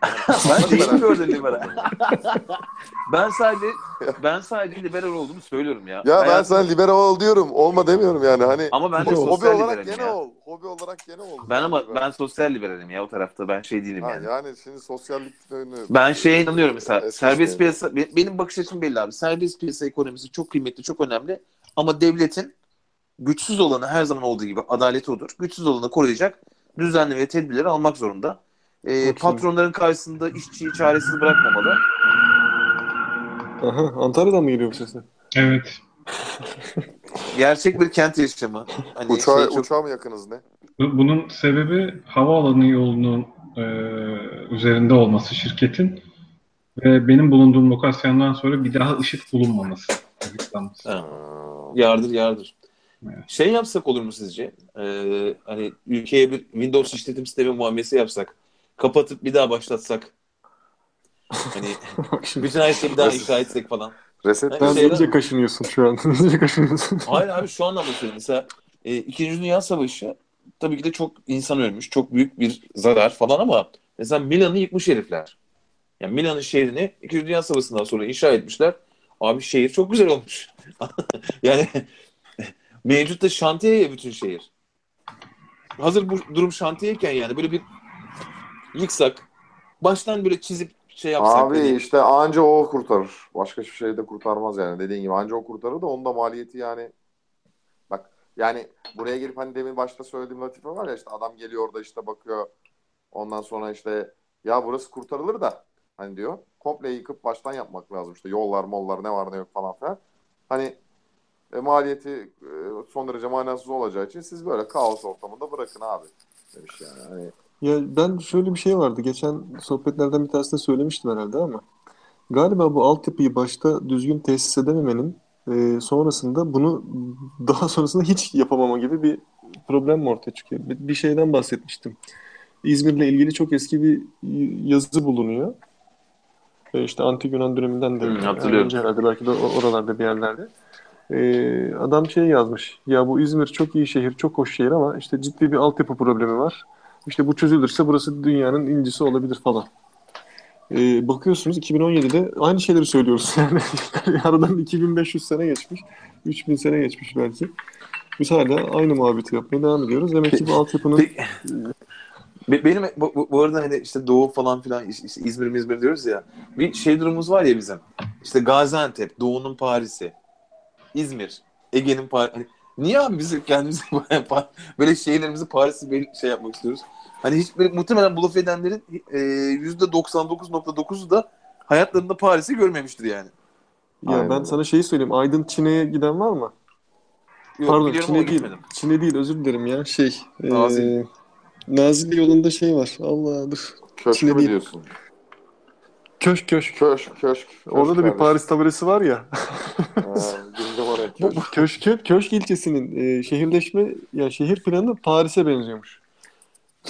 ben değil mi gördün liberal? ben sadece ben sadece liberal olduğumu söylüyorum ya. Ya ben Hayatımda- sana liberal ol diyorum. Olma demiyorum yani. Hani ama ben de Hobi olarak liberalim gene ya. ol. Hobi olarak gene ol. Ben ama Liberal. ben sosyal liberalim ya o tarafta. Ben şey değilim Ha, yani. yani şimdi sosyallik önü. Ben şeye inanıyorum mesela. Eski serbest şey. piyasa be- benim bakış açım belli abi. Serbest piyasa ekonomisi çok kıymetli, çok önemli. Ama devletin güçsüz olanı her zaman olduğu gibi adaleti odur. Güçsüz olanı koruyacak düzenli ve tedbirleri almak zorunda. Absolutely. patronların karşısında işçiyi çaresiz bırakmamalı. Aha, Antalya'dan mı geliyor bu sesler? Evet. Gerçek bir kent yaşamı. Hani Uçağa, şey çok- uçağa mı yakınız ne? Bu- Bunun sebebi havaalanı yolunun e, üzerinde olması şirketin ve benim bulunduğum lokasyondan sonra bir daha ışık bulunmaması. Yardır yardır. Şey yapsak olur mu sizce? Ee, hani ülkeye bir Windows işletim sistemi muamelesi yapsak. Kapatıp bir daha başlatsak. Hani bütün her şeyi bir daha inşa etsek falan. Reset. Ben- Sen şeyden- iyice kaşınıyorsun şu an. iyice kaşınıyorsun. Hayır abi şu anda söyleyeyim. Mesela e, İkinci Dünya Savaşı tabii ki de çok insan ölmüş. Çok büyük bir zarar falan ama mesela Milan'ı yıkmış herifler. Yani Milan'ın şehrini İkinci Dünya Savaşı'ndan sonra inşa etmişler. Abi şehir çok güzel olmuş. yani mevcut da şantiye ya bütün şehir. Hazır bu durum şantiyeyken yani böyle bir yıksak baştan böyle çizip şey yapsak. Abi hani- işte anca o kurtarır. Başka hiçbir şey de kurtarmaz yani. Dediğin gibi anca o kurtarır da onun da maliyeti yani bak yani buraya gelip hani demin başta söylediğim latife var ya işte adam geliyor orada işte bakıyor ondan sonra işte ya burası kurtarılır da hani diyor komple yıkıp baştan yapmak lazım işte yollar mollar ne var ne yok falan filan. Hani e, maliyeti e, son derece manasız olacağı için siz böyle kaos ortamında bırakın abi demiş yani. Hani Ya ben şöyle bir şey vardı. Geçen sohbetlerden bir tanesinde söylemiştim herhalde ama galiba bu altyapıyı başta düzgün tesis edememenin e, sonrasında bunu daha sonrasında hiç yapamama gibi bir problem mi ortaya çıkıyor? Bir, bir şeyden bahsetmiştim. İzmir'le ilgili çok eski bir yazı bulunuyor. E, işte Antik Yunan döneminden de Hı, yani hatırlıyorum. önce herhalde belki de oralarda bir yerlerde. E, adam şey yazmış. Ya bu İzmir çok iyi şehir, çok hoş şehir ama işte ciddi bir altyapı problemi var. İşte bu çözülürse burası dünyanın incisi olabilir falan. Ee, bakıyorsunuz 2017'de aynı şeyleri söylüyoruz. Yani aradan 2500 sene geçmiş. 3000 sene geçmiş belki. Biz hala aynı muhabbeti yapmaya devam ediyoruz. Demek ki bu altyapının benim bu, bu, arada hani işte Doğu falan filan işte İzmir İzmir diyoruz ya. Bir şey durumumuz var ya bizim. İşte Gaziantep, Doğu'nun Paris'i. İzmir, Ege'nin Paris. Hani niye abi biz kendimizi böyle şehirlerimizi Paris'i bir şey yapmak istiyoruz? Hani hiç böyle, muhtemelen bu laf edenlerin e, %99.9'u da hayatlarında Paris'i görmemiştir yani. ya Aynen ben sana şeyi söyleyeyim. Aydın Çin'e giden var mı? Yok, Pardon Çin'e değil. gitmedim. Çin'e değil özür dilerim ya. Şey. Nazilli. E, Nazilli yolunda şey var. Allah dur. köşk Çin'e değil. diyorsun? Köşk köşk. Köşk köşk. Orada da bir. Paris tabelası var ya. Girdim oraya. Köşk. Köşk, Köşk ilçesinin e, şehirleşme ya şehir planı Paris'e benziyormuş.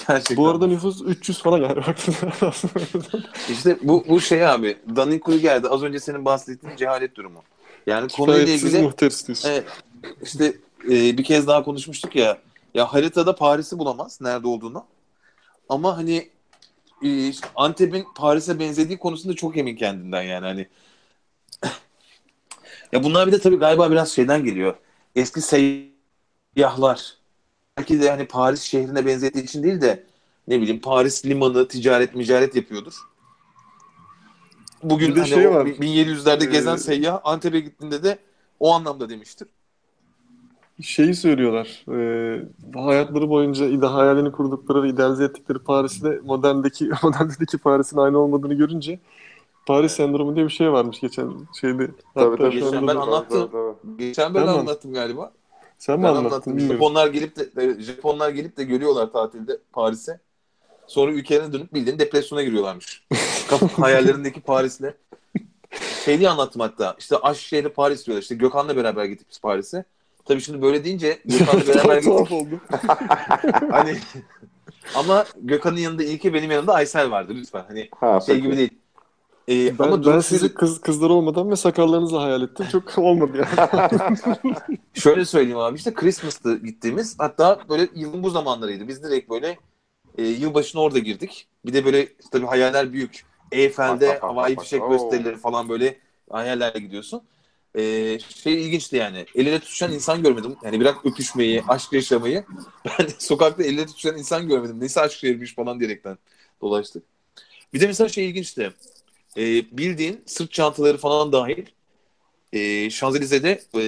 Gerçekten. Bu arada nüfus 300 falan yani. İşte bu, bu şey abi. Danny geldi. Az önce senin bahsettiğin cehalet durumu. Yani konuyla ilgili istiyorsun. evet, işte e, bir kez daha konuşmuştuk ya. Ya haritada Paris'i bulamaz nerede olduğunu. Ama hani e, Antep'in Paris'e benzediği konusunda çok emin kendinden yani hani. Ya bunlar bir de tabii galiba biraz şeyden geliyor. Eski seyyahlar. Belki de hani Paris şehrine benzettiği için değil de ne bileyim Paris limanı ticaret micaret yapıyordur. Bugün de hani şey var. 1700'lerde gezen Ee, seyyah Antep'e gittiğinde de o anlamda demiştir. Şeyi söylüyorlar. E, hayatları boyunca ide hayalini kurdukları ve idealize ettikleri Paris'le moderndeki moderndeki Paris'in aynı olmadığını görünce Paris sendromu diye bir şey varmış geçen şeyde. Tabii tabii. Geçen ben anlattım. Tabii, tabii. Geçen ben Tamam. anlattım galiba. Sen mi Ben anlattın anlattım. bilmiyorum. Japonlar gelip de Japonlar gelip de görüyorlar tatilde Paris'e. Sonra ülkelerine dönüp bildiğin depresyona giriyorlarmış. Hayallerindeki Paris'le. Şey diye anlattım hatta. İşte aşk şehri Paris diyorlar. İşte Gökhan'la beraber gittik biz Paris'e. Tabii şimdi böyle deyince Gökhan'la beraber gittik. oldu. hani ama Gökhan'ın yanında İlke benim yanımda Aysel vardı lütfen. Hani Ha, şey peki. gibi değil. Ee, Ben, ama ben sizi kız kızlar olmadan ve sakallarınızla hayal ettim. Çok olmadı yani. Şöyle söyleyeyim abi işte Christmas'tı gittiğimiz hatta böyle yılın bu zamanlarıydı. Biz direkt böyle e, yılbaşına orada girdik. Bir de böyle tabii hayaller büyük. Eyfel'de havai fişek gösterileri falan böyle hayallerle gidiyorsun. E, şey ilginçti yani. El ele tutuşan insan görmedim. Yani biraz öpüşmeyi, aşk yaşamayı. Ben de sokakta el ele tutuşan insan görmedim. Neyse aşk şehirmiş falan diyerekten dolaştık. Bir de mesela şey ilginçti. E, bildiğin sırt çantaları falan dahil e, Şanzelize'de e,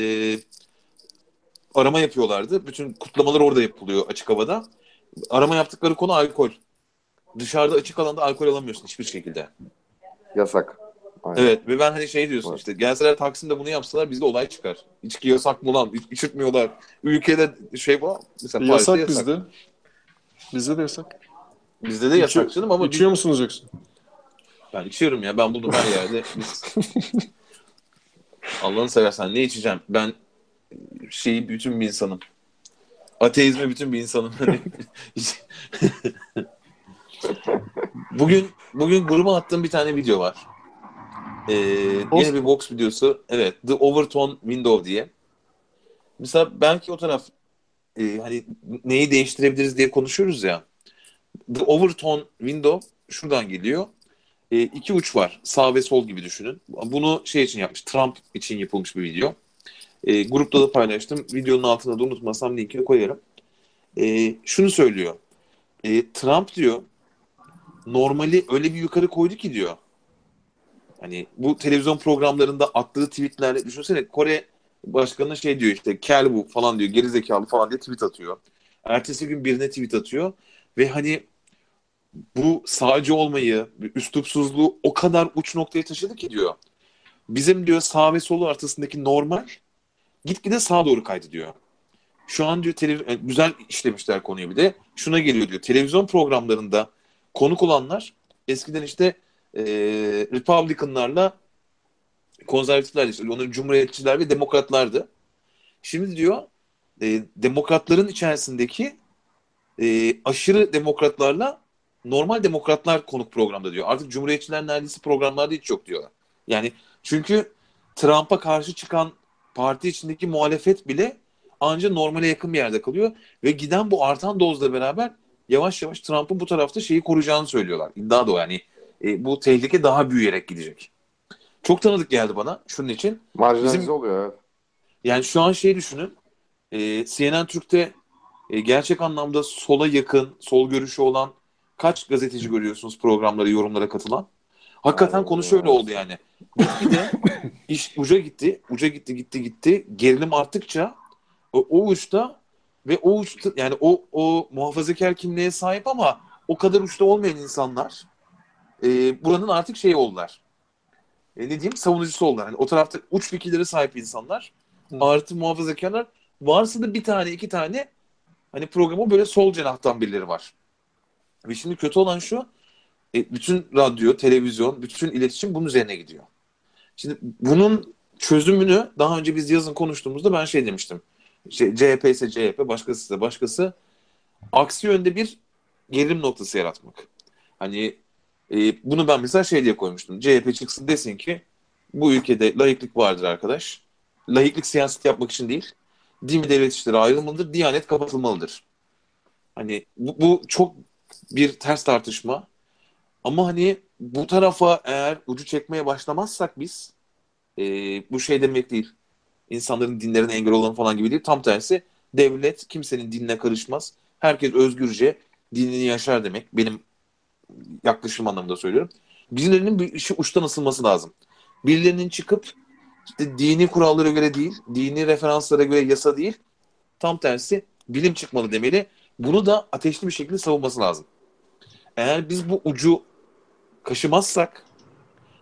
arama yapıyorlardı. Bütün kutlamalar orada yapılıyor açık havada. Arama yaptıkları konu alkol. Dışarıda açık alanda alkol alamıyorsun hiçbir şekilde. Yasak. Aynen. Evet ve ben hani şey diyorsun Evet. işte gelseler Taksim'de bunu yapsalar bizde olay çıkar. İçki yasak mı lan? İç- İçirtmiyorlar. Ülkede şey var. Mesela Paris'te yasak bizde. Bizde de yasak. Bizde de yasak İçiyor- canım ama İçiyor musunuz yoksa? Ben içiyorum ya. Ben buldum her yerde. Allah'ını seversen ne içeceğim? Ben şeyi bütün bir insanım. Ateizme bütün bir insanım. Hani bugün bugün gruba attığım bir tane video var. Ee, yeni bir box videosu. Evet. The Overtone Window diye. Mesela belki o taraf e, hani neyi değiştirebiliriz diye konuşuyoruz ya. The Overtone Window şuradan geliyor. E, iki uç var. Sağ ve sol gibi düşünün. Bunu şey için yapmış. Trump için yapılmış bir video. E, grupta da paylaştım. Videonun altına da unutmasam linkini koyarım. E, şunu söylüyor. E, Trump diyor normali öyle bir yukarı koydu ki diyor. Hani bu televizyon programlarında attığı tweetlerle düşünsene Kore başkanı şey diyor işte kel bu falan diyor gerizekalı falan diye tweet atıyor. Ertesi gün birine tweet atıyor ve hani bu sağcı olmayı, üslupsuzluğu o kadar uç noktaya taşıdı ki diyor. Bizim diyor sağ ve sol arasındaki normal gitgide sağa doğru kaydı diyor. Şu an diyor televiz- yani güzel işlemişler konuyu bir de. Şuna geliyor diyor. Televizyon programlarında konuk olanlar eskiden işte e, Republicanlarla konservatifler işte onların cumhuriyetçiler ve demokratlardı. Şimdi diyor e, demokratların içerisindeki e, aşırı demokratlarla normal demokratlar konuk programda diyor. Artık cumhuriyetçiler neredeyse programlarda hiç yok diyor. Yani çünkü Trump'a karşı çıkan parti içindeki muhalefet bile ancak normale yakın bir yerde kalıyor ve giden bu artan dozla beraber yavaş yavaş Trump'ın bu tarafta şeyi koruyacağını söylüyorlar. İddia da o yani. E, bu tehlike daha büyüyerek gidecek. Çok tanıdık geldi bana şunun için. Marjinalize Bizim- oluyor evet. Yani şu an şey düşünün. E, CNN Türk'te e, gerçek anlamda sola yakın, sol görüşü olan kaç gazeteci görüyorsunuz programlara, yorumlara katılan? Hakikaten konu öyle. şöyle oldu yani. Gitgide iş uca gitti, uca gitti, gitti, gitti. Gerilim arttıkça o, o uçta ve o uçta yani o o muhafazakar kimliğe sahip ama o kadar uçta olmayan insanlar e, buranın artık şeyi oldular. E, ne diyeyim? Savunucusu oldular. Yani o tarafta uç fikirlere sahip insanlar Hı. artı muhafazakarlar varsa da bir tane iki tane hani programı böyle sol cenahtan birileri var. Ve şimdi kötü olan şu e, bütün radyo, televizyon, bütün iletişim bunun üzerine gidiyor. Şimdi bunun çözümünü daha önce biz yazın konuştuğumuzda ben şey demiştim. Şey, CHP ise CHP, başkası ise başkası. Aksi yönde bir gerilim noktası yaratmak. Hani e, bunu ben mesela şey diye koymuştum. CHP çıksın desin ki bu ülkede laiklik vardır arkadaş. Laiklik siyaset yapmak için değil. Din ve devlet işleri ayrılmalıdır. Diyanet kapatılmalıdır. Hani bu, bu çok bir ters tartışma. Ama hani bu tarafa eğer ucu çekmeye başlamazsak biz e, bu şey demek değil. İnsanların dinlerine engel olan falan gibi değil. Tam tersi devlet kimsenin dinine karışmaz. Herkes özgürce dinini yaşar demek. Benim yaklaşım anlamında söylüyorum. Birilerinin bir işi uçtan ısınması lazım. Birilerinin çıkıp işte dini kurallara göre değil, dini referanslara göre yasa değil, tam tersi bilim çıkmalı demeli. Bunu da ateşli bir şekilde savunması lazım. Eğer biz bu ucu kaşımazsak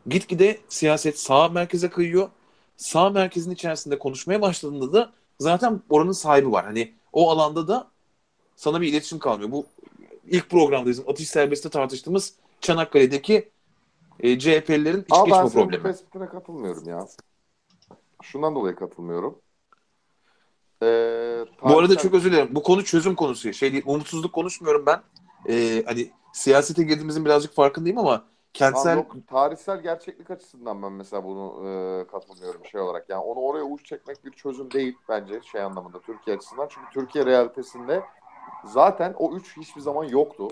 gitgide siyaset sağ merkeze kayıyor. Sağ merkezin içerisinde konuşmaya başladığında da zaten oranın sahibi var. Hani o alanda da sana bir iletişim kalmıyor. Bu ilk programdayız. Atış serbestte tartıştığımız Çanakkale'deki e, CHP'lilerin iç Ama ben geçme senin bu problemi. tespitine katılmıyorum ya. Şundan dolayı katılmıyorum. Ee, Bu arada çok özür dilerim. Bu konu çözüm konusu. Şey değil, umutsuzluk konuşmuyorum ben. Ee, hani siyasete girdiğimizin birazcık farkındayım ama kentsel yok, tarihsel gerçeklik açısından ben mesela bunu e, katılmıyorum şey olarak. Yani onu oraya uç çekmek bir çözüm değil bence şey anlamında Türkiye açısından. Çünkü Türkiye realitesinde zaten o üç hiçbir zaman yoktu.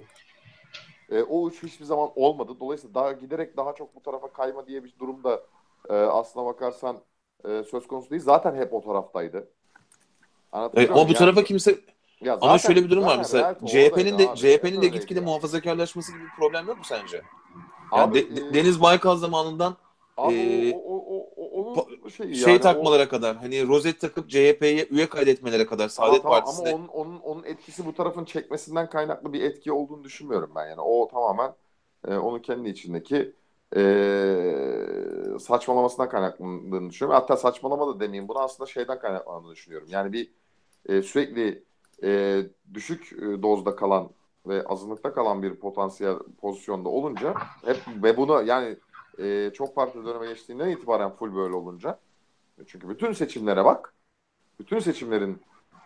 E, o üç hiçbir zaman olmadı. Dolayısıyla daha giderek daha çok bu tarafa kayma diye bir durum da e, aslına bakarsan e, söz konusu değil. Zaten hep o taraftaydı. E, Anlatabiliyor o muyum? bu Yani- tarafa kimse Ya ama zaten- şöyle bir durum var mesela CHP'nin de. CHP'nin de gitgide muhafazakarlaşması gibi bir problem yok mu sence? Yani Abi, De- e, Deniz Baykal zamanından Abi Ee, o, o, o, o, onun şeyi şey yani o- takmalara kadar hani rozet takıp CHP'ye üye kaydetmelere kadar Saadet tamam, Partisi'ne Ama onun, onun, onun etkisi bu tarafın çekmesinden kaynaklı bir etki olduğunu düşünmüyorum ben. Yani o tamamen e, onun kendi içindeki e, saçmalamasından kaynaklandığını düşünüyorum. Hatta saçmalama da demeyeyim. Bunu aslında şeyden kaynaklandığını düşünüyorum. Yani bir e, sürekli e, düşük e, dozda kalan ve azınlıkta kalan bir potansiyel pozisyonda olunca hep ve bunu yani e, çok farklı döneme geçtiğinden itibaren full böyle olunca çünkü bütün seçimlere bak bütün seçimlerin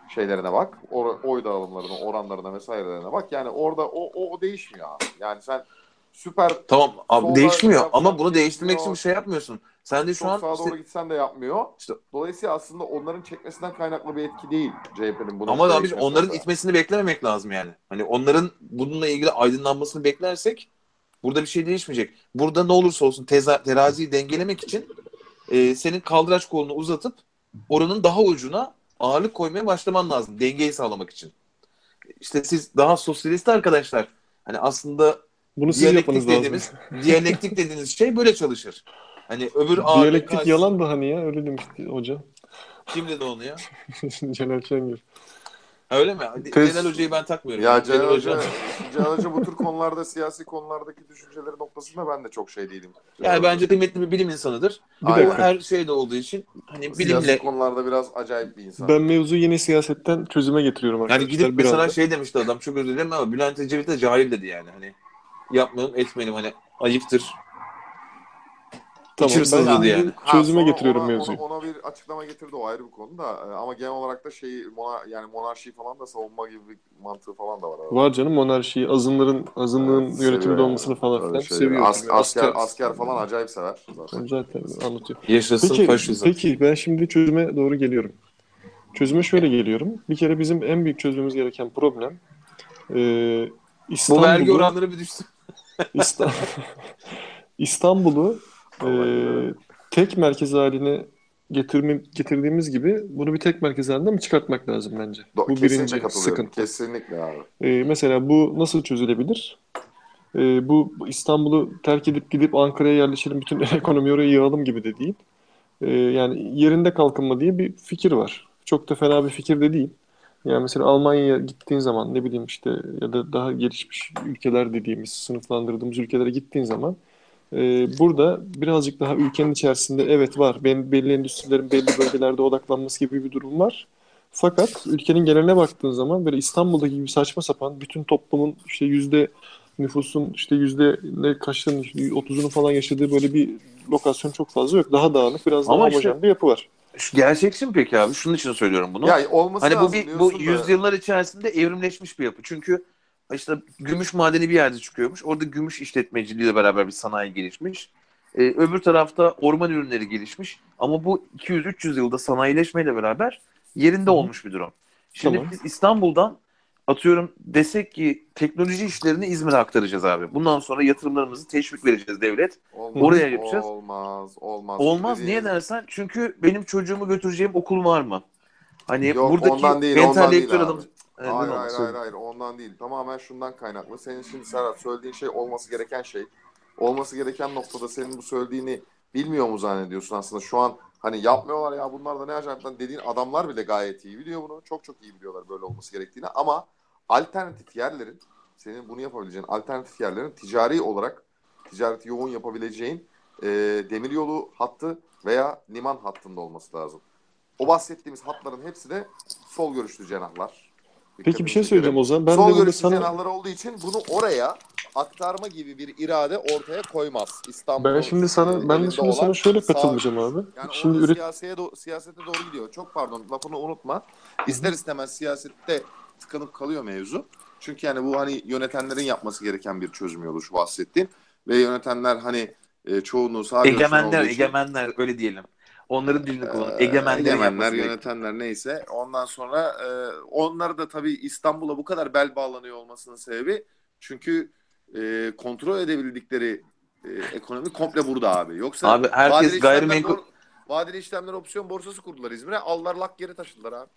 şeylerine bak. Or- oy dağılımlarına, oranlarına vesairelerine bak. Yani orada o, o, o değişmiyor abi. Yani sen süper tamam abi değişmiyor ama bunu değiştirmek için bir şey yapmıyorsun. Sen de şu an sağa işte- doğru gitsen de yapmıyor. İşte- Dolayısıyla aslında onların çekmesinden kaynaklı bir etki değil CHP'nin bunu. Ama abi onların mesela. itmesini beklememek lazım yani. Hani onların bununla ilgili aydınlanmasını beklersek burada bir şey değişmeyecek. Burada ne olursa olsun teza- teraziyi dengelemek için e, senin kaldıraç kolunu uzatıp oranın daha ucuna ağırlık koymaya başlaman lazım. Dengeyi sağlamak için. İşte siz daha sosyalist arkadaşlar hani aslında Bunu siz yapmanız diyalektik lazım. dediğimiz diyalektik dediğiniz şey böyle çalışır. Hani öbür ağırlık Diyalektik karşısında- yalan da hani ya öyle demişti hocam. Kim dedi onu ya? Celal Şengör. Öyle mi? Tez- Celal Hoca'yı ben takmıyorum. Ya Celal Celal Hoca- Hoca, Celal Hoca bu tür konularda, siyasi konulardaki düşünceleri noktasında ben de çok şey değilim. Yani bence kıymetli bir bilim insanıdır. Bir Bu dakika. her şeyde olduğu için hani Siyasi bilimle konularda biraz acayip bir insan. Ben mevzu yeni siyasetten çözüme getiriyorum yani arkadaşlar. gidip biraz mesela da. şey demişti adam çok özür dilerim ama Bülent Ecevit de cahil dedi yani hani yapmayalım etmeyelim hani ayıptır. Tamam, ben yani. Ha, çözüme sonra getiriyorum ona, mevzuyu. Ona, ona bir açıklama getirdi o ayrı bir konu da Ee, ama genel olarak da şeyi mona, yani monarşiyi falan da savunma gibi bir mantığı falan da var. arada. Var canım monarşiyi, azınlığın, azınlığın Evet, yönetimde olmasını falan filan şey. seviyor. As- Yani asker, asker falan acayip sever. zaten. Zaten anlatıyor. Yaşasın Peki, faşizm. peki ben şimdi çözüme doğru geliyorum. Çözüme şöyle geliyorum. Bir kere bizim en büyük çözmemiz gereken problem e, Bu vergi İstanbul'u oranları bir düşsün. İsta- İstanbul'u e, tek merkez haline getirme, getirdiğimiz gibi bunu bir tek merkez haline mi çıkartmak lazım bence? Do- Bu birinci sıkıntı. Kesinlikle abi. Ee, mesela bu nasıl çözülebilir? Ee, bu bu İstanbul'u terk edip gidip Ankara'ya yerleşelim, bütün ekonomiyi oraya yığalım gibi de değil. Ee, yani yerinde kalkınma diye bir fikir var. Çok da fena bir fikir de değil. Yani mesela Almanya'ya gittiğin zaman ne bileyim işte ya da daha gelişmiş ülkeler dediğimiz sınıflandırdığımız ülkelere gittiğin zaman e, burada birazcık daha ülkenin içerisinde evet var. Ben, belli endüstrilerin belli bölgelerde odaklanması gibi bir durum var. Fakat ülkenin geneline baktığın zaman böyle İstanbul'daki gibi saçma sapan bütün toplumun işte yüzde nüfusun işte yüzde ne kaçının işte 30'unu falan yaşadığı böyle bir lokasyon çok fazla yok. Daha dağınık biraz daha Ama işte- homojen bir yapı var. Şu gerçekçi mi peki abi? Şunun için söylüyorum bunu. Ya olması Hani bu bir bu da- yüzyıllar içerisinde evrimleşmiş bir yapı. Çünkü işte gümüş madeni bir yerde çıkıyormuş. Orada gümüş işletmeciliğiyle beraber bir sanayi gelişmiş. Ee, öbür tarafta orman ürünleri gelişmiş. Ama bu 200-300 yılda sanayileşmeyle beraber yerinde Hı. olmuş bir durum. Şimdi Tamam. biz İstanbul'dan atıyorum desek ki teknoloji işlerini İzmir'e aktaracağız abi. Bundan sonra yatırımlarımızı teşvik vereceğiz devlet. Olmaz, Oraya yapacağız. Olmaz, olmaz. Olmaz Dediğin- niye dersen çünkü benim çocuğumu götüreceğim okul var mı? Hani Yok, buradaki ondan değil, ondan entelektüel değil adam... Hayır mi? hayır hayır hayır ondan değil. Tamamen şundan kaynaklı. Senin şimdi Serhat söylediğin şey olması gereken şey. Olması gereken noktada senin bu söylediğini bilmiyor mu zannediyorsun aslında? Şu an hani yapmıyorlar ya bunlar da ne acayip lan dediğin adamlar bile gayet iyi biliyor bunu. Çok çok iyi biliyorlar böyle olması gerektiğini ama alternatif yerlerin senin bunu yapabileceğin alternatif yerlerin ticari olarak ticareti yoğun yapabileceğin e, demiryolu hattı veya liman hattında olması lazım. O bahsettiğimiz hatların hepsi de sol görüşlü cenahlar. Peki bir şey söyleyeceğim o zaman. Ben sol de görüşlü sana cenahlar olduğu için bunu oraya aktarma gibi bir irade ortaya koymaz. İstanbul ben şimdi sana ben de şimdi sana şöyle katılmayacağım abi. Yani Şimdi üret siyasete, do- siyasete doğru gidiyor. Çok pardon lafını unutma. İster istemez siyasette tıkanıp kalıyor mevzu. Çünkü yani bu hani yönetenlerin yapması gereken bir çözüm yolu şu bahsettiğim. Ve yönetenler hani e, çoğunluğu sağ görüşlü Egemenler, egemenler öyle diyelim. Onların dilini kullanın. ee, Egemenler, egemenler, yönetenler neyse. Ondan sonra e, onları da tabii İstanbul'a bu kadar bel bağlanıyor olmasının sebebi çünkü e, kontrol edebildikleri e, ekonomi komple burada abi. Yoksa Abi herkes gayrimenkul- vadeli işlemler opsiyon borsası kurdular İzmir'e. Aldılar lak geri taşıdılar abi.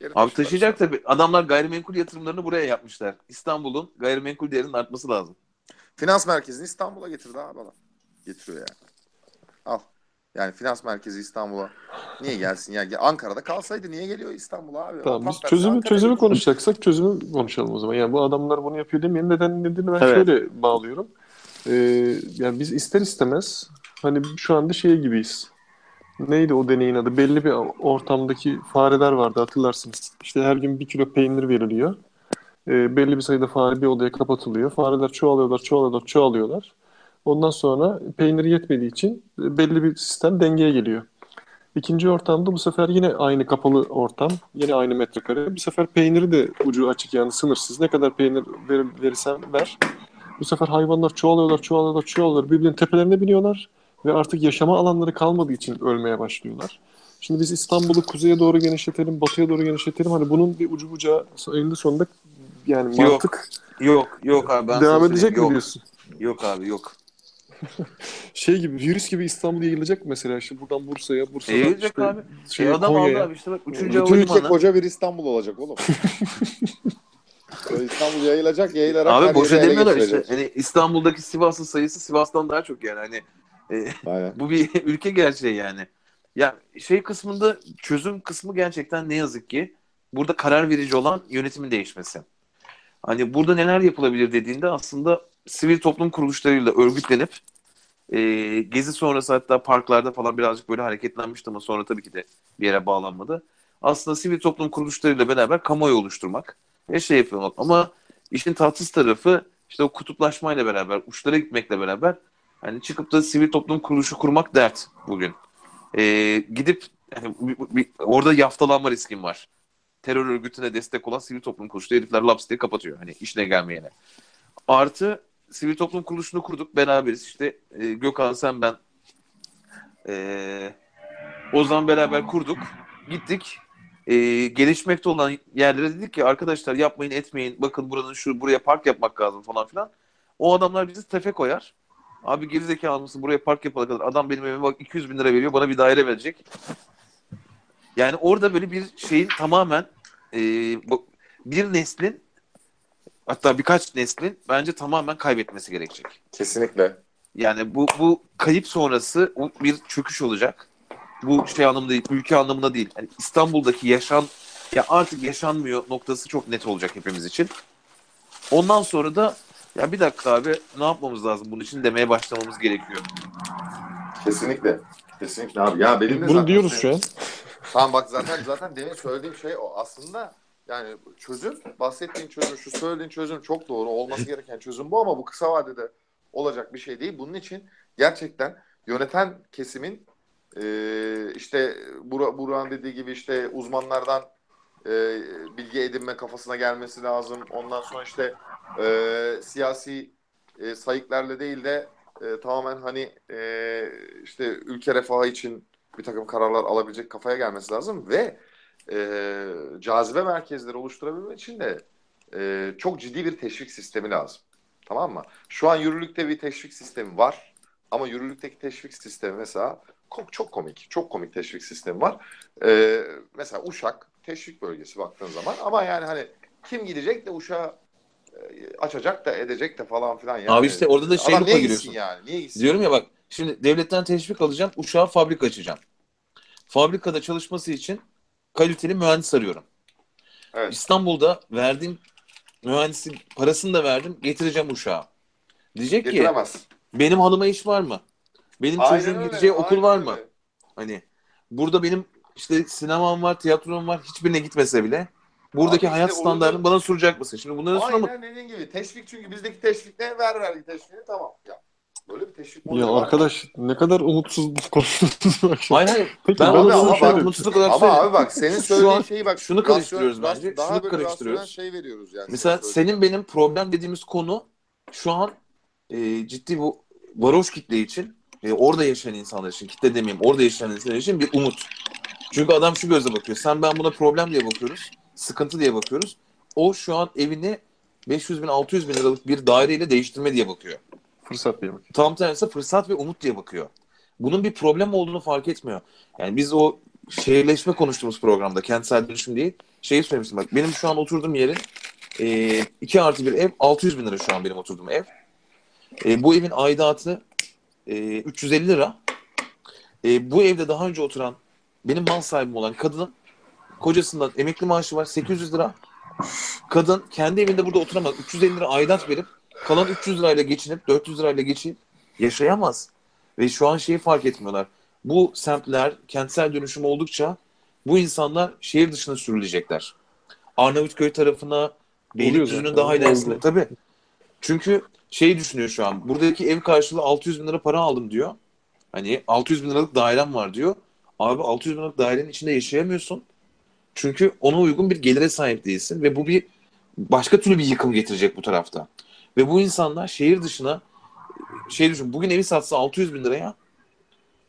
Geri Abi taşıyacak tabii. Adamlar gayrimenkul yatırımlarını buraya yapmışlar. İstanbul'un gayrimenkul değerinin artması lazım. Finans merkezini İstanbul'a getirdi abi adam. Getiriyor yani. Al. Yani finans merkezi İstanbul'a niye gelsin ya? Ankara'da kalsaydı niye geliyor İstanbul'a abi? Tamam Tam biz çözümü Ankara'ya çözümü getiriyor. konuşacaksak çözümü konuşalım o zaman. Yani bu adamlar bunu yapıyor demeyelim. Neden nedenini ben Evet. şöyle bağlıyorum. Ee, yani biz ister istemez hani şu anda şey gibiyiz. Neydi o deneyin adı? Belli bir ortamdaki fareler vardı hatırlarsınız. İşte her gün bir kilo peynir veriliyor. Ee, belli bir sayıda fare bir odaya kapatılıyor. Fareler çoğalıyorlar, çoğalıyorlar, çoğalıyorlar. Ondan sonra peynir yetmediği için e, belli bir sistem dengeye geliyor. İkinci ortamda bu sefer yine aynı kapalı ortam, yine aynı metrekare. Bu sefer peyniri de ucu açık yani sınırsız. Ne kadar peynir ver, verirsen ver. Bu sefer hayvanlar çoğalıyorlar, çoğalıyorlar, çoğalıyorlar. Birbirinin tepelerine biniyorlar ve artık yaşama alanları kalmadığı için ölmeye başlıyorlar. Şimdi biz İstanbul'u kuzeye doğru genişletelim, batıya doğru genişletelim. Hani bunun bir ucu bucağı eninde sonunda yani Yok, mantık Yok, yok abi ben devam edecek mi diyorsun? Yok, yok abi yok. Şey gibi virüs gibi İstanbul yayılacak mı mesela işte buradan Bursa'ya, Bursa'dan Yayılacak işte abi. şey, E adam aldı Konya'ya. abi işte bak 3. Bütün ülke koca bir İstanbul olacak oğlum. İstanbul yayılacak, yayılarak Abi boşa demiyorlar işte. Hani İstanbul'daki Sivas'ın sayısı Sivas'tan daha çok yani. Hani e, bu bir ülke gerçeği yani. Ya şey kısmında çözüm kısmı gerçekten ne yazık ki burada karar verici olan yönetimin değişmesi. Hani burada neler yapılabilir dediğinde aslında sivil toplum kuruluşlarıyla örgütlenip e, gezi sonrası hatta parklarda falan birazcık böyle hareketlenmişti ama sonra tabii ki de bir yere bağlanmadı. Aslında sivil toplum kuruluşlarıyla beraber kamuoyu oluşturmak ve şey yapmak. Ama işin tatsız tarafı işte o kutuplaşmayla beraber, uçlara gitmekle beraber hani çıkıp da sivil toplum kuruluşu kurmak dert bugün. E, gidip yani, bir- bir- orada yaftalanma riskin var. Terör örgütüne destek olan sivil toplum kuruluşları herifler laps diye kapatıyor. Hani işine gelmeyene. Artı sivil toplum kuruluşunu kurduk. Beraberiz işte e, Gökhan sen ben e, Ozan beraber kurduk. Gittik. E, gelişmekte olan yerlere dedik ki arkadaşlar yapmayın etmeyin. Bakın buranın şu buraya park yapmak lazım falan filan. O adamlar bizi tefe koyar. Abi gerizekalı mısın buraya park yapana kadar adam benim evime bak 200 bin lira veriyor bana bir daire verecek. Yani orada böyle bir şeyin tamamen e, bir neslin hatta birkaç neslin bence tamamen kaybetmesi gerekecek. Kesinlikle. Yani bu bu kayıp sonrası bir çöküş olacak. Bu şey anlamında değil, ülke anlamında değil. Yani İstanbul'daki yaşam ya artık yaşanmıyor noktası çok net olacak hepimiz için. Ondan sonra da ya bir dakika abi ne yapmamız lazım bunun için demeye başlamamız gerekiyor. Kesinlikle. Kesinlikle abi. Ya benim de Bunu zaten diyoruz şu an. Tamam bak zaten zaten demin söylediğim şey o. Aslında yani çözüm, bahsettiğin çözüm, şu söylediğin çözüm çok doğru. Olması gereken çözüm bu ama bu kısa vadede olacak bir şey değil. Bunun için gerçekten yöneten kesimin e, işte Bura, Burak'ın dediği gibi işte uzmanlardan e, bilgi edinme kafasına gelmesi lazım. Ondan sonra işte e, siyasi e, sayıklarla değil de e, tamamen hani e, işte ülke refahı için bir takım kararlar alabilecek kafaya gelmesi lazım ve e, cazibe merkezleri oluşturabilmek için de e, çok ciddi bir teşvik sistemi lazım. Tamam mı? Şu an yürürlükte bir teşvik sistemi var. Ama yürürlükteki teşvik sistemi mesela çok, çok komik. Çok komik teşvik sistemi var. Ee, mesela Uşak teşvik bölgesi baktığın zaman ama yani hani kim gidecek de Uşak'a e, açacak da edecek de falan filan yani. Abi işte orada da şey Adam niye giriyorsun. yani? Niye gitsin? Diyorum ya bak şimdi devletten teşvik alacağım uçağa fabrika açacağım. Fabrikada çalışması için kaliteli mühendis arıyorum. Evet. İstanbul'da verdiğim mühendisin parasını da verdim getireceğim uçağa. Diyecek ki Getiremez. benim hanıma iş var mı? Benim Aynen çocuğum öyle, gideceği okul aynen var mı? öyle. Hani burada benim işte sinemam var, tiyatrom var. Hiçbirine gitmese bile buradaki Abi hayat işte standartını bana soracak mısın? Şimdi bunları sorma. Aynen dediğin gibi. Teşvik çünkü bizdeki teşvik ne? Ver vergi teşviğini tamam. Ya böyle bir teşvik modeli Ya var. arkadaş ne kadar umutsuz konuşuyorsunuz. Hayır hayır. Peki Ben ben Abi onu ama bak- umutsuzluk olarak Ama abi bak senin söylediğin an şeyi bak. şunu karıştırıyoruz rasyon- bence, Daha şunu karıştırıyoruz. şey veriyoruz yani. Mesela senin benim problem dediğimiz konu şu an e, ciddi bu varoş kitle için e, orada yaşayan insanlar için kitle demeyeyim orada yaşayan insanlar için bir umut. Çünkü adam şu gözle bakıyor. Sen ben buna problem diye bakıyoruz. Sıkıntı diye bakıyoruz. O şu an evini 500 bin 600 bin liralık bir daireyle değiştirme diye bakıyor. Fırsat diye bak. Tam tersi fırsat ve umut diye bakıyor. Bunun bir problem olduğunu fark etmiyor. Yani biz o şehirleşme konuştuğumuz programda kentsel dönüşüm değil şeyi söylemiştim bak benim şu an oturduğum yerin 2 artı bir ev 600 bin lira şu an benim oturduğum ev. E, bu evin aidatı e, 350 lira. E, bu evde daha önce oturan benim mal sahibim olan kadının kocasından emekli maaşı var 800 lira. Kadın kendi evinde burada oturamaz. 350 lira aidat verip kalan 300 lirayla geçinip 400 lirayla geçinip yaşayamaz. Ve şu an şeyi fark etmiyorlar. Bu semtler kentsel dönüşüm oldukça bu insanlar şehir dışına sürülecekler. Arnavutköy tarafına, Beylikdüzü'nün daha ilerisine. Tabii. Çünkü şeyi düşünüyor şu an. Buradaki ev karşılığı 600 bin lira para aldım diyor. Hani 600 bin liralık dairem var diyor. Abi 600 bin liralık dairenin içinde yaşayamıyorsun. Çünkü ona uygun bir gelire sahip değilsin. Ve bu bir başka türlü bir yıkım getirecek bu tarafta. Ve bu insanlar şehir dışına şey düşün bugün evi satsa 600 bin liraya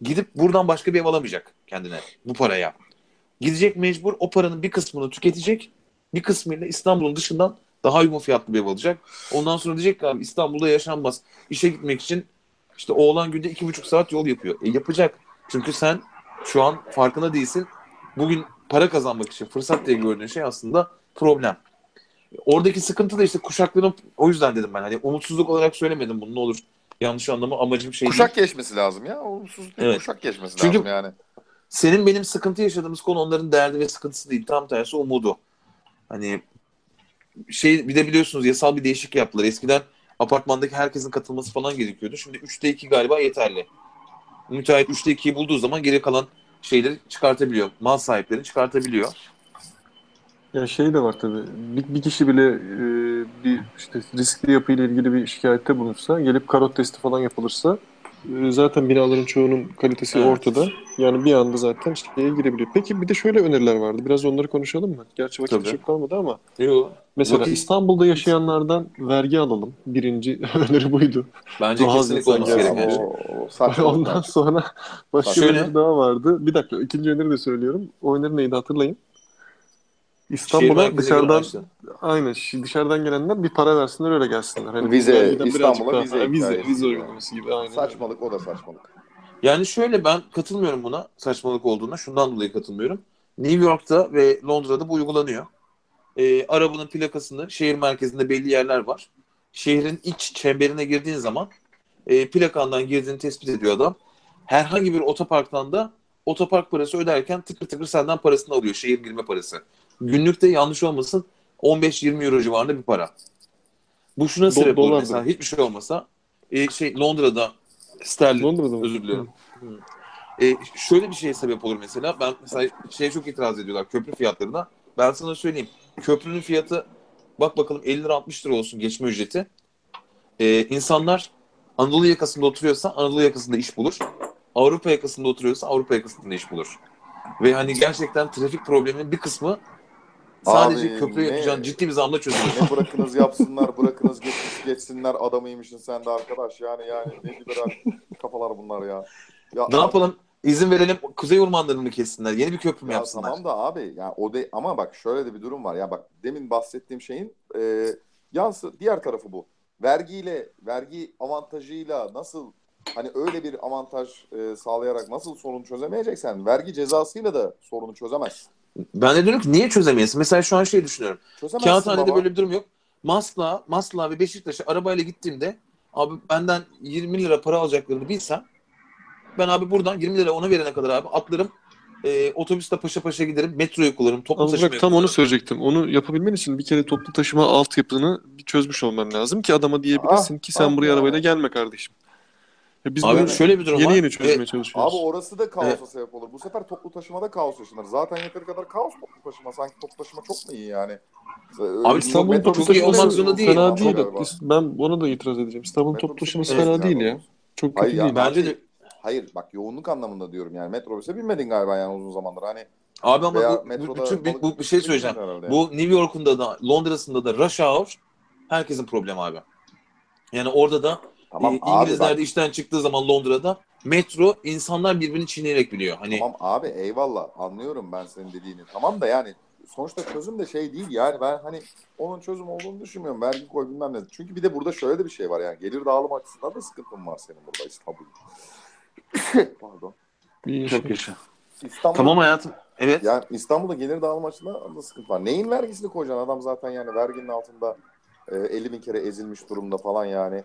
gidip buradan başka bir ev alamayacak kendine bu paraya. Gidecek mecbur o paranın bir kısmını tüketecek bir kısmıyla İstanbul'un dışından daha uygun fiyatlı bir ev alacak. Ondan sonra diyecek ki abi İstanbul'da yaşanmaz. İşe gitmek için işte oğlan günde iki buçuk saat yol yapıyor. E yapacak. Çünkü sen şu an farkında değilsin. Bugün para kazanmak için fırsat diye gördüğün şey aslında problem. Oradaki sıkıntı da işte kuşakların o yüzden dedim ben. Hani umutsuzluk olarak söylemedim bunu ne olur. Yanlış anlama amacım şey değil. Kuşak geçmesi lazım ya. Olumsuz değil, Evet. kuşak geçmesi Çünkü- lazım yani. Senin benim sıkıntı yaşadığımız konu onların derdi ve sıkıntısı değil. Tam tersi umudu. Hani şey bir de biliyorsunuz yasal bir değişik yaptılar. Eskiden apartmandaki herkesin katılması falan gerekiyordu. Şimdi 3'te 2 galiba yeterli. Müteahhit 3'te 2'yi bulduğu zaman geri kalan şeyleri çıkartabiliyor. Mal sahiplerini çıkartabiliyor. Ya şey de var tabii. Bir, bir kişi bile e, bir işte riskli yapıyla ilgili bir şikayette bulunsa, gelip karot testi falan yapılırsa e, zaten binaların çoğunun kalitesi Evet. ortada. Yani bir anda zaten şeye girebiliyor. Peki bir de şöyle öneriler vardı. Biraz onları konuşalım mı? Gerçi vakit Tabii. çok kalmadı ama. Yok. Mesela Vakit- İstanbul'da yaşayanlardan vergi alalım. Birinci öneri buydu. Bence Doğal kesinlikle olması gereken şey. Ondan sonra başka bir Şöyle- öneri daha vardı. Bir dakika ikinci öneri de söylüyorum. O öneri neydi hatırlayın. İstanbul'a dışarıdan. Aynen. Dışarıdan gelenler bir para versinler öyle gelsinler. Hani Vize, İstanbul'a daha- vize Ha, vize, vize uygulaması gibi. Aynen. Saçmalık o da saçmalık. Yani şöyle ben katılmıyorum buna saçmalık olduğuna. Şundan dolayı katılmıyorum. New York'ta ve Londra'da bu uygulanıyor. Ee, arabanın plakasını şehir merkezinde belli yerler var. Şehrin iç çemberine girdiğin zaman e, plakandan girdiğini tespit ediyor adam. Herhangi bir otoparktan da otopark parası öderken tıkır tıkır senden parasını alıyor. Şehir girme parası. Günlükte yanlış olmasın 15-20 euro civarında bir para. Bu şuna Do- sebep olur mesela hiçbir şey olmasa e, şey Londra'da sterlin Londra'da özür diliyorum. E, şöyle bir şeye sebep olur mesela. Ben mesela şeye çok itiraz ediyorlar köprü fiyatlarına. Ben sana söyleyeyim. Köprünün fiyatı bak bakalım 50 lira 60 lira olsun geçme ücreti. E, insanlar Anadolu yakasında oturuyorsa Anadolu yakasında iş bulur. Avrupa yakasında oturuyorsa Avrupa yakasında iş bulur. Ve hani gerçekten trafik probleminin bir kısmı Sadece Abi, köprü ne- ciddi bir zamla çözülür. Ne bırakınız yapsınlar, bırakınız geç, geçsinler adamıymışsın sen de arkadaş. Yani yani ne liberal kafalar bunlar ya. ya Ne yapalım? İzin verelim Kuzey ormanlarını kessinler? Yeni bir köprü mü Ya yapsınlar? tamam da abi yani o de ama bak şöyle de bir durum var. Ya bak demin bahsettiğim şeyin e, yansı diğer tarafı bu. Vergiyle vergi avantajıyla nasıl hani öyle bir avantaj e, sağlayarak nasıl sorunu çözemeyeceksen vergi cezasıyla da sorunu çözemezsin. Ben de diyorum ki niye çözemeyiz? Mesela şu an şey düşünüyorum. Çözemezsin Kağıthane'de baba. böyle bir durum yok. Masla, Masla ve Beşiktaş'a arabayla gittiğimde abi benden 20 lira para alacaklarını bilsem ben abi buradan 20 lira ona verene kadar abi atlarım e, otobüste paşa paşa giderim metroyu kullanırım toplu Ama taşımayı bak tam onu söyleyecektim. Onu yapabilmen için bir kere toplu taşıma altyapını bir çözmüş olman lazım ki adama diyebilirsin ki sen ah buraya ya. arabayla gelme kardeşim. Ya biz Abi şöyle bir durum yeni var. yeni çözmeye E, çalışıyoruz. Abi orası da kaosa Evet. sebep olur. Bu sefer toplu taşımada kaos yaşanır. Zaten yeteri kadar kaos toplu taşıma. Sanki toplu taşıma çok mu iyi yani? Abi İstanbul'un toplu taşıması olmak zorunda değil. fena değil. Ben ona da itiraz edeceğim. İstanbul'un toplu taşıması fena değil ya. Çok Hayır kötü ya, değil. Bence de Hayır bak yoğunluk anlamında diyorum yani metrobüse binmedin galiba yani uzun zamandır. Hani abi ama bu, bu, metroda bütün, bir, bu bir şey söyleyeceğim. Bu New York'unda da Londra'sında da rush hour herkesin problemi abi. Yani orada da tamam e, İngilizler de işten çıktığı zaman Londra'da metro insanlar birbirini çiğneyerek biliyor. Hani tamam abi eyvallah anlıyorum ben senin dediğini. Tamam da yani sonuçta çözüm de şey değil yani ben hani onun çözüm olduğunu düşünmüyorum. Vergi koy bilmem ne. Çünkü bir de burada şöyle de bir şey var yani gelir dağılım açısından da sıkıntın var senin burada İstanbul. Pardon. Bir çok şey. yaşa. İstanbul, Tamam hayatım. Evet. Yani İstanbul'da gelir dağılım açısından da sıkıntı var. Neyin vergisini koyacaksın? Adam zaten yani verginin altında e, 50 bin kere ezilmiş durumda falan yani.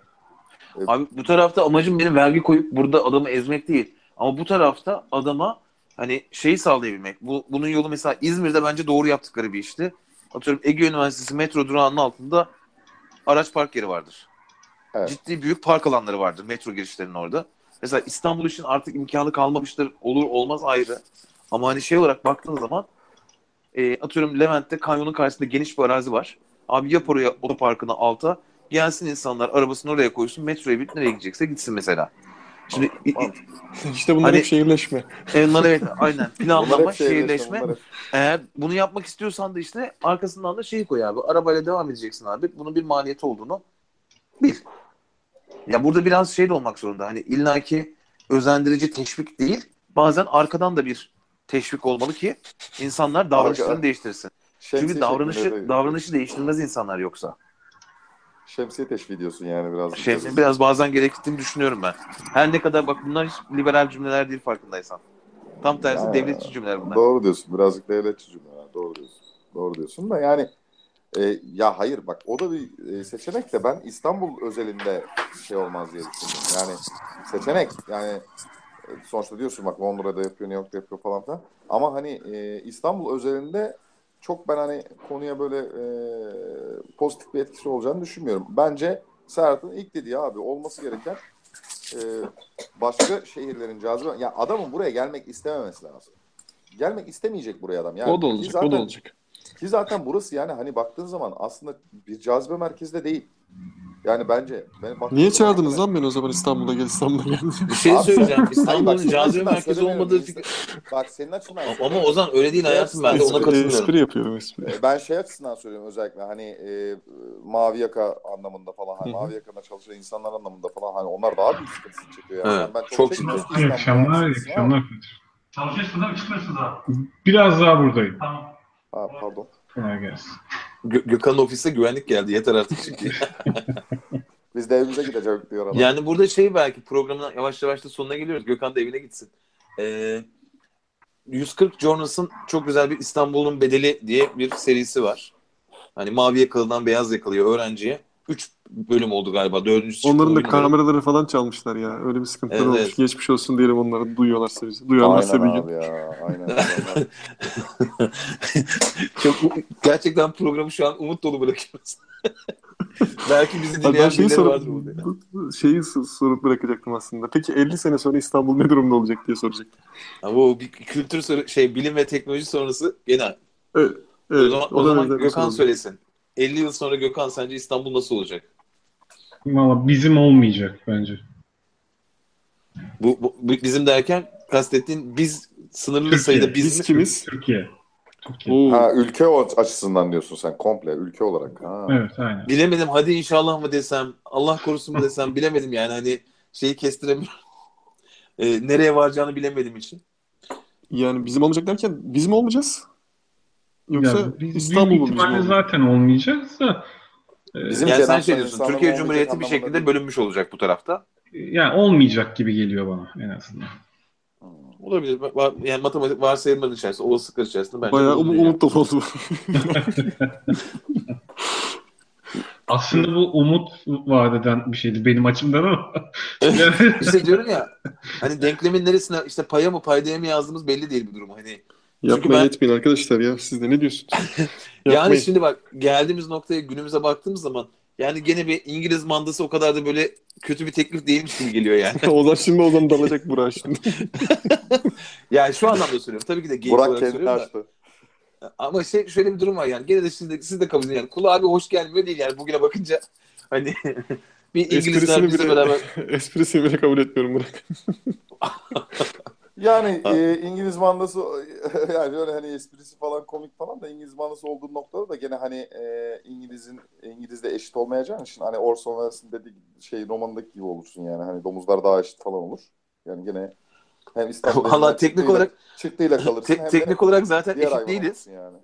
Abi bu tarafta amacım benim vergi koyup burada adamı ezmek değil. Ama bu tarafta adama hani şeyi sağlayabilmek. Bu, bunun yolu mesela İzmir'de bence doğru yaptıkları bir işti. Atıyorum Ege Üniversitesi metro durağının altında araç park yeri vardır. Evet. Ciddi büyük park alanları vardır metro girişlerinin orada. Mesela İstanbul için artık imkanı kalmamıştır. Olur olmaz ayrı. Ama hani şey olarak baktığın zaman e, atıyorum Levent'te kanyonun karşısında geniş bir arazi var. Abi yap oraya otoparkını alta. Gelsin insanlar arabasını oraya koysun. Metroya binip nereye gidecekse gitsin mesela. Şimdi İşte bunlar Hani- hep şehirleşme. e, bunlar evet aynen planlama, şehirleşme, bunlar Eğer bunu yapmak istiyorsan da işte arkasından da şeyi koy abi. Arabayla devam edeceksin abi. Bunun bir maliyeti olduğunu bil. Ya burada biraz şey de olmak zorunda. Hani illaki özendirici teşvik değil. Bazen arkadan da bir teşvik olmalı ki insanlar davranışlarını Arka- değiştirsin. Çünkü davranışı davranışı değiştirmez insanlar yoksa. Şemsiye teşvik ediyorsun yani biraz. Şey, biraz bazen gerektiğini düşünüyorum ben. Her ne kadar bak bunlar hiç liberal cümleler değil farkındaysan. Tam tersi Ya, devletçi cümleler bunlar. Doğru diyorsun. Birazcık devletçi cümle. ya, Doğru diyorsun. Doğru diyorsun da yani e, ya hayır bak o da bir e, seçenek de ben İstanbul özelinde şey olmaz diye düşündüm. Yani seçenek yani e, sonuçta diyorsun bak Londra'da yapıyor, New York'ta yapıyor falan filan. Ama hani e, İstanbul özelinde çok ben hani konuya böyle e, pozitif bir etkisi olacağını düşünmüyorum. Bence Serhat'ın ilk dediği abi olması gereken e, başka şehirlerin cazibe... Ya adamın buraya gelmek istememesi lazım. Gelmek istemeyecek buraya adam. Yani o da olacak, zaten, o da olacak. Ki zaten burası yani hani baktığın zaman aslında bir cazibe merkezi de değil. Yani bence. Ben baktığım Niye zaman- çağırdınız lan beni o zaman İstanbul'a gel İstanbul'a gel diye. Bir şey Abi- söyleyeceğim. İstanbul'un cazibe merkezi söylemiyorum. olmadığı fikri... Bak senin açından Ama. Ozan öyle değil hayatım ben de ona Espri, katılıyorum. espri yapıyorum espri. E, Ben şey açısından söylüyorum özellikle hani e, mavi yaka anlamında falan hani Hı hı. mavi yakada çalışan insanlar anlamında falan hani onlar daha büyük sıkıntısını çekiyor yani. Evet, Yani ben çok çekmiyorum ciddi. ki İyi İstanbul'da akşamlar, iyi sıkıntısı ama- akşamlar. Çalışıyorsun değil mi? Çıkmıyorsun daha. Biraz daha buradayım. Tamam. Ha, pardon. Kolay gelsin. Gö- Gökhan'ın ofiste güvenlik geldi. Yeter artık çünkü. Biz de evimize gideceğiz diyor adam. yani burada şey belki programın yavaş yavaş da sonuna geliyoruz. Gökhan da evine gitsin. Ee, 140 Journals'ın çok güzel bir İstanbul'un bedeli diye bir serisi var. Hani mavi yakalıdan beyaz yakalıya öğrenciye. 3 bölüm oldu galiba. Dördüncüsü Onların da kameraları falan çalmışlar ya. Öyle bir sıkıntıları Evet, olmuş. Geçmiş olsun diyelim onlara. Duyuyorlarsa bizi. Duyarlarsa bir Aynen gün. abi ya. Aynen. Çok, gerçekten programı şu an umut dolu bırakıyoruz. belki bizi dinleyen şeyi birileri vardır sorup, burada. bu- şeyi sorup bırakacaktım aslında. Peki 50 sene sonra İstanbul ne durumda olacak diye soracaktım. Ama o bir kültür soru, şey bilim ve teknoloji sonrası gene. Evet. o evet zaman, o o zaman Gökhan söylesin. 50 yıl sonra Gökhan sence İstanbul nasıl olacak? Valla bizim olmayacak bence. Bu, bu- bizim derken kastettiğin biz sınırlı Türkiye. sayıda biz, Biz mi? kimiz? Türkiye. Türkiye. Ha ülke açısından diyorsun sen komple ülke olarak. Ha. Evet aynen. Bilemedim hadi inşallah mı desem Allah korusun mu desem bilemedim yani hani şeyi kestiremiyorum. Ee, nereye varacağını bilemediğim için. Yani bizim olmayacak derken biz mi olmayacağız? Yoksa Ya biz İstanbul büyük mu bizim ihtimalle zaten olmayacağız da e, Bizim Yani sen şey diyorsun Türkiye Cumhuriyeti bir şekilde değil. bölünmüş olacak bu tarafta. yani olmayacak gibi geliyor bana en azından. Olabilir. Va- Yani matematik varsayımların içerisinde, olasılıklar içerisinde bence Bayağı olabilir um- yani. umut dolu oldu. Aslında bu umut vaat eden bir şeydi benim açımdan ama. İşte diyorum ya hani denklemin neresine işte paya mı paydaya mı yazdığımız belli değil bu durum. Hani Yapmayın ben- etmeyin arkadaşlar ya. Siz de ne diyorsunuz? yani şimdi bak geldiğimiz noktaya günümüze baktığımız zaman yani gene bir İngiliz mandası o kadar da böyle kötü bir teklif değilmiş gibi geliyor yani. Ozan şimdi Ozan dalacak Burak şimdi. Yani şu anlamda söylüyorum. Tabii ki de geyik Burak olarak kendini söylüyorum da. açtı. Ama şey şöyle bir durum var yani. Gene de siz de, siz de kabul edin yani. Kulağa bir hoş gelmiyor değil yani bugüne bakınca. Hani bir İngilizler bizle bile, beraber esprisini bile kabul etmiyorum Burak. Yani Ha. e, İngiliz mandası yani öyle hani esprisi falan komik falan da İngiliz mandası olduğu noktada da gene hani e, İngiliz'in İngiliz'le eşit olmayacağın için hani Orson Welles'in dediği şey romanındaki gibi olursun yani hani domuzlar daha eşit falan olur. Yani gene hem İstanbul'da Valla teknik olarak çıktığıyla kalırsın te- teknik olarak zaten eşit değiliz. yani.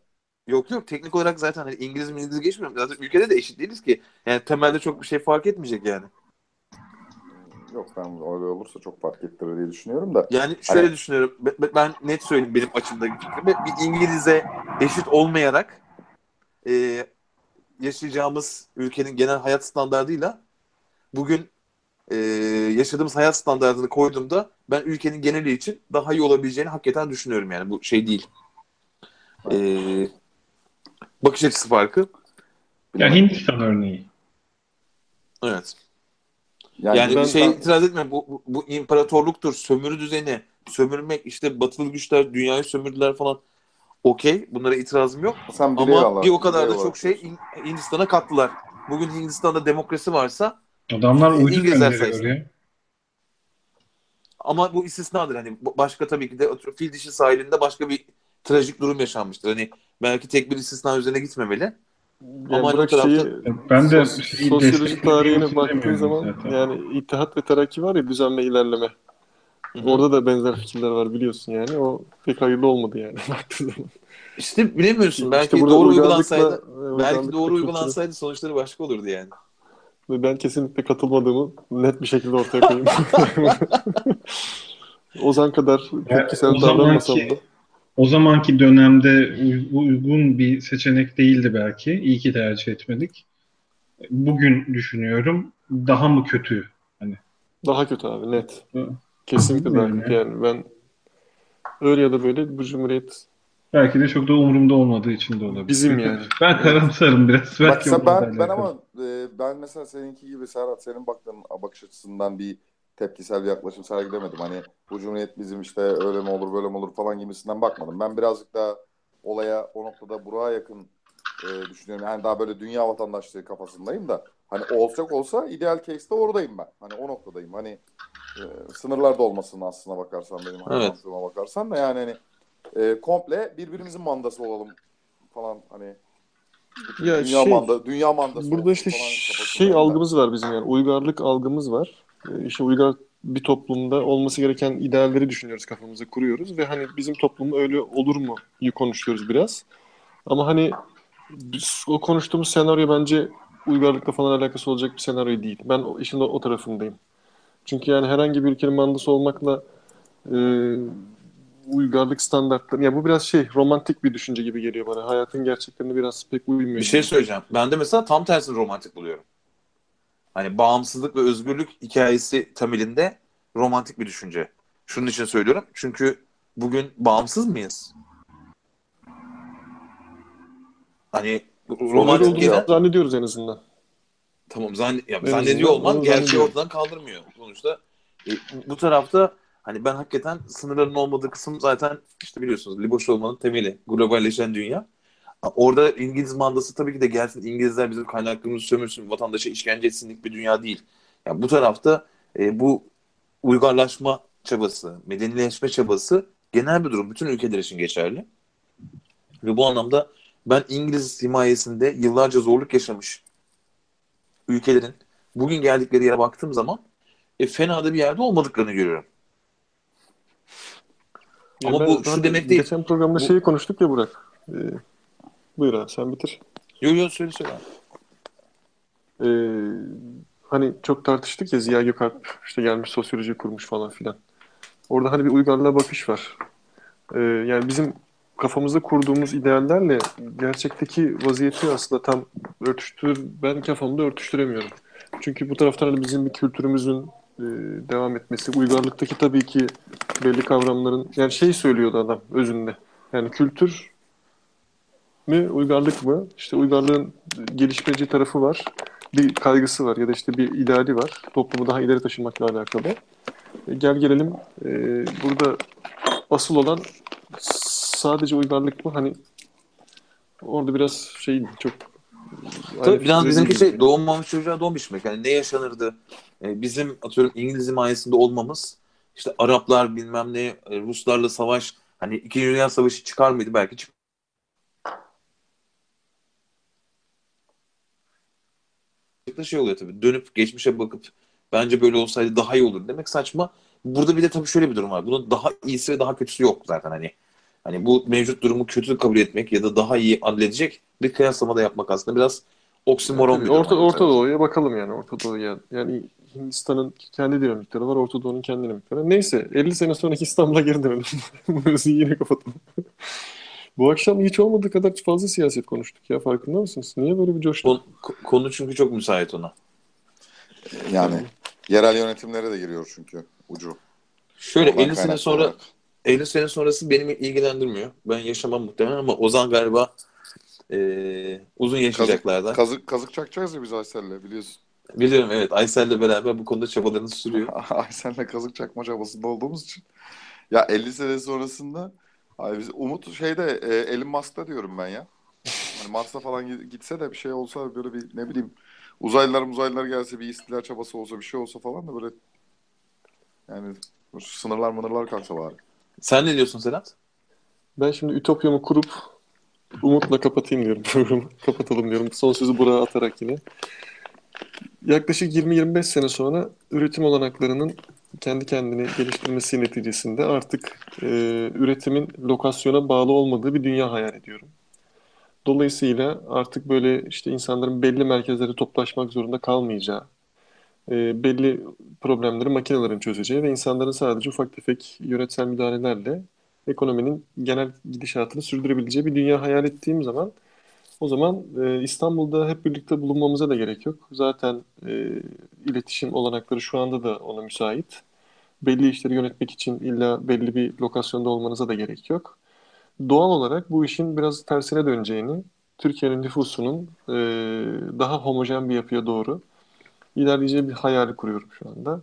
Yok yok teknik olarak zaten hani İngiliz İngiliz geçmiyorum. Zaten ülkede de eşit değiliz ki. Yani temelde çok bir şey fark etmeyecek yani. Yok ben öyle olursa çok fark ettirir diye düşünüyorum da. Yani şöyle Hani- düşünüyorum. Ben, net söyleyeyim benim açımdaki fikrimi. Bir İngiliz'e eşit olmayarak e, yaşayacağımız ülkenin genel hayat standartıyla bugün e, yaşadığımız hayat standartını koyduğumda ben ülkenin geneli için daha iyi olabileceğini hakikaten düşünüyorum yani. Bu şey değil. E, bakış açısı farkı. ya Hindistan örneği. Evet. Yani, Yani ben- şey ben- itiraz etmiyorum. Bu, bu, bu imparatorluktur, sömürü düzeni, sömürmek, işte batılı güçler dünyayı sömürdüler falan. Okey. Bunlara itirazım yok. sen Ama olarak- bir o kadar da çok şey Hindistan'a kattılar. Bugün Hindistan'da demokrasi varsa Adamlar uydu İngilizler gönderiyor sayesinde. ya. ama bu istisnadır. Hani başka tabii ki de fil dişi sahilinde başka bir trajik durum yaşanmıştır. Hani belki tek bir istisna üzerine gitmemeli. Yani Ama tarafta- şeyi Ben de sos- şeyi sosyoloji tarihine baktığın zaman zaten. yani İttihat ve Terakki var ya düzen ve ilerleme. Hı hı. Orada da benzer fikirler var biliyorsun yani. O pek hayırlı olmadı yani. baktığın zaman. İşte bilemiyorsun. Belki İşte doğru uygulansaydı e, belki doğru uygulansaydı sonuçları başka olurdu yani. Ve ben kesinlikle katılmadığımı net bir şekilde ortaya koyayım. Ozan kadar tepkisel davranmasam da. O zamanki dönemde uy- uygun bir seçenek değildi belki. İyi ki tercih etmedik. Bugün düşünüyorum daha mı kötü? Daha kötü abi net. Hı. Kesinlikle daha kötü ya. yani. Ben öyle ya da böyle bu cumhuriyet Belki de çok da umurumda olmadığı için de olabilir. Bizim yani. Ben karamsarım biraz. Bak Belki ben, ben ama e, ben mesela seninki gibi Serhat senin baktığın bakış açısından bir tepkisel bir yaklaşım sergilemedim. Hani bu cumhuriyet bizim işte öyle mi olur böyle mi olur falan gibisinden bakmadım. Ben birazcık daha olaya o noktada Burak'a yakın e, düşünüyorum. Yani daha böyle dünya vatandaşlığı kafasındayım da hani olacak olsa ideal case'te oradayım ben. Hani o noktadayım. Hani e, sınırlarda olmasın aslına bakarsan benim Evet. mantığıma bakarsan da yani hani e, komple birbirimizin mandası olalım falan hani Ya dünya şey, manda dünya mandası Burada işte şey algımız var bizim yani uygarlık algımız var. Ee, İşte uygar bir toplumda olması gereken idealleri düşünüyoruz kafamıza kuruyoruz ve hani bizim toplum öyle olur mu yu konuşuyoruz biraz. Ama hani biz, o konuştuğumuz senaryo bence uygarlıkla falan alakası olacak bir senaryo değil. Ben işin o, o tarafındayım. Çünkü yani herhangi bir ülkenin mandası olmakla e, uygarlık standartları ya bu biraz şey romantik bir düşünce gibi geliyor bana. Hayatın gerçeklerine biraz pek uymuyor. Bir şey söyleyeceğim. Ben de mesela tam tersini romantik buluyorum. Hani bağımsızlık ve özgürlük hikayesi temelinde romantik bir düşünce. Şunun için söylüyorum. Çünkü bugün bağımsız mıyız? Hani romantik gelen zannediyoruz en azından. tamam zann ya, zannediyor olman gerçeği ortadan kaldırmıyor. Sonuçta e, bu tarafta hani ben hakikaten sınırların olmadığı kısım zaten işte biliyorsunuz liboş olmanın temeli. Globalleşen dünya. Orada İngiliz mandası tabii ki de gelsin İngilizler bizim kaynaklarımızı sömürsün, vatandaşa işkence etsinlik bir dünya değil. Yani bu tarafta e, bu uygarlaşma çabası, medenileşme çabası genel bir durum. Bütün ülkeler için geçerli. Ve bu anlamda ben İngiliz himayesinde yıllarca zorluk yaşamış ülkelerin bugün geldikleri yere baktığım zaman e, fena da bir yerde olmadıklarını görüyorum. Ya Ama bu şu demek değil. Geçen programda Bu- şeyi konuştuk ya Burak. Ee, buyur abi sen bitir. Yo yo söyle söyle. Ee, hani çok tartıştık ya Ziya Gökalp işte gelmiş sosyoloji kurmuş falan filan. Orada hani bir uygarlığa bakış var. Ee, yani bizim kafamızda kurduğumuz ideallerle gerçekteki vaziyeti aslında tam örtüştür ben kafamda örtüştüremiyorum. Çünkü bu taraftan hani bizim bir kültürümüzün e, devam etmesi, uygarlıktaki tabii ki belli kavramların yani şey söylüyordu adam özünde. Yani kültür mü, uygarlık mı? İşte uygarlığın gelişmeci tarafı var. Bir kaygısı var ya da işte bir ideali var. Toplumu daha ileri taşımakla alakalı. E, gel gelelim e, burada asıl olan sadece uygarlık mı? Hani orada biraz şey çok Tabii biraz fikirde bizimki şey doğmamış çocuğa don biçmek. Yani ne yaşanırdı? E, bizim atıyorum İngiliz himayesinde olmamız işte Araplar bilmem ne e, Ruslarla savaş hani İkinci Dünya Savaşı çıkar mıydı? Belki çık da şey oluyor tabii. Dönüp geçmişe bakıp bence böyle olsaydı daha iyi olur demek saçma. Burada bir de tabii şöyle bir durum var. Bunun daha iyisi ve daha kötüsü yok zaten hani. Hani bu mevcut durumu kötü kabul etmek ya da daha iyi adledecek bir kıyaslama da yapmak aslında biraz oksimoron bir durum. Orta, Orta. Doğu'ya bakalım yani Orta Doğu'ya. Yani Hindistan'ın kendi dinamikleri var, Orta Doğu'nun kendi dinamikleri. Neyse 50 sene sonraki İstanbul'a geri dönelim. Bu yine kapatalım. Bu akşam hiç olmadığı kadar fazla siyaset konuştuk ya farkında mısınız? Niye böyle bir coştuk? Konu, çünkü çok müsait ona. Yani yerel yönetimlere de giriyor çünkü ucu. Şöyle Oradan 50 sene sonra olarak. 50 sene sonrası beni ilgilendirmiyor. Ben yaşamam muhtemelen ama Ozan galiba eee, uzun yaşayacaklardan. Kazık kazık çakacağız ya biz Aysel'le biliyorsun. Biliyorum evet Aysel'le beraber bu konuda çabalarını sürüyor. Aysel'le kazık çakma çabasında olduğumuz için. Ya 50 sene sonrasında abi biz Umut şeyde e, Elon Musk'ta diyorum ben ya. Hani Mars'a falan gi- gitse de bir şey olsa böyle bir ne bileyim uzaylılar uzaylılar gelse bir istila çabası olsa bir şey olsa falan da böyle yani şu sınırlar mınırlar kalksa bari. Sen ne diyorsun Sedat? Ben şimdi Ütopya'mı kurup Umut'la kapatayım diyorum programı. Kapatalım diyorum. Son sözü Burak'a atarak yine. Yaklaşık 20-25 sene sonra üretim olanaklarının kendi kendini geliştirmesi neticesinde artık e, üretimin lokasyona bağlı olmadığı bir dünya hayal ediyorum. Dolayısıyla artık böyle işte insanların belli merkezlere toplaşmak zorunda kalmayacağı, e, belli problemleri makinelerin çözeceği ve insanların sadece ufak tefek yönetsel müdahalelerle ekonominin genel gidişatını sürdürebileceği bir dünya hayal ettiğim zaman o zaman e, İstanbul'da hep birlikte bulunmamıza da gerek yok. Zaten e, iletişim olanakları şu anda da ona müsait. Belli işleri yönetmek için illa belli bir lokasyonda olmanıza da gerek yok. Doğal olarak bu işin biraz tersine döneceğini, Türkiye'nin nüfusunun e, daha homojen bir yapıya doğru ilerleyeceği bir hayali kuruyorum şu anda.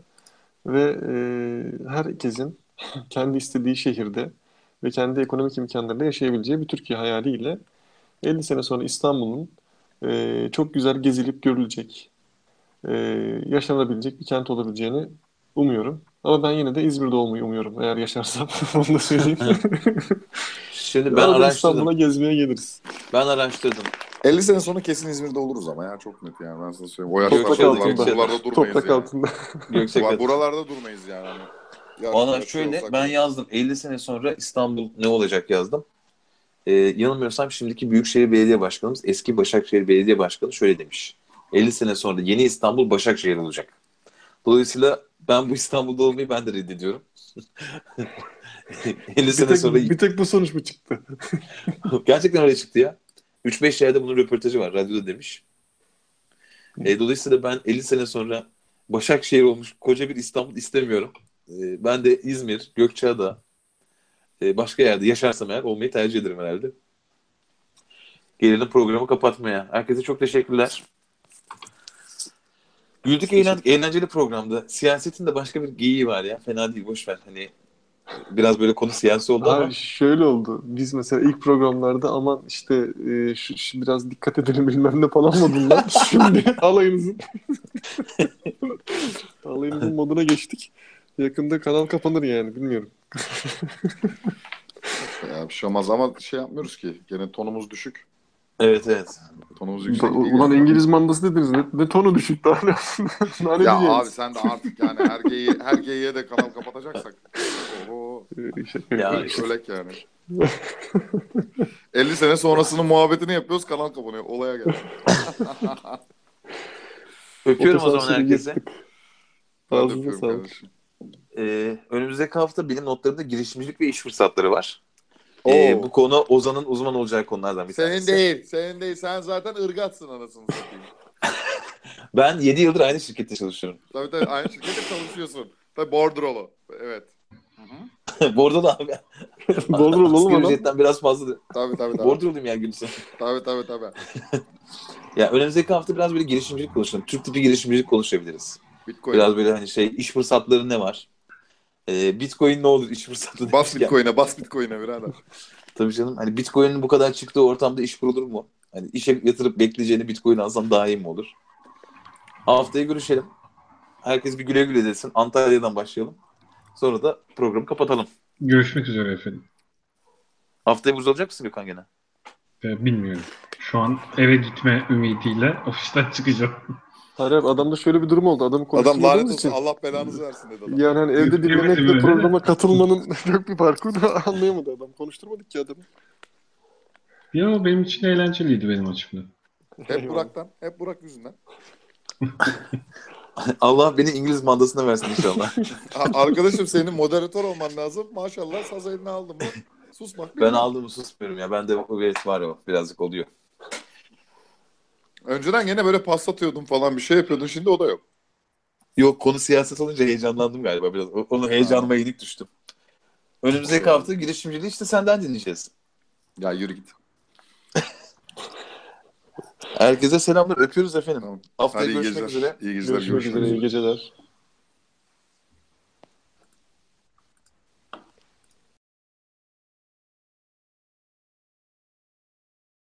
Ve e, herkesin kendi istediği şehirde ve kendi ekonomik imkanlarıyla yaşayabileceği bir Türkiye hayaliyle 50 sene sonra İstanbul'un e, çok güzel gezilip görülecek, e, yaşanabilecek bir kent olabileceğini umuyorum. Ama ben yine de İzmir'de olmayı umuyorum eğer yaşarsam. Onu da söyleyeyim. Şimdi ben araştırdım. İstanbul'a gezmeye geliriz. Ben araştırdım. 50 sene sonra kesin İzmir'de oluruz ama ya çok net yani ben sana söyleyeyim. O Toprak yaşlarda buralarda, altında. buralarda durmayız Toprak yani. altında. Göksek Buralarda durmayız yani. Hani. Valla şey şöyle ben yazdım 50 sene sonra İstanbul ne olacak yazdım. Ee, yanılmıyorsam şimdiki Büyükşehir Belediye Başkanımız eski Başakşehir Belediye Başkanı şöyle demiş. 50 sene sonra yeni İstanbul Başakşehir olacak. Dolayısıyla ben bu İstanbul'da olmayı ben de reddediyorum. 50 Bir sene tek, sonra bir tek bu sonuç mu çıktı? gerçekten öyle çıktı ya. 3-5 yerde bunun röportajı var. Radyoda demiş. E, dolayısıyla ben 50 sene sonra Başakşehir olmuş koca bir İstanbul istemiyorum. E, ben de İzmir, Gökçeada, e, başka yerde yaşarsam eğer olmayı tercih ederim herhalde. Gelelim programı kapatmaya. Herkese çok teşekkürler. Güldük eğlendik. Eğlenceli programda. Siyasetin de başka bir geyiği var ya. Fena değil. Boş ver. Hani biraz böyle konu siyasi oldu ama Abi şöyle oldu. Biz mesela ilk programlarda aman işte e, şu, şu biraz dikkat edelim bilmem ne falan modundan. Şimdi alayınızın alayınızın moduna geçtik. Yakında kanal kapanır yani bilmiyorum. Ya, bir şey olmaz ama şey yapmıyoruz ki. Gene tonumuz düşük. Evet evet. Tonumuz yüksek değil. Ulan İngiliz mandası dediniz. Ne, ne tonu düşük daha ne olsun? Daha ne Ya diyeceğiz? abi sen de artık yani her geyiğe, her geyiğe de kanal kapatacaksak. Oho. Ya işte. Ölek yani. 50 sene sonrasının muhabbetini yapıyoruz kanal kapanıyor. Olaya gel. Öpüyorum o zaman herkese. öpüyorum sağlık. Ee, önümüzdeki hafta bilim notlarında girişimcilik ve iş fırsatları var. Oo. Ee, bu konu Ozan'ın uzman olacağı konulardan bir Senin tanesi. değil. Senin değil. Sen zaten ırgatsın anasını satayım. Ben 7 yıldır aynı şirkette çalışıyorum. Tabii tabii aynı şirkette çalışıyorsun. Tabii bordrolu. Evet. Bordo da abi. Bordrolu oğlum adam. ücretten biraz fazla. Tabii tabii tabii. Bordroluyum ya gün sonu. Tabii tabii tabii. Ya önümüzdeki hafta biraz böyle girişimcilik konuşalım. Türk tipi girişimcilik konuşabiliriz. Bitcoin. Biraz böyle hani şey iş fırsatları ne var? Ee, Bitcoin ne olur iş fırsatı? Bas. Bitcoin'e, bas Bitcoin'e birader. Tabii canım. Hani Bitcoin'in bu kadar çıktığı ortamda iş kurulur mu? Hani işe yatırıp bekleyeceğini Bitcoin alsam daha iyi mi olur? Haftaya görüşelim. Herkes bir güle güle desin. Antalya'dan başlayalım. Sonra da programı kapatalım. Görüşmek üzere efendim. Haftaya burada olacak mısın Gökhan gene? Ee, bilmiyorum. Şu an eve gitme ümidiyle ofisten çıkacağım. Hayır abi adamda şöyle bir durum oldu. Adamı Adam lanet olsun için. Allah belanızı versin dedi adam. Yani hani evde dinlemekle programa katılmanın çok bir farkı da anlayamadı adam. Konuşturmadık ki adamı. Ya benim için eğlenceliydi benim açımdan. Hep Burak'tan, hep Burak yüzünden. Allah beni İngiliz mandasına versin inşallah. Arkadaşım senin moderatör olman lazım. Maşallah saz eline aldın mı? Susmak. ben aldığımı susmuyorum ya. Bende o evet var o. Birazcık oluyor. Önceden gene böyle paslatıyordun falan bir şey yapıyordun. Şimdi o da yok. Yok konu siyaset olunca heyecanlandım galiba biraz. Onu heyecanıma yenik düştüm. Önümüzdeki hafta girişimciliği işte senden dinleyeceğiz. Ya yürü git. Herkese selamlar. Öpüyoruz efendim. Haftaya Hadi iyi görüşmek geceler. üzere. İyi geceler. Görüşmek üzere. iyi geceler.